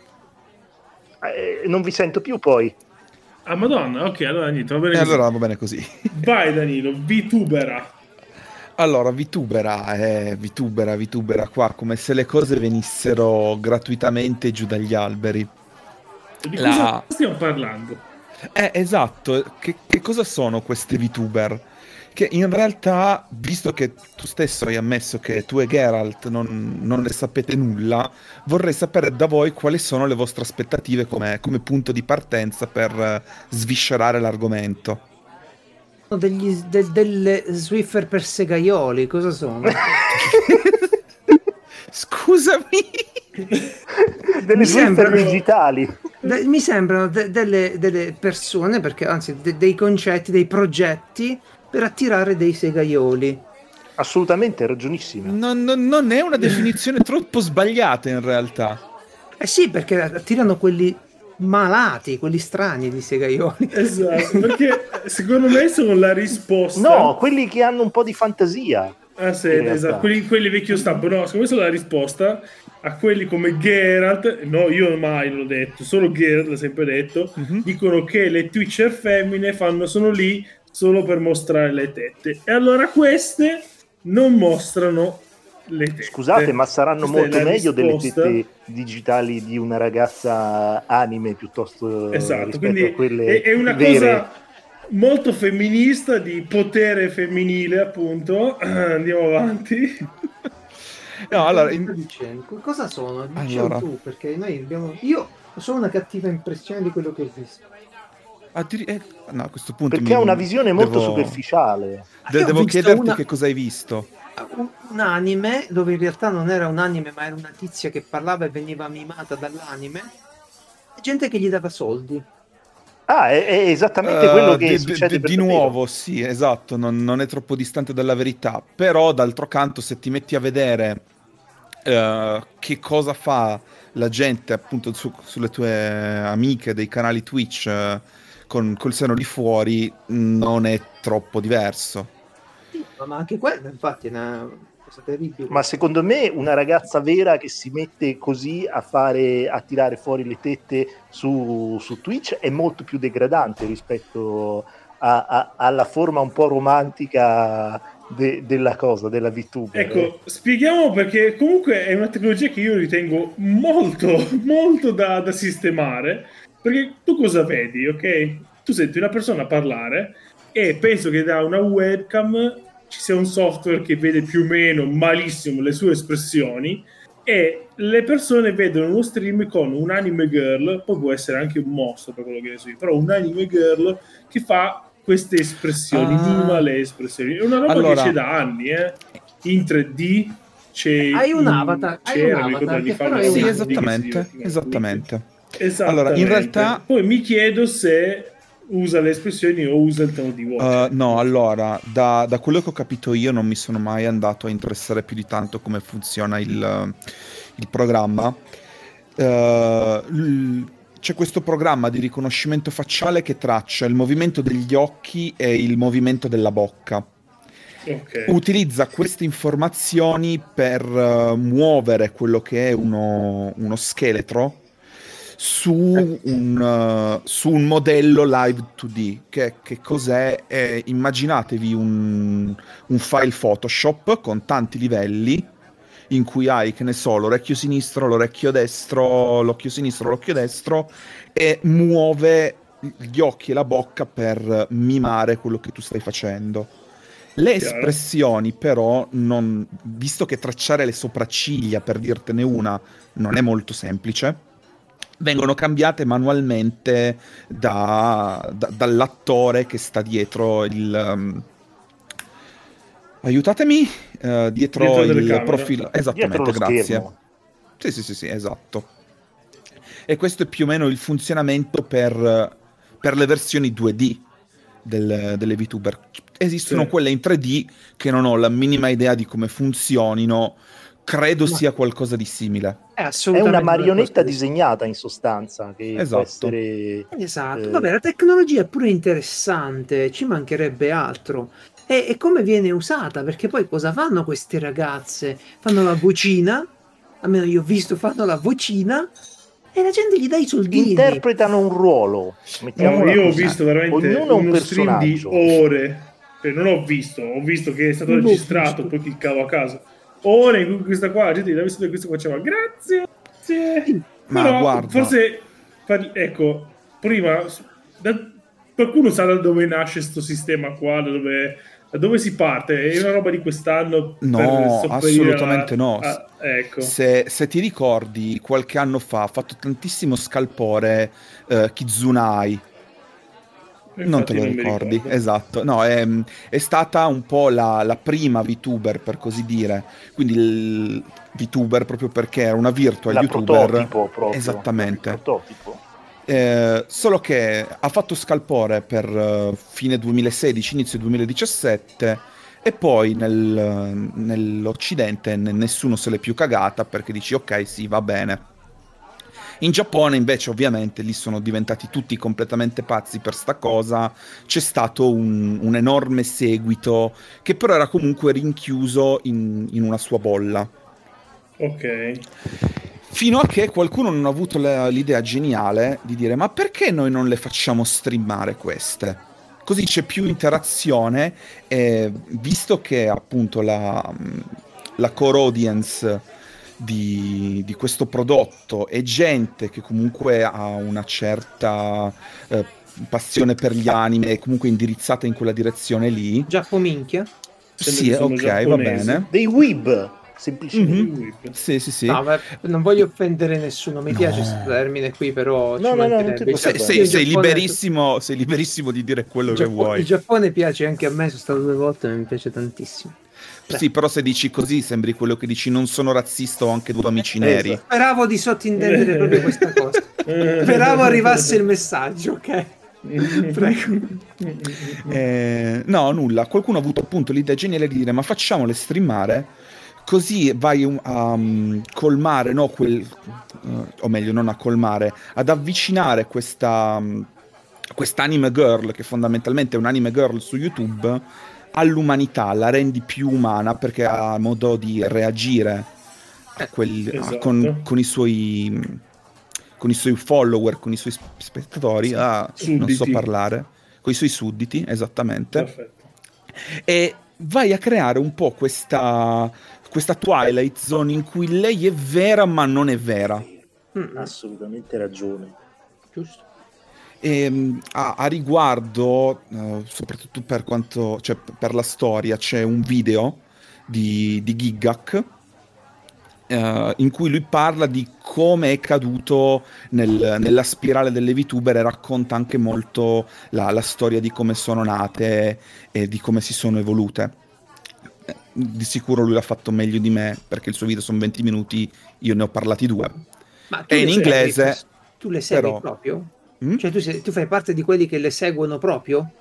Eh, non vi sento più poi. Ah, madonna. Ok, allora niente, va bene E così. allora va bene così. Vai Danilo, vitubera. Allora, vitubera, eh, vitubera, vitubera qua, come se le cose venissero gratuitamente giù dagli alberi. Di La- cosa stiamo parlando? Eh, esatto, che, che cosa sono queste VTuber? Che in realtà, visto che tu stesso hai ammesso che tu e Geralt non, non ne sapete nulla, vorrei sapere da voi quali sono le vostre aspettative come, come punto di partenza per eh, sviscerare l'argomento. Sono Degli, de- delle Swiffer per segaioli, cosa sono? Scusami! Delle Mi sembra- Swiffer digitali. De- mi sembrano de- delle, delle persone, perché anzi de- dei concetti, dei progetti per attirare dei segaioli. Assolutamente, ragionissima. Non, non- non è una definizione troppo sbagliata in realtà. Eh sì, perché attirano quelli malati, quelli strani di segaioli. Esatto, perché secondo me sono la risposta. No, quelli che hanno un po' di fantasia. Ah, sì, esatto, quelli, quelli vecchio stampo. No, secondo me sono la risposta a quelli come Geralt. No, io mai l'ho detto, solo Geralt l'ha sempre detto. Mhm. Dicono che le Twitcher femmine fanno, sono lì solo per mostrare le tette. E allora queste non mostrano le tette. Scusate, ma saranno Questa molto meglio delle tette digitali di una ragazza anime piuttosto Esatto, rispetto quindi a quelle è, è una vere. cosa molto femminista di potere femminile, appunto. Andiamo avanti. No, allora, Cosa in- Cosa sono? Dicevo Allora. tu, perché noi abbiamo... Io ho solo una cattiva impressione di quello che ho visto. addiri- eh, no, a questo punto Perché mi- ha una visione molto devo- superficiale. de- ho devo chiederti una- che cosa hai visto. un, un anime dove in realtà non era un anime ma era una tizia che parlava e veniva mimata dall'anime e gente che gli dava soldi Ah, è, è esattamente Eh, quello che di- succede di, nuovo, sì, esatto, non, non è troppo distante dalla verità. Però, d'altro canto, se ti metti a vedere eh, che cosa fa la gente, appunto, su- sulle tue amiche dei canali Twitch eh, con col seno di fuori, non è troppo diverso. Sì, ma anche quello infatti è una cosa terribile Ma secondo me una ragazza vera che si mette così a fare a tirare fuori le tette su, su Twitch è molto più degradante rispetto a- a- alla forma un po' romantica de- della cosa, della VTuber. Ecco, spieghiamo perché comunque è una tecnologia che io ritengo molto, molto da, da sistemare. Perché tu cosa vedi, ok? Tu senti una persona parlare e penso che da una webcam ci sia un software che vede più o meno malissimo le sue espressioni e le persone vedono uno stream con un anime girl, poi può essere anche un mostro per quello che ne so io, però un anime girl che fa queste espressioni, Ah. mima le espressioni. È una roba Allora- che c'è da anni, eh. In 3D c'è Hai un avatar, hai c'era, un mi ricordo avatar che però è un Sì, esattamente, esattamente. Esattamente. Allora, in realtà- Poi mi chiedo se usa le espressioni o usa il tono di voce. Uh, no, allora, da, da quello che ho capito io non mi sono mai andato a interessare più di tanto come funziona il, il programma. Uh, l- c'è questo programma di riconoscimento facciale che traccia il movimento degli occhi e il movimento della bocca. Ok. Utilizza queste informazioni per uh, muovere quello che è uno, uno scheletro su un, uh, su un modello live 2D. Che, che cos'è? Eh, immaginatevi un, un file Photoshop con tanti livelli in cui hai, che ne so, l'orecchio sinistro, l'orecchio destro, l'occhio sinistro, l'occhio destro e muove gli occhi e la bocca per mimare quello che tu stai facendo. Le Chiaro. espressioni, però, non, visto che tracciare le sopracciglia, per dirtene una, non è molto semplice, vengono cambiate manualmente da- da- dall'attore che sta dietro il. um, aiutatemi, eh, dietro, Dietro il profilo. Esattamente, grazie. schermo. Sì, sì, sì, sì, esatto. E questo è più o meno il funzionamento per, per le versioni 2D del- delle VTuber. Esistono Sì. quelle in 3D che non ho la minima idea di come funzionino, credo Ma- sia qualcosa di simile. È È assolutamente una marionetta di- disegnata in sostanza che Esatto. può essere Esatto, Eh. vabbè, la tecnologia è pure interessante, ci mancherebbe altro. E, e come viene usata? Perché poi cosa fanno queste ragazze? Fanno la vocina, almeno io ho visto, fanno la vocina e la gente gli dà i soldini. interpretano un ruolo. No, io ho visto veramente Ognuno ha un uno stream di ore. Cioè, non ho visto, ho visto che è stato Non registrato, poi cliccavo a caso. Ore in cui questa qua, la gente l'ha visto e questo faceva grazie. grazie." Ma Però guarda. forse, ecco, prima, da- qualcuno sa da dove nasce questo sistema qua, da dove, da dove si parte? È una roba di quest'anno? No, assolutamente a- no. a- ecco. Se, se ti ricordi, qualche anno fa ha fatto tantissimo scalpore eh, Kizunai. Non te lo ricordi? Esatto, no, è, è stata un po' la, la prima VTuber per così dire. Quindi il VTuber proprio perché era una virtual La YouTuber. prototipo proprio. Esattamente. Prototipo. Eh, solo che ha fatto scalpore per eh, fine 2016, inizio 2017 e poi nel- nell'Occidente nessuno se l'è più cagata perché dici ok sì va bene. In Giappone invece ovviamente lì sono diventati tutti completamente pazzi per sta cosa, c'è stato un, un enorme seguito che però era comunque rinchiuso in- in una sua bolla. Ok. Fino a che qualcuno non ha avuto la- l'idea geniale di dire: Ma perché noi non le facciamo streamare queste? Così c'è più interazione. E visto che appunto la, la core audience di, di questo prodotto è gente che comunque ha una certa eh, passione per gli anime, è comunque indirizzata in quella direzione lì. Giappo minchia. Sembra Sì, ok, va giapponesi. bene. Dei weeb, semplicemente. Mhm. Sì, sì, sì. No, ma non voglio offendere nessuno, mi No. piace questo termine qui, però ci No, no, no, Sei, sei- sei Giappone- liberissimo, sei liberissimo di dire quello il che vuoi. Il Giappone piace anche a me, sono stato due volte e mi piace tantissimo. Sì, però se dici così sembri quello che dici non sono razzista, ho anche due amici neri. Esatto. Speravo di sottintendere proprio questa cosa. Speravo arrivasse il messaggio, ok? Prego. Eh, no, nulla. Qualcuno ha avuto appunto l'idea geniale di dire ma facciamole streamare così vai a um, colmare, no, quel, eh, o meglio non a colmare, ad avvicinare questa, um, quest'anime girl che fondamentalmente è un anime girl su YouTube all'umanità, la rendi più umana perché ha modo di reagire a quel- a- Esatto. con, con i suoi con i suoi follower, con i suoi sp- spettatori, ah, non so parlare, con i suoi sudditi, esattamente, Perfetto. e vai a creare un po' questa, questa Twilight Zone in cui lei è vera ma non è vera. Mm, Assolutamente ragione. giusto. E, mh, a, a riguardo, eh, soprattutto per quanto, cioè, per la storia, c'è un video di, di Gigak eh, in cui lui parla di come è caduto nel- nella spirale delle VTuber e racconta anche molto la, la storia di come sono nate e di come si sono evolute. Eh, Di sicuro lui l'ha fatto meglio di me perché il suo video sono 20 minuti, io ne ho parlati due. Ma tu È in inglese, tu le segui però- proprio? Mm? Cioè tu, sei- tu fai parte di quelli che le seguono proprio?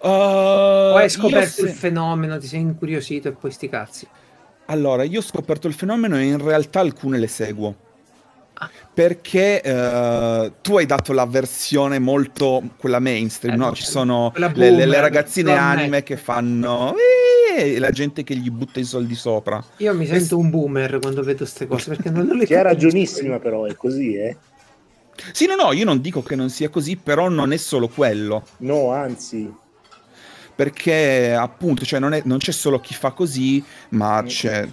Uh, o hai scoperto se- il fenomeno, ti sei incuriosito e poi sti cazzi? Allora, io ho scoperto il fenomeno e in realtà alcune le seguo. Ah. Perché eh, tu hai dato la versione molto quella mainstream, Eh, no? Ci sono le, le- le ragazzine anime che fanno "Eh", e la gente che gli butta i soldi sopra. Io mi sento un boomer quando vedo queste cose perché non, non le Che ha capisco. ragionissima però, è così, eh? Sì, no, no, io non dico che non sia così, però non è solo quello. No, anzi, Perché appunto, cioè, non, è- non c'è solo chi fa così, ma Mm. c'è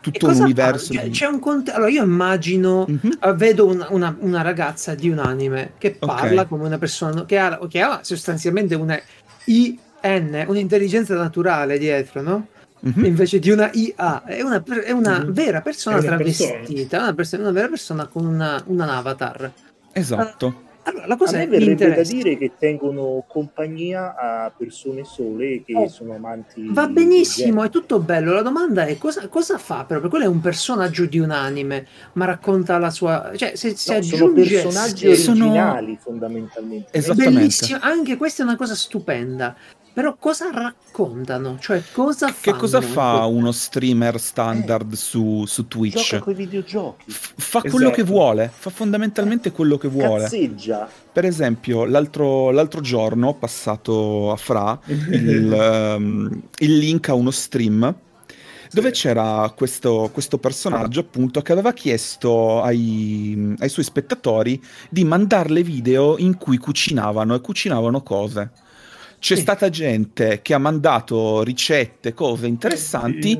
tutto un universo fa? Cioè, di... C'è un conte- Allora io immagino Mhm. eh, vedo una, una- una ragazza di un anime che parla come una persona che ha, che ha sostanzialmente una IN, un'intelligenza naturale dietro, no? Mhm. Invece di una IA, è una, è una Mhm. vera persona È una travestita, una, perso- una vera persona con una, un avatar. Esatto. Allora, la a cosa me che mi verrebbe da interessa dire che tengono compagnia a persone sole che Oh, sono amanti. Va benissimo, genere. è tutto bello. La domanda è cosa, cosa fa proprio? Quello è un personaggio di un anime, ma racconta la sua... Cioè, se si No, sono aggiunge... personaggi Sono- originali fondamentalmente. Esattamente. Bellissimo, anche questa è una cosa stupenda. Però cosa raccontano? Cioè, cosa Che fanno? cosa fa uno streamer standard su, su Twitch? Gioca con i videogiochi. F- fa quello Esatto. che vuole, fa fondamentalmente quello che vuole. Cazzeggia. Per esempio, l'altro, l'altro giorno ho passato a Fra il, ehm, il link a uno stream dove c'era questo, questo personaggio appunto che aveva chiesto ai, ai suoi spettatori di mandarle video in cui cucinavano e cucinavano cose. C'è Sì. stata gente che ha mandato ricette, cose interessanti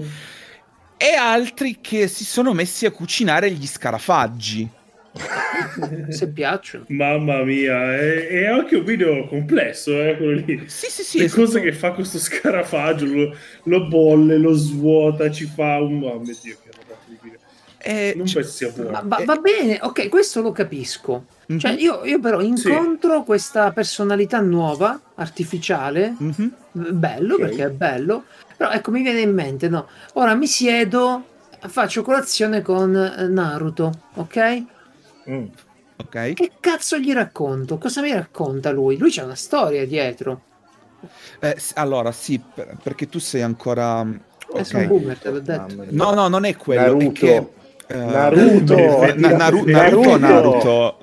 e altri che si sono messi a cucinare gli scarafaggi. Se piacciono. Mamma mia, è, è anche un video complesso, eh, quello lì. Sì, sì, sì. Le cose che fa questo scarafaggio, lo, lo bolle, lo svuota, ci fa un... Oh mio Dio, che roba. Eh, Non cioè- penso sia buono. Ma va, va bene, ok, questo lo capisco. Mhm. Cioè, io, io però incontro questa personalità nuova, artificiale, Mhm. bello Ok. perché è bello, però ecco mi viene in mente, no, ora mi siedo, faccio colazione con eh, Naruto, ok? Mm. Ok. Che cazzo gli racconto? Cosa mi racconta lui? Lui c'ha una storia dietro. Eh, allora, sì, per- perché tu sei ancora... Eh, ok. sono boomer, te l'ho detto. No, no, non è quello, Naruto. è che... eh, Naruto. Na- Naru- Naruto, Naruto. Naruto.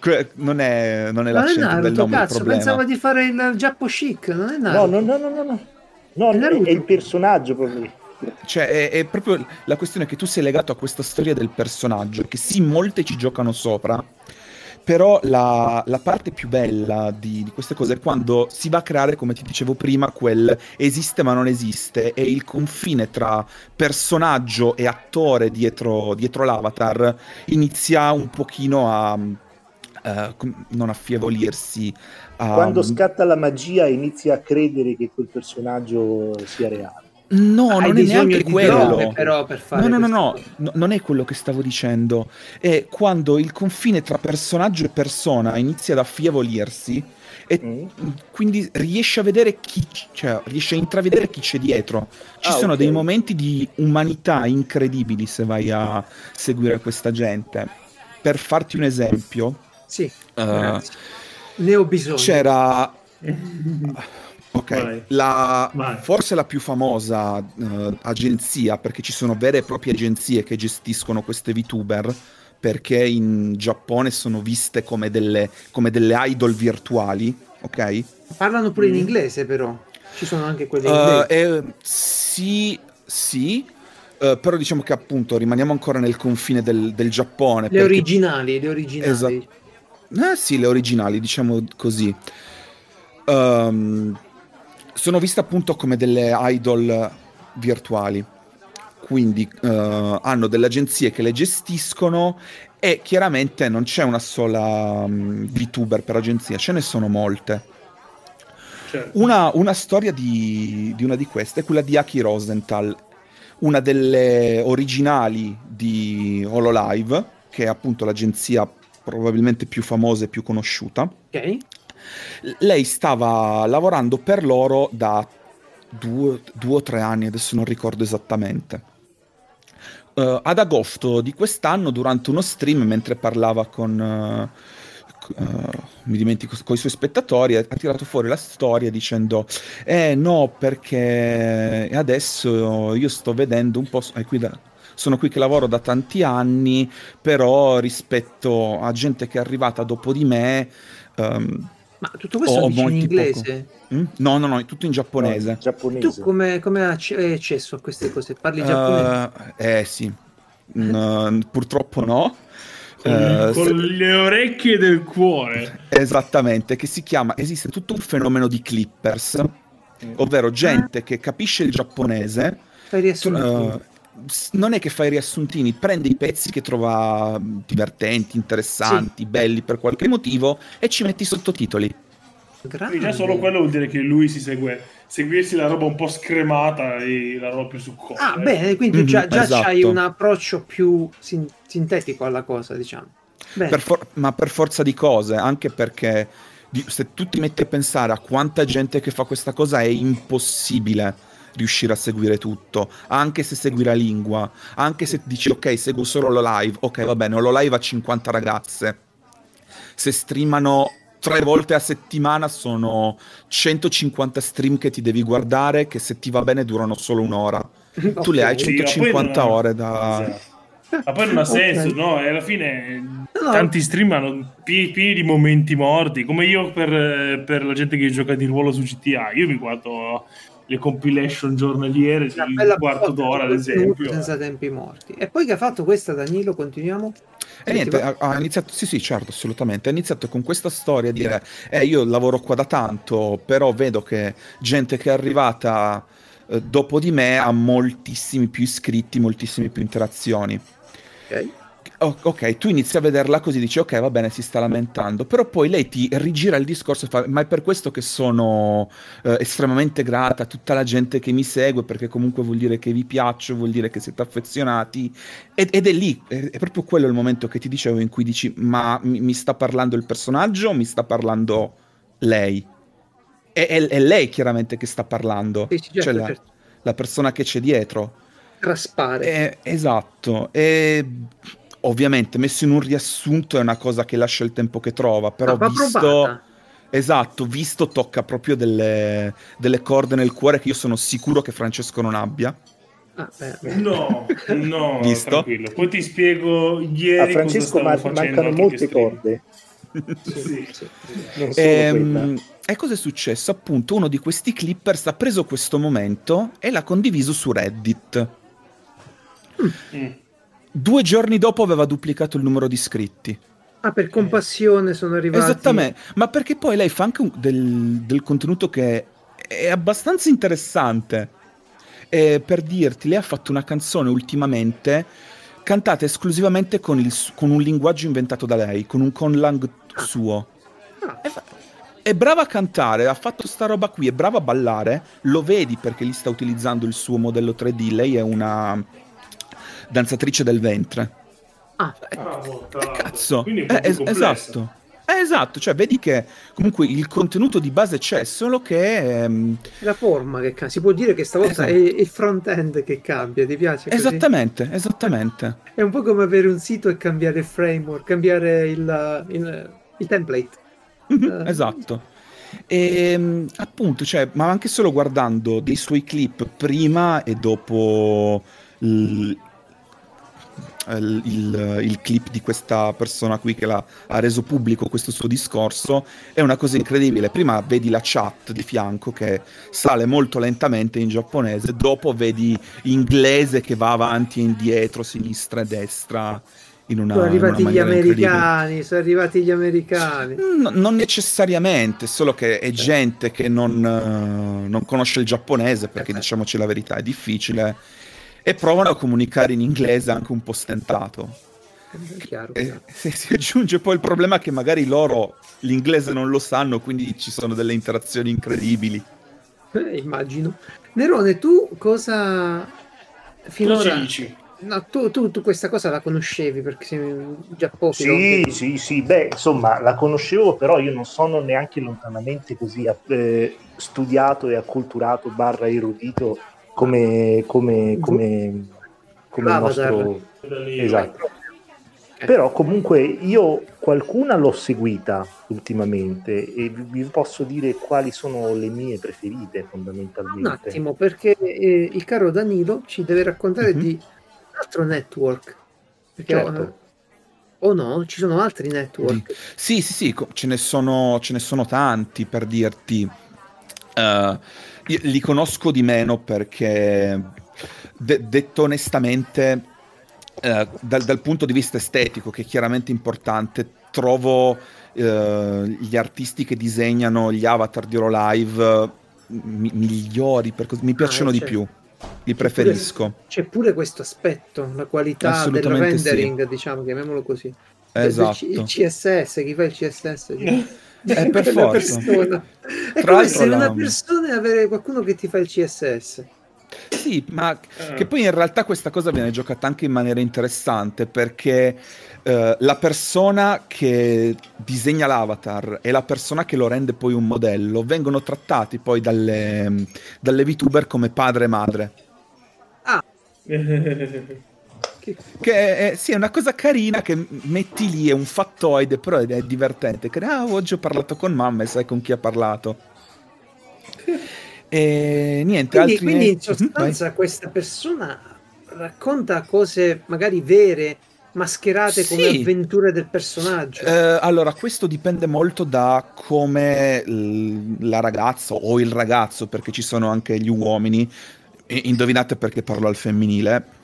Que- non è, non è l'accento del Naruto, nome il cazzo, problema. pensavo di fare il Giappo chic, non è No, Naruto. no, no, no, no, no. No, È è il personaggio proprio. Cioè, è, è proprio la questione che tu sei legato a questa storia del personaggio, che sì, molte ci giocano sopra, però la, la parte più bella di, di queste cose è quando si va a creare, come ti dicevo prima, quel esiste ma non esiste, e il confine tra personaggio e attore dietro, dietro l'avatar inizia un pochino a... com- non affievolirsi a, Quando scatta la magia inizi a credere che quel personaggio sia reale. No, Hai non è neanche quello però per fare No, no, no, no, non è quello che stavo dicendo. È quando il confine tra personaggio e persona inizia ad affievolirsi e Mm. quindi riesci a vedere chi, cioè riesci a intravedere chi c'è dietro. Ci Ah, sono ok. dei momenti di umanità incredibili se vai a seguire questa gente. Per farti un esempio, Sì, grazie. Ne ho bisogno. c'era Ok, Vai. la, Vai. forse la più famosa eh, agenzia, perché ci sono vere e proprie agenzie che gestiscono queste VTuber, perché in Giappone sono viste come delle, come delle idol virtuali, ok? Parlano pure in Mm. inglese, però. Ci sono anche quelli in Eh, inglese. eh, sì, sì, eh, però diciamo che appunto rimaniamo ancora nel confine del, del Le Giappone. perché- originali, le originali. Esatto. Eh sì, le originali, diciamo così. Ehm, sono viste appunto come delle idol virtuali. Quindi eh, hanno delle agenzie che le gestiscono e chiaramente non c'è una sola mm, VTuber per agenzia, ce ne sono molte. Certo. Una, una storia di, di una di queste è quella di Aki Rosenthal, una delle originali di Hololive, che è appunto l'agenzia probabilmente più famosa e più conosciuta. Ok. Lei stava lavorando per loro da due, due o tre anni, adesso non ricordo esattamente. Eh, ad agosto di quest'anno, durante uno stream, mentre parlava con, c- eh, mi dimentico, con i suoi spettatori, ha tirato fuori la storia dicendo: Eh no, perché adesso io sto vedendo un po'. eh, qui da- sono qui che lavoro da tanti anni, però rispetto a gente che è arrivata dopo di me. ehm, Ma tutto questo in inglese? mm? No, no, no, è tutto in giapponese. No, giapponese. Tu come, come hai accesso a queste cose? Parli giapponese? Eh, eh, sì, Mm, purtroppo no. Con, Eh, con se- le orecchie del cuore. Esattamente, che si chiama, esiste tutto un fenomeno di clippers, ovvero gente che capisce il giapponese, Fai riassunti. eh, s- non è che fa i riassuntini, prende i pezzi che trova mh, divertenti, interessanti, belli per qualche motivo e ci mette i sottotitoli. Grande. Quindi già solo quello vuol dire che lui si segue. Seguirsi la roba un po' scremata e la roba più succosa. Ah, eh. bene, quindi tu Mhm, già, già esatto. c'hai un approccio più sin- sintetico alla cosa, diciamo. Per for- ma per forza di cose, anche perché di- se tu ti metti a pensare a quanta gente che fa questa cosa è impossibile riuscire a seguire tutto, anche se segui la lingua, anche se dici ok, seguo solo lo live, ok va bene, lo live a 50 ragazze, se streamano tre volte a settimana sono 150 stream che ti devi guardare che se ti va bene durano solo un'ora. Tu le hai Sì, ma poi 150 non- ore da... Esatto. Ma poi non ha senso, no? E alla fine No. tanti stream hanno pi- pieni di momenti morti, come io per, eh, per la gente che gioca di ruolo su GTA. Io mi guardo le compilation giornaliere di un quarto d'ora, ad di esempio. senza tempi morti. E poi che ha fatto questa Danilo? Continuiamo? E niente, ha, ha iniziato, sì sì certo, assolutamente, ha iniziato con questa storia a dire, eh io lavoro qua da tanto, però vedo che gente che è arrivata eh, dopo di me ha moltissimi più iscritti, moltissime più interazioni. Ok. O- ok, tu inizi a vederla così, dici ok, va bene, si sta lamentando, però poi lei ti rigira il discorso e fa, ma è per questo che sono eh, estremamente grata a tutta la gente che mi segue, perché comunque vuol dire che vi piaccio, vuol dire che siete affezionati, ed, ed è lì, è, è proprio quello il momento che ti dicevo in cui dici, ma mi, mi sta parlando il personaggio o mi sta parlando lei? È, è- è lei chiaramente che sta parlando, Sì, sì, certo, cioè la, certo. la persona che c'è dietro. Traspare. Eh, esatto, e ovviamente messo in un riassunto è una cosa che lascia il tempo che trova, però Ah, visto, provata. esatto, visto tocca proprio delle, delle corde nel cuore che io sono sicuro che Francesco non abbia. Ah. No, no, Visto? tranquillo. Poi ti spiego ieri A cosa Francesco stavo ma- facendo mancano molte corde. Sì. Sì. Ehm. E cosa è successo? Appunto, uno di questi clippers ha preso questo momento e l'ha condiviso su Reddit. Mm. Due giorni dopo aveva duplicato il numero di iscritti. Ah, per compassione sono arrivati. Esattamente, ma perché poi lei fa anche un- del, del contenuto che è abbastanza interessante. E per dirti, lei ha fatto una canzone ultimamente cantata esclusivamente con, il con un linguaggio inventato da lei, con un conlang suo. Ah, È, è brava a cantare, ha fatto sta roba qui, è brava a ballare, lo vedi perché lì sta utilizzando il suo modello 3D, lei è una danzatrice del ventre. ah, Eh, cazzo, Quindi è un eh, es- esatto. Eh, esatto, cioè vedi che comunque il contenuto di base c'è, solo che ehm, la forma che cambia. Si può dire che stavolta Esatto. è il front-end che cambia. Ti piace? così? esattamente, esattamente. È un po' come avere un sito e cambiare il framework, cambiare il, il- il template. Mhm, Eh. esatto. E ehm, appunto, cioè, ma anche solo guardando dei suoi clip prima e dopo il, il- il- il clip di questa persona qui che l'ha, ha reso pubblico questo suo discorso è una cosa incredibile. Prima vedi la chat di fianco che sale molto lentamente in giapponese, dopo vedi inglese che va avanti e indietro, sinistra e destra. In una, sono arrivati gli americani, sono arrivati gli americani. No, non necessariamente, solo che è gente che non, eh, non conosce il giapponese, perché Eh, diciamoci la verità, è difficile, e provano a comunicare in inglese anche un po' stentato. È chiaro, E chiaro. se si aggiunge poi il problema che magari loro l'inglese non lo sanno, quindi ci sono delle interazioni incredibili. Eh, immagino. Nerone, tu cosa Cosa finora... ci dici? No, tu, tu- tu questa cosa la conoscevi perché sei già poco. Sì, sì, sì, beh, insomma, la conoscevo, però io non sono neanche lontanamente così eh, studiato e acculturato barra erudito come, come, come, come nostro... Esatto. Però comunque io qualcuna l'ho seguita ultimamente e vi posso dire quali sono le mie preferite Un fondamentalmente. attimo, perché eh, il caro Danilo ci deve raccontare Mhm. di un altro network. Perché, Certo. eh, o no, ci sono altri network. Sì, sì, sì, co- ce ne sono, ce ne sono tanti per dirti. Eh, io li conosco di meno perché, de- detto onestamente, eh, dal, dal punto di vista estetico, che è chiaramente importante, trovo eh, gli artisti che disegnano gli avatar di Hololive eh, mi- migliori, per cos- mi piacciono eh, di più, li preferisco. C'è pure questo aspetto, la qualità del Assolutamente sì. rendering, diciamo, chiamiamolo così. Esatto. Il CSS, chi fa il CSS? Eh, per forza. persona. È Tra come la- una persona e avere qualcuno che ti fa il CSS. Sì, ma Eh. che poi in realtà questa cosa viene giocata anche in maniera interessante perché eh, la persona che disegna l'avatar e la persona che lo rende poi un modello vengono trattati poi dalle, dalle VTuber come padre e madre. Che- Che è, sì, è una cosa carina che metti lì, è un fattoide, però è, è divertente. Che, ah, oggi ho parlato con mamma e sai con chi ha parlato. E niente, Quindi, altri... quindi in Mhm, sostanza questa persona racconta cose magari vere, mascherate come Sì. avventure del personaggio. Eh, allora, questo dipende molto da come l- la ragazza o il ragazzo, perché ci sono anche gli uomini. E- Indovinate perché parlo al femminile.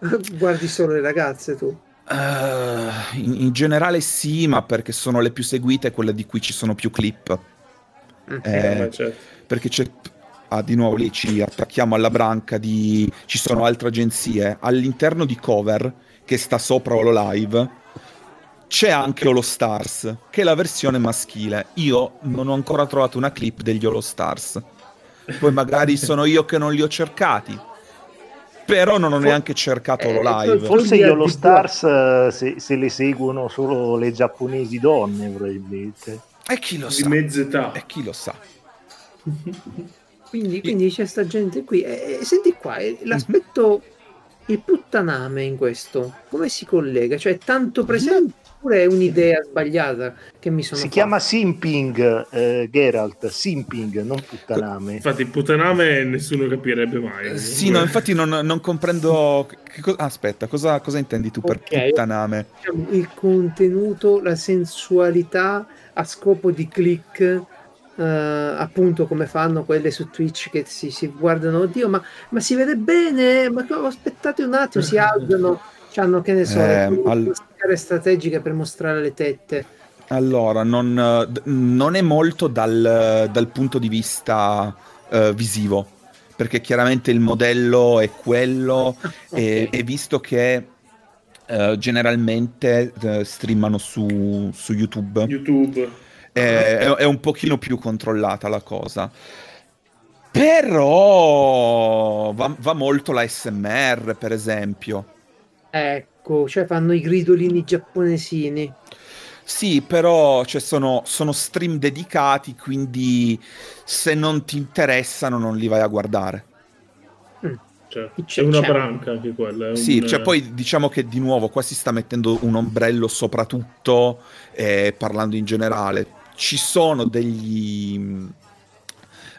Guardi solo le ragazze tu. Eh, in, in generale sì, ma perché sono le più seguite quelle di cui ci sono più clip. Mm. Eh, Vabbè, certo. perché c'è ah, di nuovo lì ci attacchiamo alla branca di ci sono altre agenzie all'interno di cover che sta sopra Holo Live c'è anche Holo Stars che è la versione maschile io non ho ancora trovato una clip degli Holo Stars poi magari sono io che non li ho cercati però non ho neanche cercato Eh, Live Forse gli All Stars eh, se, se le seguono solo le giapponesi donne, probabilmente. e chi lo Di sa mezz'età. e chi lo sa Quindi, quindi c'è sta gente qui. E, e senti qua, eh, l'aspetto, il puttaname in questo, come si collega? Cioè, è tanto presente oppure è un'idea sbagliata che mi sono Si fatto? chiama simping, eh, Geralt, simping, non puttaname. Infatti, puttaname nessuno capirebbe mai. sì no infatti non, non comprendo che co- aspetta cosa, cosa intendi tu per Ok. puttaname Diciamo, il contenuto, la sensualità a scopo di click, eh, appunto come fanno quelle su Twitch che si, si guardano, oddio, ma, ma si vede bene, ma aspettate un attimo, si alzano, hanno che ne so, Eh, al- maschere strategiche per mostrare le tette. Allora, non, non è molto dal, dal punto di vista eh, visivo, perché chiaramente il modello è quello e, Ok. e visto che eh, generalmente eh, streamano su, su YouTube, YouTube. eh, è, è un pochino più controllata la cosa. Però va, va molto la SMR, per esempio. Ecco, cioè fanno i gridolini giapponesini. Sì, però cioè, sono, sono stream dedicati, quindi se non ti interessano non li vai a guardare. Cioè, C'è- è una c'è- branca anche quella. è Sì, un- cioè poi diciamo che di nuovo qua si sta mettendo un ombrello sopra tutto, eh, parlando in generale. Ci sono degli, mh,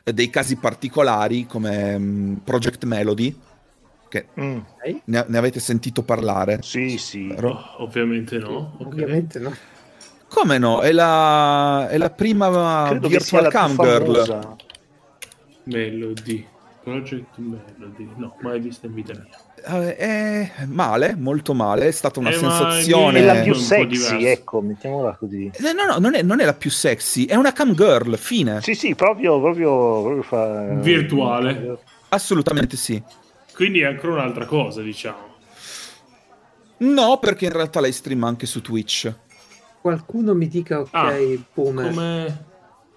dei casi particolari come mh, Project Melody, che Mm, ne, ne avete sentito parlare. sì, sì. Oh, ovviamente no. ok. Ovviamente no. Come no? È la, è la prima Credo virtual cam girl. famosa. Melody. Project Melody. No, mai vista in vita mia. Eh, è male, molto male. È stata una Eh, sensazione. È la più un po' sexy, ecco, mettiamola così. Eh, No, no, non è, non è la più sexy, è una cam girl, fine. Sì, sì, proprio, proprio, proprio fa... Virtuale. Assolutamente sì. Quindi è ancora un'altra cosa, diciamo. No, perché in realtà lei streama anche su Twitch. Qualcuno mi dica ok, Ah, boomer. Come...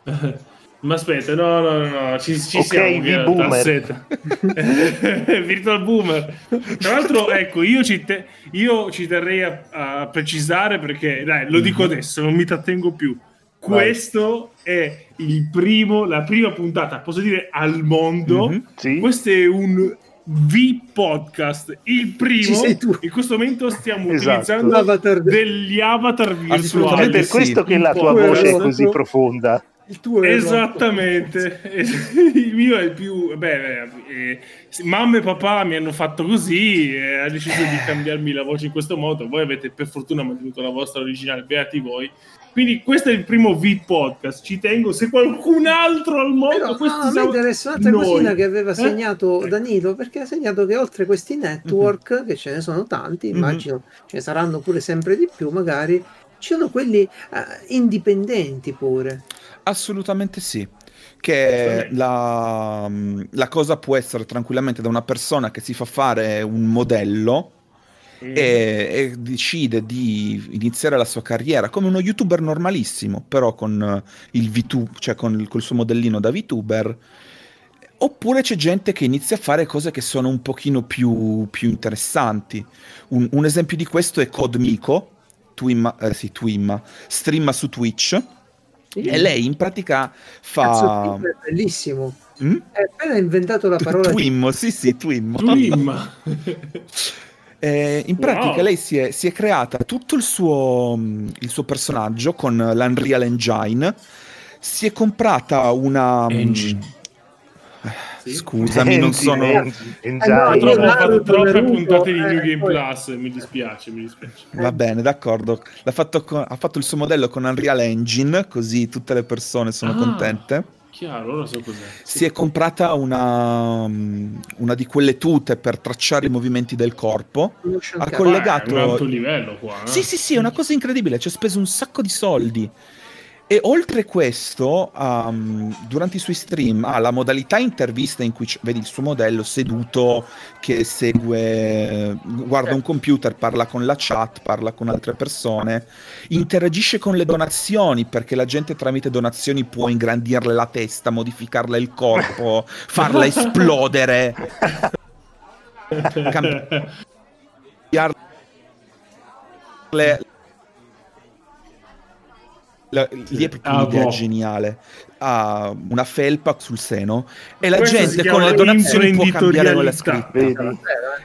Ma aspetta, no, no, no, no, ci, ci Ok, siamo. boomer. Virtual boomer. Tra l'altro, ecco, io ci, te- io ci terrei a, a precisare perché, dai, lo dico Mhm. adesso, non mi trattengo più. Vai. Questo è il primo, la prima puntata, posso dire, al mondo. Mhm. Sì? Questo è un V podcast, il primo. In questo momento stiamo Esatto. utilizzando L'avatar de- degli avatar È virtuali. per sì. questo che la tua voce è così profonda. Il tuo è Esattamente, il mio è il più. Beh, eh, mamma e papà mi hanno fatto così e ha deciso di cambiarmi la voce in questo modo. Voi avete per fortuna mantenuto la vostra originale, beati voi. Quindi, questo è il primo V podcast. Ci tengo. Se qualcun altro al mondo, Però, no, siamo interessa un'altra noi. cosina che aveva Eh? segnato Danilo, perché ha segnato che oltre questi network, che ce ne sono tanti, Mhm. immagino ce ne saranno pure sempre di più, magari ci sono quelli eh, indipendenti pure. Assolutamente sì. Che la, la cosa può essere tranquillamente da una persona che si fa fare un modello Mm. E, e decide di iniziare la sua carriera come uno youtuber normalissimo, però con eh, il VTuber, cioè con il, col suo modellino da VTuber. Oppure c'è gente che inizia a fare cose che sono un pochino più, più interessanti. Un, un esempio di questo è Codmico, Twimma, eh, sì, Twimma, streama su Twitch e lei in pratica Cazzo, fa... Tim è bellissimo. Mm? Hai appena inventato la parola di Twimmo, sì sì, Twimmo. Twim. Eh, in pratica Wow. lei si è, si è creata tutto il suo, mm, il suo personaggio con l'Unreal Engine, si è comprata una... mm, Engine. Sì. Scusami, non sono... Eh, Purtroppo ho fatto troppe puntate di eh, New Game poi- Plus, mi dispiace, mi dispiace. Va bene, d'accordo. L'ha fatto con- ha fatto il suo modello con Unreal Engine, così tutte le persone sono Ah. contente. Chiaro, ora so cos'è. Si è comprata una, mm, una di quelle tute per tracciare i movimenti del corpo. Ha collegato- Beh, è un alto livello qua. eh. Sì, sì, sì, è una cosa incredibile, ci ha speso un sacco di soldi. E oltre questo, um, durante i suoi stream ha la modalità intervista in cui c- vedi il suo modello seduto che segue, guarda un computer, parla con la chat, parla con altre persone, interagisce con le donazioni perché la gente tramite donazioni può ingrandirle la testa, modificarle il corpo, farla esplodere. le, la- lì è proprio Ah, un'idea boh. geniale. Ha una felpa sul seno e la Questa si gente con le donazioni può cambiare quella scritta. Vedi?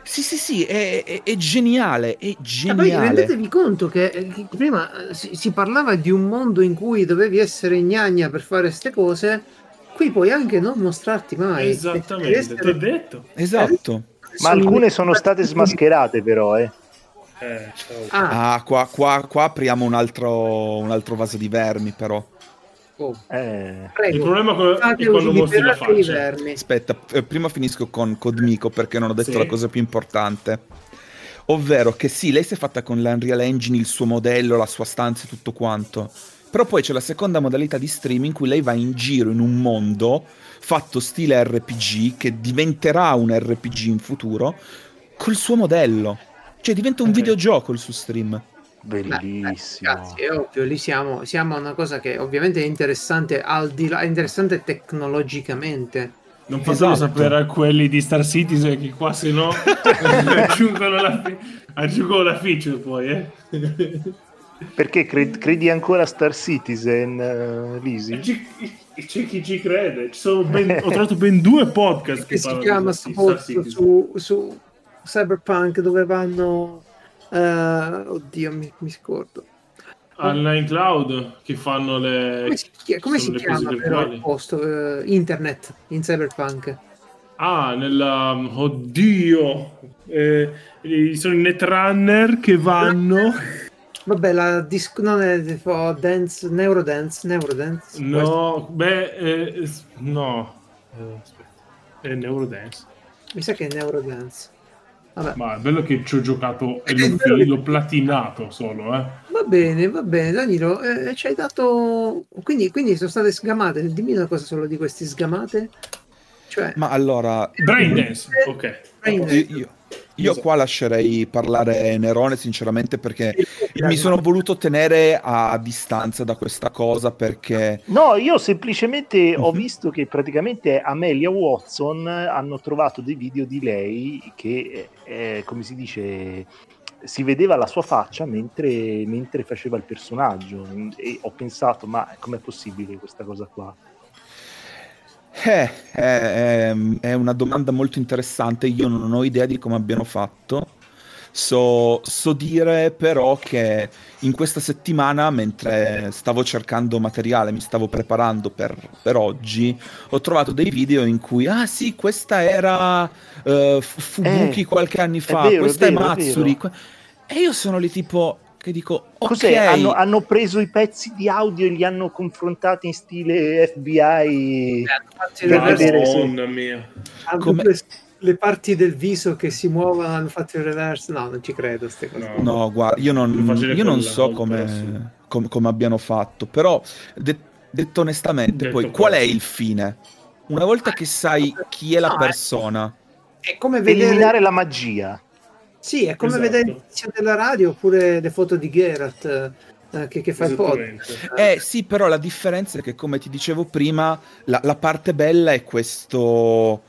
Sì, sì, sì, è, è- è geniale, è Ma poi geniale. rendetevi conto che, eh, che prima eh, si, si parlava di un mondo in cui dovevi essere gnagna per fare queste cose, qui puoi anche non mostrarti mai. Esattamente, essere- ti ho detto. Esatto. Ma alcune sono state smascherate però, eh. Eh, ciao. Ah, Ah, qua, qua- qua apriamo un altro, un altro vaso di vermi, però. oh, Eh, prego. Il problema è quando mostri la faccia. vermi. Aspetta, eh, prima finisco con Codmico perché non ho detto Sì. la cosa più importante. Ovvero che sì, lei si è fatta con l'Unreal Engine il suo modello, la sua stanza e tutto quanto. Però poi c'è la seconda modalità di stream in cui lei va in giro in un mondo fatto stile RPG che diventerà un RPG in futuro col suo modello. Cioè diventa un Ok. videogioco il suo stream. bellissimo. Ragazzi, è ovvio, lì siamo, siamo a una cosa che ovviamente è interessante al di là, è interessante tecnologicamente. Non fatelo Esatto. sapere a quelli di Star Citizen che qua se no aggiungono la, fi- aggiungono la feature poi, eh. Perché cre- credi ancora a Star Citizen, eh, Lisi? Ci- C'è chi ci crede. Ci sono ben- ho trovato ben due podcast che, Che si chiama su, su Cyberpunk dove vanno... eh, oddio, mi, mi scordo. Online Cloud che fanno le Come si, come si chiama però il posto? eh, internet in Cyberpunk. Ah, nella oddio. Eh, sono i Netrunner che vanno Vabbè, la disc- non è tipo dance, Neurodance, Neurodance. No, beh, eh, no. Eh, aspetta. È Neurodance. Mi sa che è Neurodance. Vabbè. Ma è bello che ci ho giocato e l'ho, l'ho platinato solo, eh. Va bene, va bene, Danilo, eh, ci hai dato... Quindi, quindi sono state sgamate, dimmi una cosa solo di questi sgamate. Cioè, Ma allora, Braindance, ok. Eh, Braindance. io, io- io qua lascerei parlare Nerone sinceramente perché mi sono voluto tenere a distanza da questa cosa perché No, io semplicemente ho Mhm. visto che praticamente Amelia Watson hanno trovato dei video di lei che, eh, come si dice, si vedeva la sua faccia mentre, mentre faceva il personaggio e ho pensato, ma com'è possibile questa cosa qua? Eh, è, è- è una domanda molto interessante, io non ho idea di come abbiano fatto. So, so dire però che in questa settimana, mentre stavo cercando materiale, mi stavo preparando per, per oggi, ho trovato dei video in cui, ah sì, questa era F- Fubuki Eh, qualche anni è fa, vero, è questa è, vero, è Matsuri. vero. que- E io sono lì tipo, che dico, ok, Cos'è? Hanno, hanno preso i pezzi di audio e li hanno confrontati in stile FBI. Infatti, per vedere se- mia. hanno come- preso le parti del viso che si muovono hanno fatto il reverse. No, non ci credo. Ste cose. No. No, guarda, io non, io non so come, com- come abbiano fatto, però de- detto onestamente, Detto poi qual è questo. il fine? Una volta che sai chi è la No, eh. persona, È come vedere, Eliminare la magia. Sì, è come Esatto. vedere l'inizio della radio oppure le foto di Geralt eh, che, che fa il pod. Esattamente. eh sì, però la differenza è che, come ti dicevo prima, la, la parte bella è questo,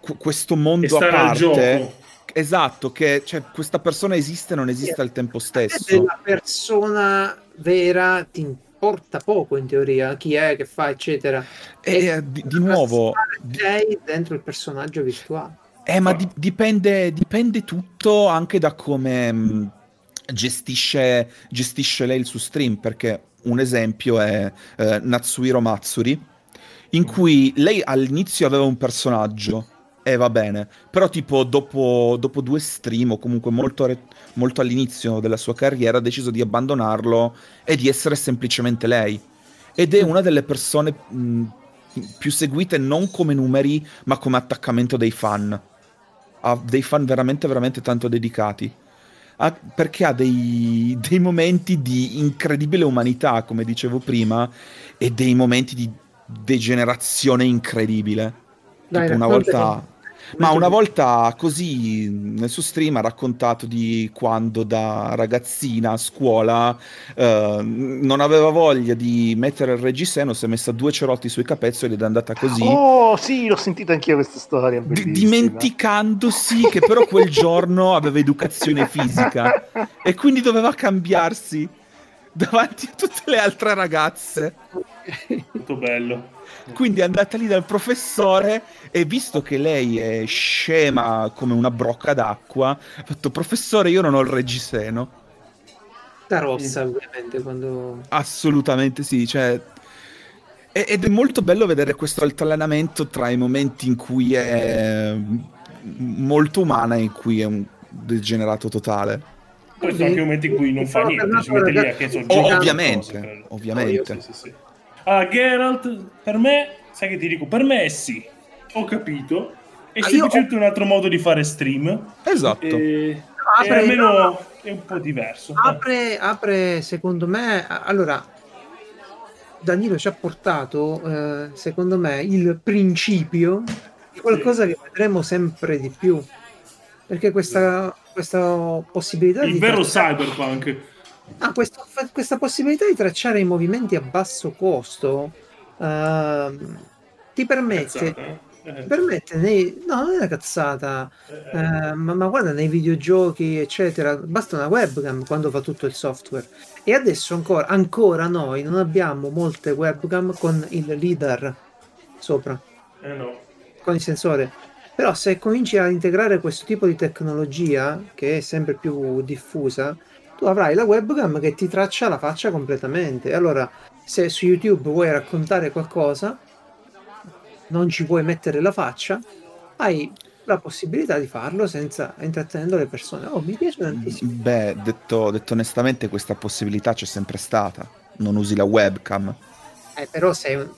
qu- questo E mondo a parte. Esatto, che cioè, questa persona esiste e non esiste al tempo stesso. della persona vera ti importa poco in teoria chi è, che fa, eccetera. E eh, di, di nuovo, Sei dentro il personaggio virtuale. Eh, ma di- dipende, dipende tutto anche da come mh, gestisce, gestisce lei il suo stream, perché un esempio è eh, Natsuhiro Matsuri, in cui lei all'inizio aveva un personaggio, e va bene, però tipo dopo, dopo due stream o comunque molto, re- molto all'inizio della sua carriera ha deciso di abbandonarlo e di essere semplicemente lei. Ed è una delle persone mh, più seguite non come numeri, ma come attaccamento dei fan. Ha dei fan veramente, veramente tanto dedicati. Ha- perché ha dei, dei momenti di incredibile umanità, come dicevo prima, e dei momenti di degenerazione incredibile. Dai, tipo una volta. Ma una volta così nel suo stream ha raccontato di quando da ragazzina a scuola eh, non aveva voglia di mettere il reggiseno, si è messa due cerotti sui capezzoli ed è andata così. Oh, sì, l'ho sentita anch'io questa storia. bellissima. dimenticandosi che però quel giorno aveva educazione fisica e quindi doveva cambiarsi davanti a tutte le altre ragazze. Molto bello. Quindi è andata lì dal professore e visto che lei è scema come una brocca d'acqua, ha fatto professore io non ho il reggiseno. La rossa, ovviamente, quando... Assolutamente sì, cioè... Ed è molto bello vedere questo altalenamento tra i momenti in cui è m- molto umana e in cui è un degenerato totale. Poi sono anche momenti in cui non fa Sono niente, si mette lì a che so, Oh, ovviamente, cose, credo. ovviamente. Sì, sì, sì. Ah, Geralt, per me, sai che ti dico, per me sì, ho capito. È Ah, semplicemente un altro modo di fare stream. Esatto. E, e Apre- almeno è un po' diverso. apre, apre, secondo me, allora, Danilo ci ha portato, eh, secondo me, il principio di qualcosa che vedremo sempre di più. Perché questa, questa possibilità Il di vero tracciare- cyberpunk. Ah, questo- questa possibilità di tracciare i movimenti a basso costo ehm, ti permette, eh? Permette nei, no, non è una cazzata, eh, ma, ma guarda nei videogiochi, eccetera, basta una webcam quando fa tutto il software. E adesso ancora, ancora noi non abbiamo molte webcam con il LIDAR sopra eh no. con il sensore. Però se cominci a integrare questo tipo di tecnologia, che è sempre più diffusa, tu avrai la webcam che ti traccia la faccia completamente. Allora, se su YouTube vuoi raccontare qualcosa, non ci puoi mettere la faccia, hai la possibilità di farlo senza intrattenendo le persone. Oh, mi piace tantissimo. Beh, detto, detto onestamente, questa possibilità c'è sempre stata. Non usi la webcam. Eh, però sei un...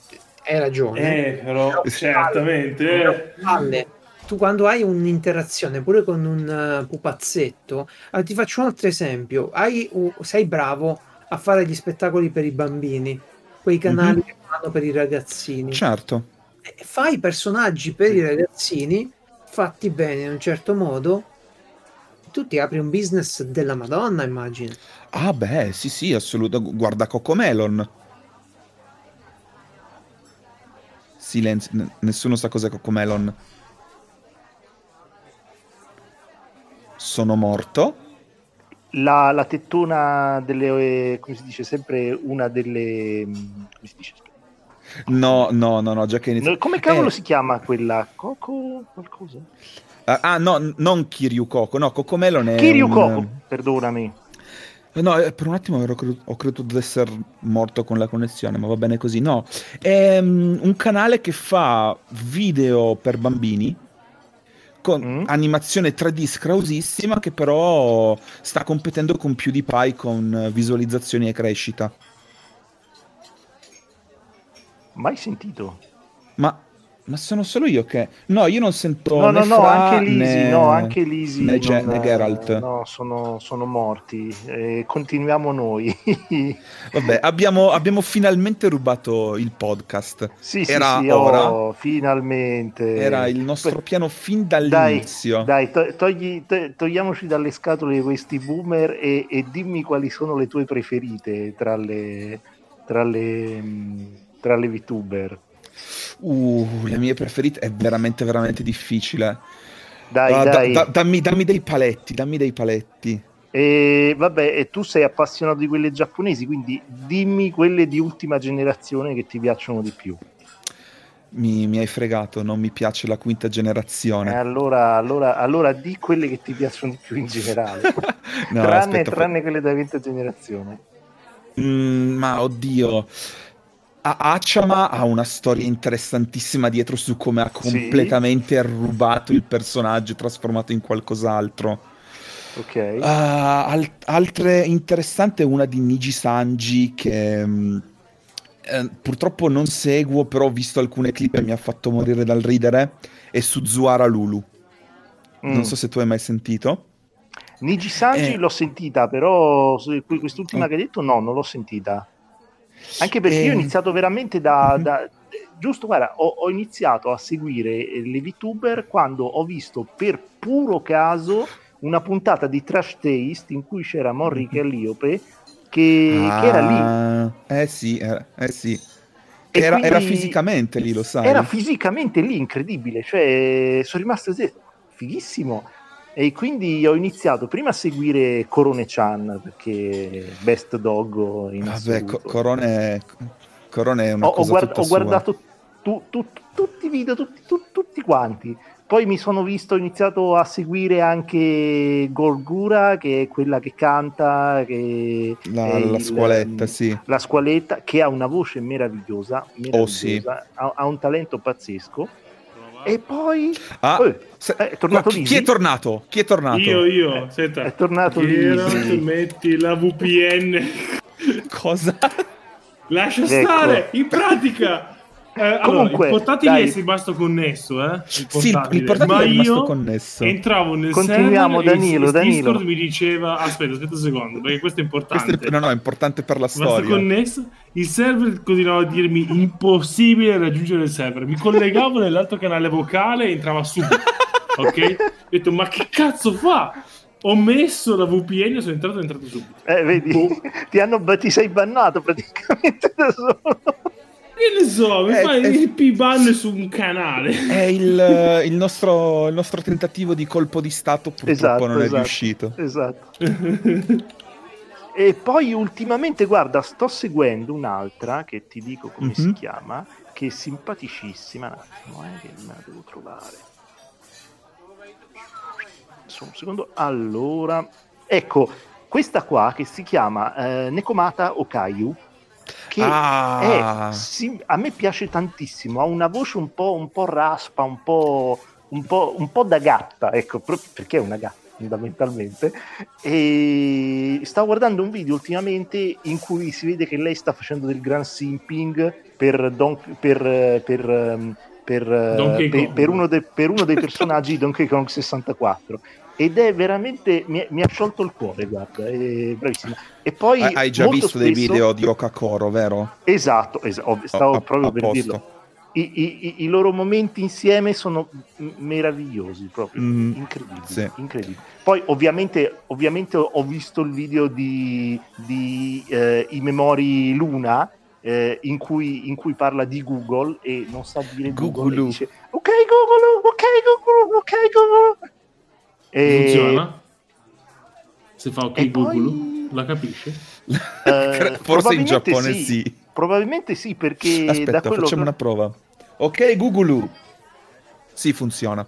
hai ragione. Eh, però, certamente. eh. palle. Tu quando hai un'interazione pure con un eh, pupazzetto, ah, ti faccio un altro esempio, hai, u- sei bravo a fare gli spettacoli per i bambini, quei canali Mhm. che fanno per i ragazzini, Certo. E fai personaggi per i ragazzini fatti bene in un certo modo, tu ti apri un business della Madonna, immagino. Ah, beh, sì, sì, assolutamente. Guarda Cocomelon. Silenzio, n- nessuno sa cos'è Cocomelon. Sono morto. La, la tettona delle, eh, come si dice, sempre una delle... mm, come si dice? No, no, no, no, già che inizia. Come cavolo Eh. si chiama quella? Coco qualcosa? Ah, ah, no, non Kiryu Coco, no, Cocomelon è Kiryu un- Coco, perdonami. Eh, No, eh, per un attimo ero cre- ho creduto di essere morto con la connessione, ma va bene così. No, è mm, un canale che fa video per bambini con Mm. animazione 3D scrausissima che però sta competendo con PewDiePie con eh, visualizzazioni e crescita. Mai sentito? Ma, ma sono solo io che... No, io non sento No, no, no, anche Lisi, né- no, anche Lisi. né, Ge- non- né Geralt. No, sono, sono morti. Eh, continuiamo noi. Vabbè, abbiamo, abbiamo finalmente rubato il podcast. sì, sì, Era sì, ora. oh, finalmente. Era il nostro piano fin Dai, dall'inizio. dai to- togli- to- togliamoci dalle scatole questi boomer e, e dimmi quali sono le tue preferite tra le, tra le, tra le VTuber. Uh, le mie preferite è veramente, veramente difficile. Dai, da- dai. da- dammi, dammi dei paletti, dammi dei paletti. E vabbè, e tu sei appassionato di quelle giapponesi, quindi dimmi quelle di ultima generazione che ti piacciono di più. mi, mi hai fregato, non mi piace la quinta Eh, generazione. allora, allora, allora di quelle che ti piacciono di più in generale, No, tranne, aspetta, tranne quelle della quinta generazione. Mm, ma oddio. A- Hachama ha una storia interessantissima dietro su come ha Sì. completamente rubato il personaggio e trasformato in qualcos'altro. Ok. Ah, al- altre interessante è una di Niji Sanji che mm, eh, purtroppo non seguo, però ho visto alcune clip e mi ha fatto morire dal ridere. È Suzuara Lulu. Mm. Non so se tu hai mai sentito. Niji Sanji Eh. l'ho sentita, però su- que- quest'ultima Oh. che hai detto no, non l'ho sentita. Anche perché Eh. io ho iniziato veramente da... Mhm. da- giusto, guarda, ho, ho iniziato a seguire eh, le VTuber quando ho visto per puro caso una puntata di Trash Taste in cui c'era Morri Mhm. Calliope che, che era lì. Ah, Eh sì, eh, eh sì. E Era, era fisicamente lì, lo sai. Era fisicamente lì, incredibile. Cioè, sono rimasto così, fighissimo. E quindi ho iniziato prima a seguire Corone Chan perché best dog in Vabbè. Co- Corone, Corone è una ho, ho cosa guard- tutta ho guardato tu- tu- tutti i video, tutti, tu- tutti quanti. Poi mi sono visto, ho iniziato a seguire anche Gorgura, che è quella che canta, che La, la il- squaletta, sì. la squaletta, che ha una voce meravigliosa, meravigliosa Oh, sì. ha, ha un talento pazzesco. E poi Ah, Eh, se- è tornato chi, chi è tornato? Chi è tornato? Io, io, senta. è tornato Geralt, metti la VPN. Cosa? Lascia Ecco. stare, in pratica. Eh, allora, Comunque, il portatile dai. è rimasto connesso, eh? Il Sì, il- il portatile Ma è rimasto io connesso. entravo nel Continuiamo, server e Danilo, il Danilo. Discord mi diceva aspetta, aspetta un secondo, perché questo è importante. Questo è, no, no, è importante per la Basta storia. connesso, il server continuava a dirmi impossibile raggiungere il server. Mi collegavo nell'altro canale vocale e entrava subito. ok? Ho detto, ma che cazzo fa? Ho messo la VPN e sono entrato e è entrato subito. Eh, vedi, Boh. ti, hanno, ti sei bannato praticamente da solo. Che ne so, mi Eh, fai eh. il P-ban su un canale. È il, eh, il nostro, il nostro tentativo di colpo di stato purtroppo Esatto, non è esatto. riuscito. Esatto. E poi ultimamente, guarda, sto seguendo un'altra che ti dico come si Mhm. chiama, che è simpaticissima. Un attimo, eh, che me la devo trovare. Solo un secondo. Allora, ecco, questa qua che si chiama eh, Nekomata Okayu. Che Ah. è, sì, a me piace tantissimo, ha una voce un po', un po' raspa, un po', un, po', un po' da gatta, ecco, perché è una gatta fondamentalmente. E stavo guardando un video ultimamente in cui si vede che lei sta facendo del gran simping per, Don- per, per, ehm, per, eh, per- per uno, de- per uno dei personaggi di Donkey Kong 64 ed è veramente mi, mi ha sciolto il cuore guarda è bravissima e poi Hai- già visto dei spesso- video di Okakoro, vero? Esatto, es- ov- stavo A- proprio a per posto. dirlo. I, i- i- loro momenti insieme sono meravigliosi, proprio Mm, incredibili, sì. incredibili. Poi ovviamente, ovviamente ho visto il video di, di eh, I Memori Luna eh, in, cui, in cui parla di Google e non sa dire Google Google. dice ok Google, ok Google, ok Google. E, Funziona? Se fa ok e Google, poi- la capisce? eh, Forse in probabilmente Giappone sì. Probabilmente sì, perché Aspetta, facciamo che... una prova. Ok, Google. Sì, funziona.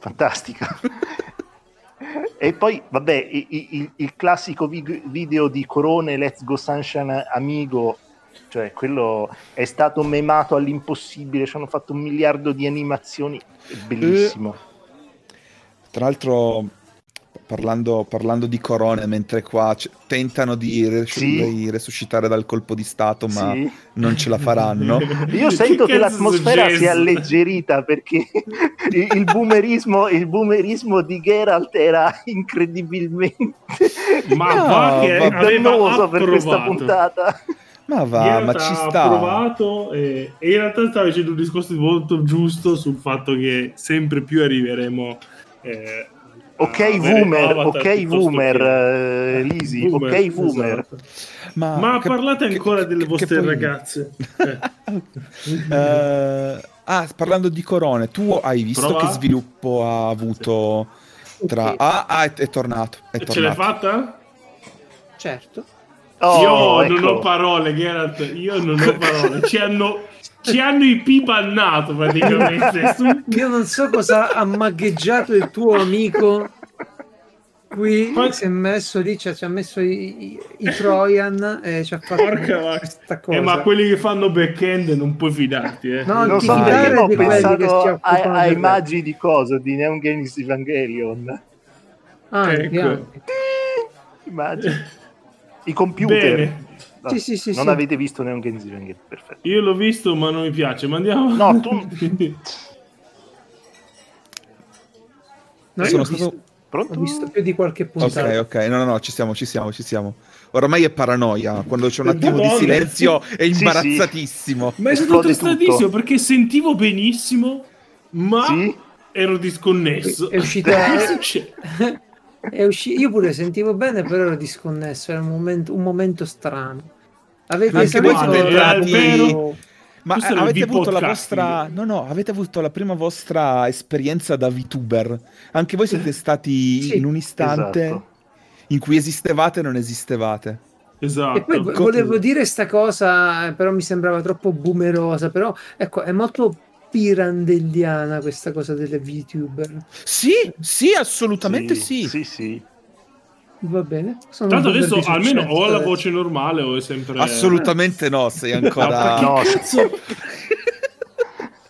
fantastica. e poi, vabbè, i- i- il, il classico vig- video di Corone Let's Go Sunshine Amigo, cioè quello è stato memato all'impossibile, ci hanno fatto un miliardo di animazioni, è bellissimo. Tra l'altro, parlando, parlando di corone, mentre qua c- tentano di, res- Sì. di resuscitare dal colpo di Stato, ma Sì. non ce la faranno. Io sento che, cazzo l'atmosfera si è alleggerita perché il, il boomerismo, il boomerismo di Geralt era incredibilmente Ma No, va che dannoso per questa puntata. Ma va, ma ci sta. approvato e, e in realtà stava dicendo un discorso molto giusto sul fatto che sempre più arriveremo eh, Ok, Boomer, ok, Boomer, che- eh, Lisi, ok, Boomer. esatto. Ma, che- parlate ancora che- delle che vostre poi- ragazze. Eh. Eh, ah, parlando di corone, tu hai visto Prova? che sviluppo ha avuto tra... Ok. Ah, ah, è, è tornato. È Ce l'hai tornato. fatta? Certo. Oh, io ecco. non ho parole, Geralt. Io non ho parole. Ci hanno, ci hanno i P bannato praticamente. Io non so cosa ha magheggiato il tuo amico qui, Poi- si è messo lì, ci ha, ci ha messo i, i- i Trojan e ci ha fatto Porca vacca. questa cosa. Eh, ma quelli che fanno back-end non puoi fidarti, eh. No, Non ti so, io ho pensato occupano ai, magi di cosa? Di Neon Genesis Evangelion. Ah, Ecco. andiamo. I computer. Bene. No, Sì, sì, sì, non sì. avete visto Neon Genesis Evangelion, perfetto. Io l'ho visto, ma non mi piace. Ma andiamo. No, tu- No, Sono io ho, stato- visto, Pronto? ho visto più di qualche puntata. Ok, ok, no, no, no, ci siamo, ci siamo, ci siamo. Ormai è paranoia, quando c'è un attimo di silenzio è Sì, sì. imbarazzatissimo. Ma è stato tutto. perché sentivo benissimo, ma Sì? ero disconnesso. È uscita- usci- Io pure sentivo bene, però ero disconnesso. Era un momento, un momento strano. Avete Anche voi siete entrati- Ma eh, avete avuto la vostra. No, no, avete avuto la prima vostra esperienza da VTuber. Anche voi siete stati Sì, in un istante esatto. in cui esistevate e non esistevate. Esatto. E poi vo- volevo dire sta cosa, però mi sembrava troppo boomerosa. Però ecco, è molto pirandelliana questa cosa delle VTuber. Sì, sì, assolutamente sì. Sì, sì. Va bene. Sono Tanto adesso almeno ho la voce normale o è sempre... Assolutamente no, sei ancora. No, Cazzo!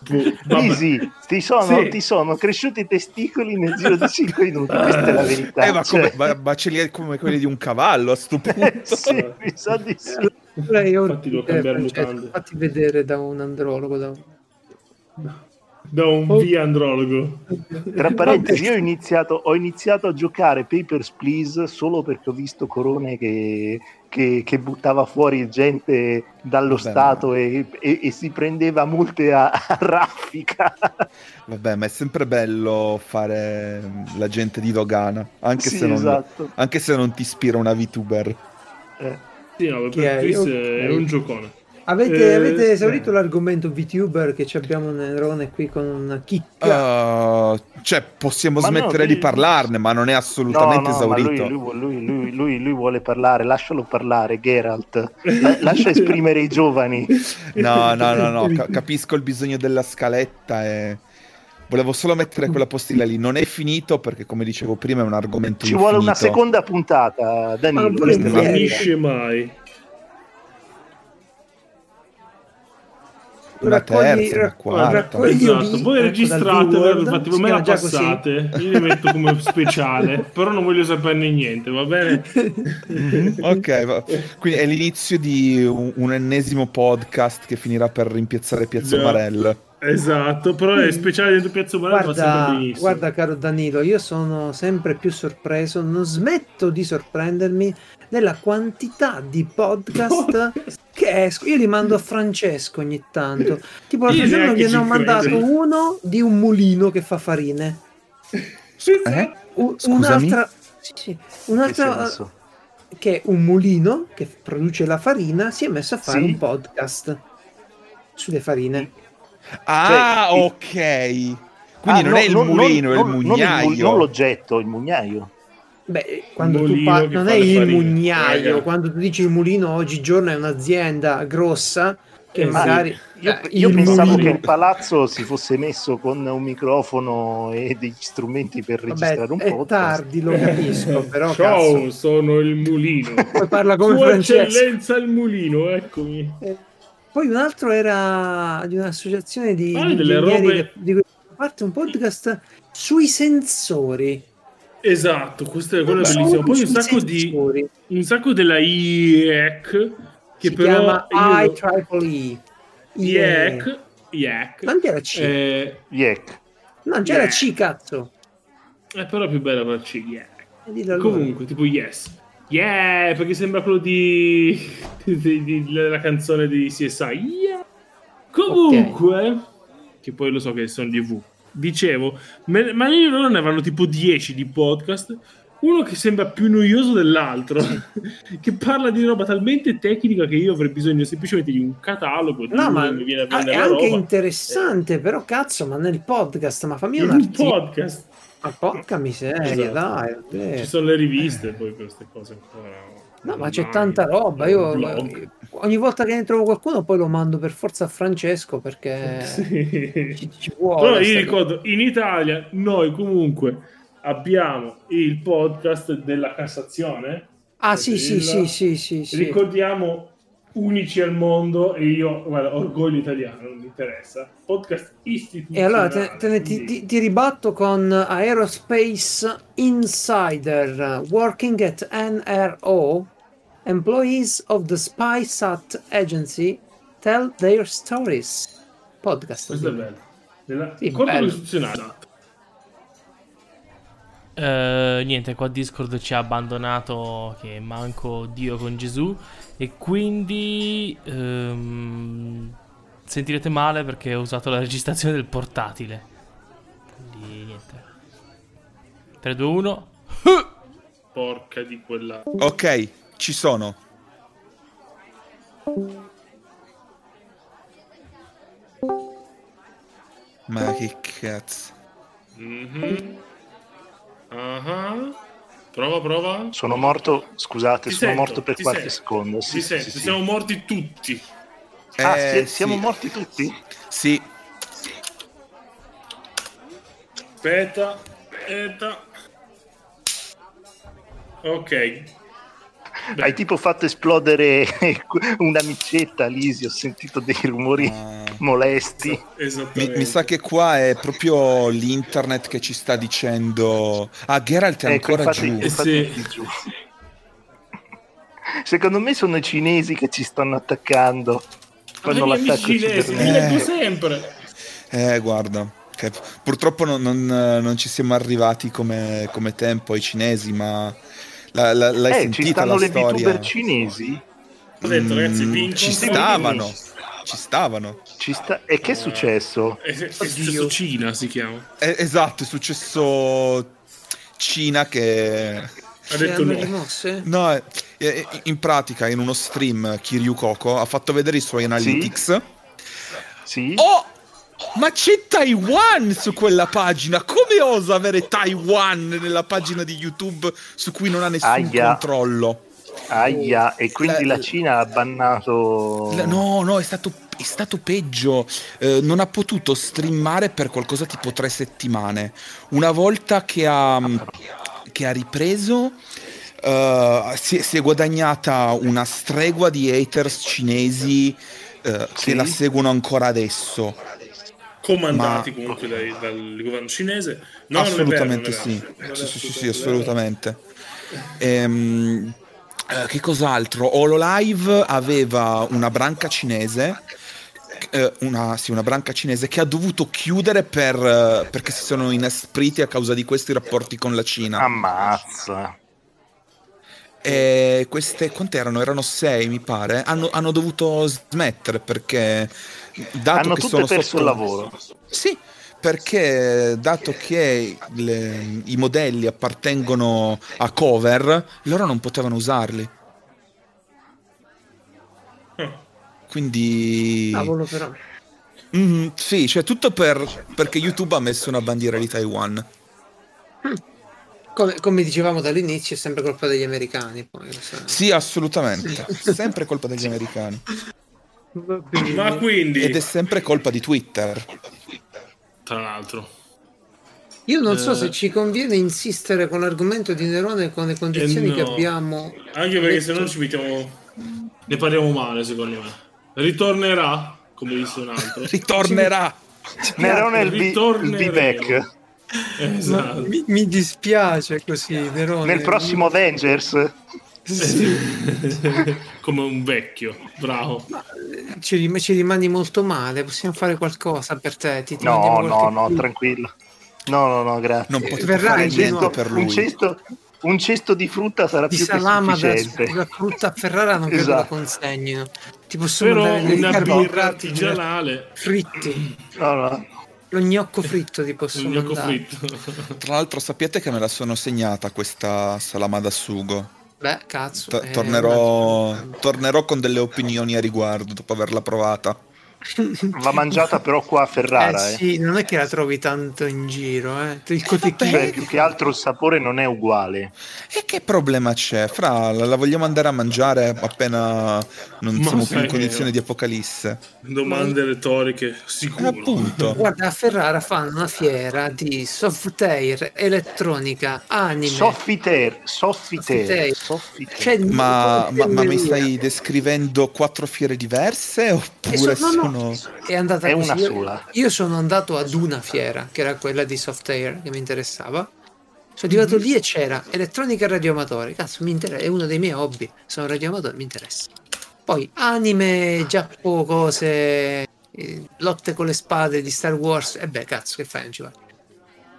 Boh, vabbè. Easy, ti sono, Sì. ti sono cresciuti i testicoli nel giro di 5 minuti. Questa è la verità. Eh, ma, cioè. come, ma, ma ce li hai come quelli di un cavallo a sto punto. Eh, sì, mi sa di sì. Allora io Infatti devo eh, cambiare Francesco, mutande. fatti vedere da un andrologo. Da un... Da un Oh. via andrologo. Tra parentesi, io ho iniziato, ho iniziato a giocare Papers, Please solo perché ho visto Corone che, che- che buttava fuori gente dallo Vabbè, Stato e, e- e si prendeva multe a, a raffica. Vabbè, ma è sempre bello fare mm, l'agente di dogana, anche, Sì, se, non, esatto. anche se non ti ispira una VTuber. Eh, Sì, no, Chi per è? È un giocone. Avete, Eh, avete esaurito l'argomento VTuber che ci abbiamo Nerone qui con una chicca? Uh, cioè, possiamo Ma no, smettere lui- di parlarne, ma non è No, assolutamente no, lui, esaurito. lui, lui- lui- lui- lui vuole parlare, lascialo parlare, Geralt. La- lascia esprimere i giovani. No, no, no, no, ca- capisco il bisogno della scaletta e volevo solo mettere quella postilla lì. Non è finito perché, come dicevo prima, è un argomento Ci vuole una infinito. seconda puntata, Danilo. Ma Non finisce mai. Una Raccogli- terza, una raccogli- quarta. raccogli- Esatto, voi registrate, infatti si me la così. passate, io li metto come speciale, però non voglio saperne niente, va bene? Mhm, Ok, va- quindi è l'inizio di un, un ennesimo podcast che finirà per rimpiazzare Piazza Già. Marel. Esatto, però è speciale dentro Piazza sempre Guarda, guarda, caro Danilo, io sono sempre più sorpreso, non smetto di sorprendermi della quantità di podcast che esco. Io li mando a Francesco ogni tanto. Tipo l'altro Io giorno gliene ho mandato credo. uno di un mulino che fa farine. Eh? U- un'altra, sì, sì, Che un'altra senso? che un mulino che produce la farina si è messo a fare Sì. un podcast sulle farine. Ah, Cioè, ok. Quindi Ah, non no, è il non- mulino, non- è il non- non mugnaio. mul- non l'oggetto, il mugnaio. Beh, quando tu parli, non è il mugnaio, raga. quando tu dici il mulino oggigiorno è un'azienda grossa che Eh, magari Io, eh, io pensavo mulino- che il palazzo si fosse messo con un microfono e degli strumenti per registrare Vabbè, un è podcast. tardi, lo capisco, però Ciao, cazzo, sono il mulino. poi parla come Sua Francesco. eccellenza il mulino, eccomi. Eh, Poi un altro era di un'associazione di, Ah, di delle robe- di cui fa parte un podcast sui sensori. Esatto, questo è quello è bellissimo. Poi un sacco di un sacco della IEC che si però chiama io- IEEE. IEC IEC Non c'era C, eh, Yek. non c'era yeah. C, cazzo. è però più bella per C IEC. E allora. Comunque, tipo yes. Yeah, perché sembra quello di, di- di- della canzone di CSI. Yeah. Comunque, che poi lo so che sono di V. Dicevo, me- ma io loro ne avranno tipo 10 di podcast. Uno che sembra più noioso dell'altro, che parla di roba talmente tecnica che io avrei bisogno semplicemente di un catalogo. Di No, ma mi viene a è anche roba. interessante, però cazzo, ma nel podcast, ma fammi un articolo. podcast. Ma porca miseria, Esatto. dai. Ci sono le riviste poi per queste cose ancora. No, ma c'è tanta roba. Io blog. ogni volta che ne trovo qualcuno, poi lo mando per forza a Francesco perché Sì. ci, ci vuole. Però io ricordo, in Italia noi comunque abbiamo il podcast della Cassazione. Ah, sì, sì, Il- sì, sì, sì, sì. Ricordiamo unici al mondo e io, guarda, orgoglio italiano, non mi interessa. Podcast istituzionale. E allora te, te ti, ti- ti ribatto con Aerospace Insider, working at NRO, employees of the SpySat agency tell their stories. Podcast. Questo è bello. Nella... Sì, Corpo bello. Eh, niente, qua Discord ci ha abbandonato che manco Dio con Gesù e quindi ehm, sentirete male perché ho usato la registrazione del portatile. Quindi niente. 3 2 1. Porca di quella. Ok, ci sono. Ma che cazzo. Mhm. Ah. Prova, prova. Sono morto, scusate, Ti sono sento, morto per qualche sento. secondo. Sì, sì, sì, sì. siamo morti tutti. Ah, Eh, si- siamo morti tutti? Sì, Aspetta, aspetta. Ok. Beh. Hai tipo fatto esplodere una micetta, Lisi, ho sentito dei rumori ma- molesti. mi, mi sa che qua è proprio l'internet che ci sta dicendo... Ah, Geralt è Ecco, ancora infatti, giù. Eh, infatti sì. giù. Secondo me sono i cinesi che ci stanno attaccando. Fanno miei l'attacco Eh. leggo sempre. Eh, guarda, purtroppo non, non- non ci siamo arrivati come, come tempo ai cinesi, ma la- la- l'hai Eh, ci sentita stanno la le storia? VTuber cinesi? Ho detto, ragazzi, vi Mm, ci incontrerò stavano, ci stavano. Ci sta... E che è successo? È, è successo Cina, si chiama. Eh, esatto, è successo Cina che... Ha detto no. rimosse? No, eh, eh, in pratica in uno stream Kiryu Koko ha fatto vedere i suoi analytics. Sì? Oh! Ma c'è Taiwan su quella pagina! Come osa avere Taiwan nella pagina di YouTube su cui non ha nessun Aia. controllo? Aia, e quindi La- la Cina ha bannato... La- No, no, è stato, è stato peggio. Eh, non ha potuto streamare per qualcosa tipo tre settimane. Una volta che ha, che ha ripreso, eh, si, è- si è guadagnata una stregua di haters cinesi eh, Sì? che la seguono ancora adesso. Comandati Ma- comunque dai- dal governo cinese. No, vero, assolutamente non è sì. vero. Sì, sì, sì, sì, vero. assolutamente. Ehm, eh, che cos'altro? Hololive aveva una branca cinese. eh, Una, sì, una branca cinese che ha dovuto chiudere per, eh, perché si sono inespriti a causa di questi rapporti con la Cina. Ammazza. E queste, quant'erano? Erano sei, mi pare. Hanno, hanno dovuto smettere perché. Dato Hanno che tutte sono perso il lavoro. Sì, perché dato che le- i modelli appartengono a cover, loro non potevano usarli. Quindi... Cavolo, però. Mhm, sì, cioè tutto per, perché YouTube ha messo una bandiera di Taiwan. Come, come dicevamo dall'inizio, è sempre colpa degli americani. Poi, sai. Sì, assolutamente. Sempre colpa degli americani. Ma quindi, Ed è sempre colpa di Twitter. tra l'altro, Io non so Eh. se ci conviene insistere con l'argomento di Nerone con le condizioni Eh, che no. abbiamo. anche perché se detto. no ci mettiamo, ne parliamo male, secondo me. Ritornerà, come disse un altro. Ritornerà. Nerone è il. B-back. Esatto. Mi, mi dispiace così, Nerone. Nel prossimo Avengers Sì. come un vecchio, bravo. Ci, rim- ci rimani molto male. Possiamo fare qualcosa per te? Ti, ti No, no, no, clip? tranquillo. No, no, no, grazie. Non potete verrà fare un, niente per un, lui. cesto, un cesto di frutta sarà di più che salama da, sufficiente. da frutta a Ferrara non credo Esatto. la consegnino. Ti possono Però dare una birra artigianale, fritti. No, no. Lo gnocco fritto ti posso un gnocco mandare. fritto. Tra l'altro sappiate che me la sono segnata questa salama da sugo. Beh, cazzo. To- eh, tornerò, una- tornerò con delle opinioni a riguardo dopo averla provata. Va mangiata però qua a Ferrara, eh eh. sì, non è che la trovi tanto in giro, eh. Il Cioè, cotechino. più che altro il sapore non è uguale. E che problema c'è? Fra, la, la vogliamo andare a mangiare appena non Ma siamo più in che condizioni io- di apocalisse. Domande retoriche, Eh, sicuro. appunto. Guarda, a Ferrara fanno una fiera di software, elettronica, anime. Soffiter. soffiter. C'è Ma, ma- ma mi stai descrivendo quattro fiere diverse oppure so- no, no, sono... è andata È così. una sola. Io sono andato ad una fiera, che era quella di Softair, che mi interessava. Sono arrivato lì e c'era elettronica e radioamatore. Cazzo, mi interessa, è uno dei miei hobby. Sono radioamatore, mi interessa. Poi anime, Giappo, cose, eh, lotte con le spade di Star Wars. E beh, cazzo, che fai? Non ci vai.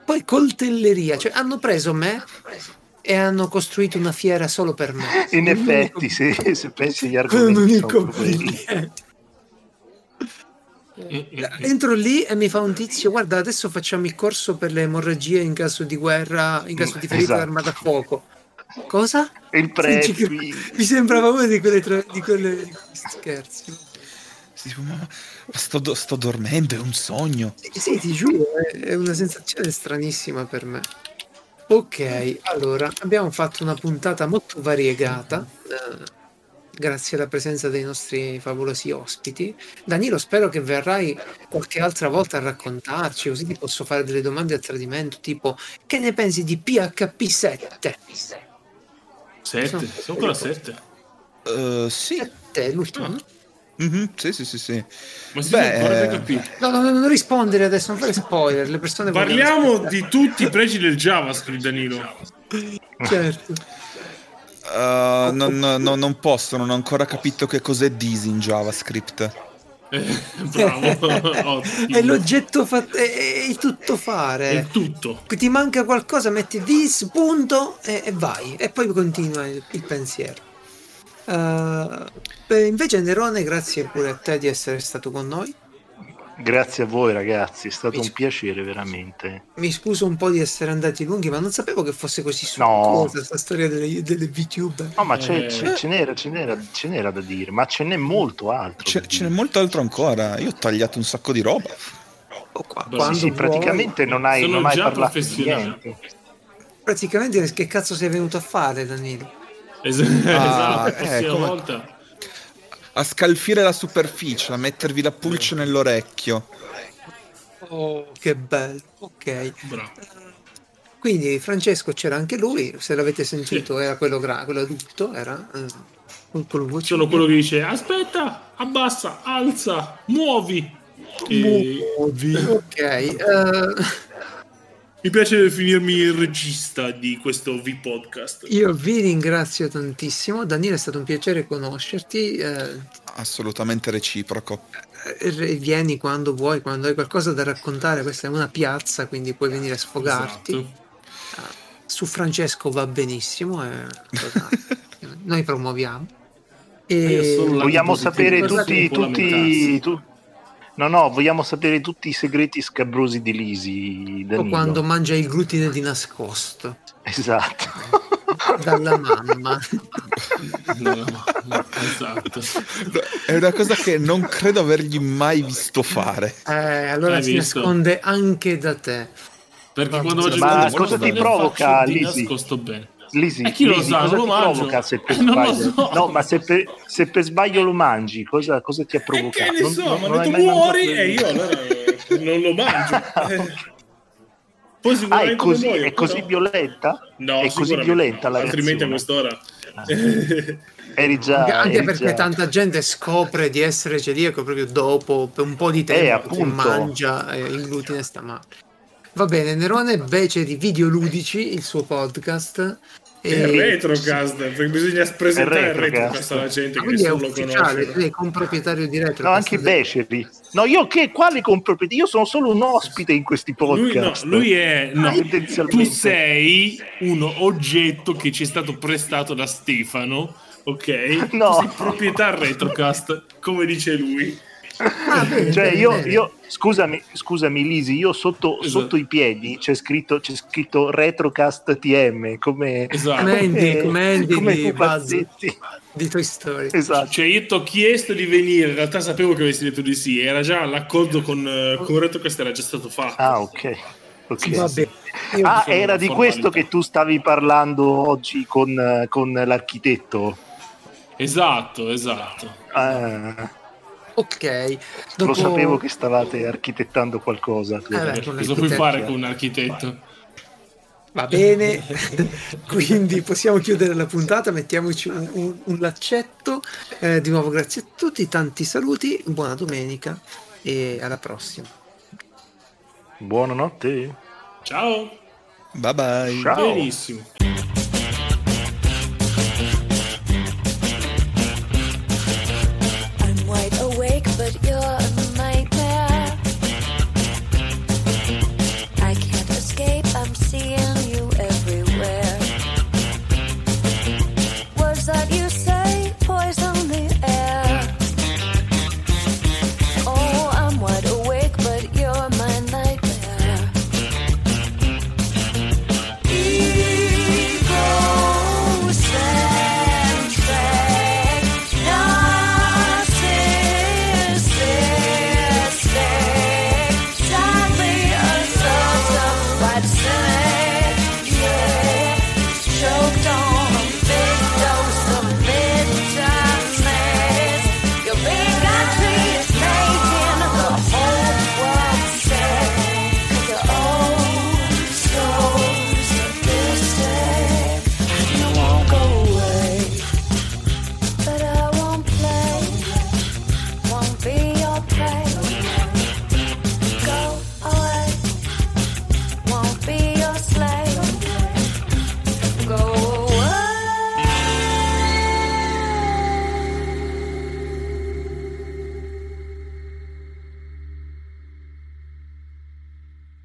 Poi coltelleria, cioè hanno preso me e hanno costruito una fiera solo per me. In effetti, se, se pensi agli argomenti sono L'unico quelli. biglietto. Mm, mm, Entro lì e mi fa un tizio: Guarda, adesso facciamo il corso per le emorragie in caso di guerra, in caso di ferita Esatto. armata a fuoco. Cosa? Il prezzo. Mi sembrava una di quelle, tra- di quelle scherzi. Sì, ma- sto, do- sto dormendo, è un sogno. Sì, sì, ti giuro, è, è una sensazione stranissima per me. Ok, allora abbiamo fatto una puntata molto variegata. Grazie alla presenza dei nostri favolosi ospiti. Danilo, spero che verrai qualche altra volta a raccontarci, così ti posso fare delle domande a tradimento, tipo che ne pensi di PHP 7? Sette, sono ancora sette. Eh, sì. 7 l'ultimo. no? Mhm, sì, sì, sì, sì. Ma si Beh, sono ancora eh. No, no, no, non rispondere adesso, non fare spoiler, le persone Parliamo di tutti i pregi del JavaScript, Danilo. Certo. Eh, non, non- non posso, non ho ancora capito che cos'è Disi in JavaScript. Eh, bravo. È l'oggetto fatto, è, è il tutto È fare. il tutto. Ti manca qualcosa, metti this, punto e, e vai. E poi continua il, il pensiero. Uh, beh, invece Nerone, grazie pure a te di essere stato con noi. Grazie a voi ragazzi, è stato un piacere veramente. Mi scuso un po' di essere andati lunghi, ma non sapevo che fosse così No. succosa questa storia delle, delle VTuber. No, ma c'è- Eh. c'è- ce, n'era, ce, n'era, ce n'era da dire, ma ce n'è molto altro. Ce, ce n'è molto altro ancora. Io ho tagliato un sacco di roba. O qua, Beh, quando Sì, praticamente non hai, non hai parlato di niente. Praticamente che cazzo sei venuto a fare, Danilo? Es- esatto, la eh, prossima come- volta. A scalfire la superficie, a mettervi la pulce nell'orecchio. Oh, che bello. Ok. Bravo. Quindi Francesco c'era anche lui, se l'avete sentito era quello, gra- quello adulto, era eh, con, con voce. Sono quello che dice aspetta, abbassa, alza, muovi. E Ok, eh, mi piace definirmi il regista di questo V-podcast. io vi ringrazio tantissimo. Danilo è stato un piacere conoscerti. eh, Assolutamente reciproco. eh, vieni quando vuoi, quando hai qualcosa da raccontare. Questa è una piazza, quindi puoi venire a sfogarti. Esatto. Su Francesco va benissimo, cosa- noi promuoviamo. E... Vogliamo sapere per tutti, tutti lamentarsi. tu- No, no, vogliamo sapere tutti i segreti scabrosi di Lisi, o Danilo. quando mangia il glutine di nascosto Esatto. dalla mamma. Esatto. È una cosa che non credo avergli mai visto fare. Eh, allora Hai si visto? nasconde anche da te. Perché Ma quando faccio Ma quando cosa ti provoca, di Lisi? nascosto bene. Lisi, E chi lo Lisi, sa, cosa lo provoca se per Eh, non lo sbaglio? so. No, ma se per, se per sbaglio lo mangi, cosa, cosa ti ha E provocato? che ne so, Non- ma non detto muori e io allora eh, non lo mangio. Eh. Poi Ah, è così, muoio, è così però- violenta? No, è così violenta la Altrimenti a quest'ora. Eri già... Anche, eri perché già- tanta gente scopre di essere celiaco proprio dopo per un po' di tempo Eh, che appunto. mangia eh, il glutine sta male. Va bene, Nerone Beceri Videoludici, il suo podcast. È E- Retrocast, perché bisogna presentare il È Retrocast. Alla gente Ah, che quindi è nessuno lo ufficiale, conosce. lei è comproprietario di Retrocast. No, anche Beceri. No, io che quale comproprietà? Io sono solo un ospite in questi Lui, no, podcast. lui è no, Tendenzialmente. tu sei un oggetto che ci è stato prestato da Stefano, ok? No. Tu sei proprietà Retrocast, come dice lui. Ah, bene, Cioè, bene, io, bene. io- scusami, scusami Lisi, io sotto, Esatto. sotto i piedi c'è scritto, c'è scritto Retrocast TM come, Esatto. Come come- di Buzz. di Toy Story. Esatto. Cioè, io ti ho chiesto di venire, in realtà sapevo che avessi detto di sì, era già l'accordo con, eh, con Retrocast era già stato fatto. Ah, ok. ok. Va bene. Io- Ah, era di formalità. questo che tu stavi parlando oggi con, eh, con l'architetto. Esatto, esatto. Ah, ok. Dopo... Lo sapevo che stavate architettando qualcosa. Eh Cosa puoi fare con un architetto? Va bene, quindi possiamo chiudere la puntata, mettiamoci un, un- un laccetto. Eh, di nuovo grazie a tutti, tanti saluti, buona domenica e alla prossima. Buonanotte. Ciao. Bye bye. Ciao. Benissimo.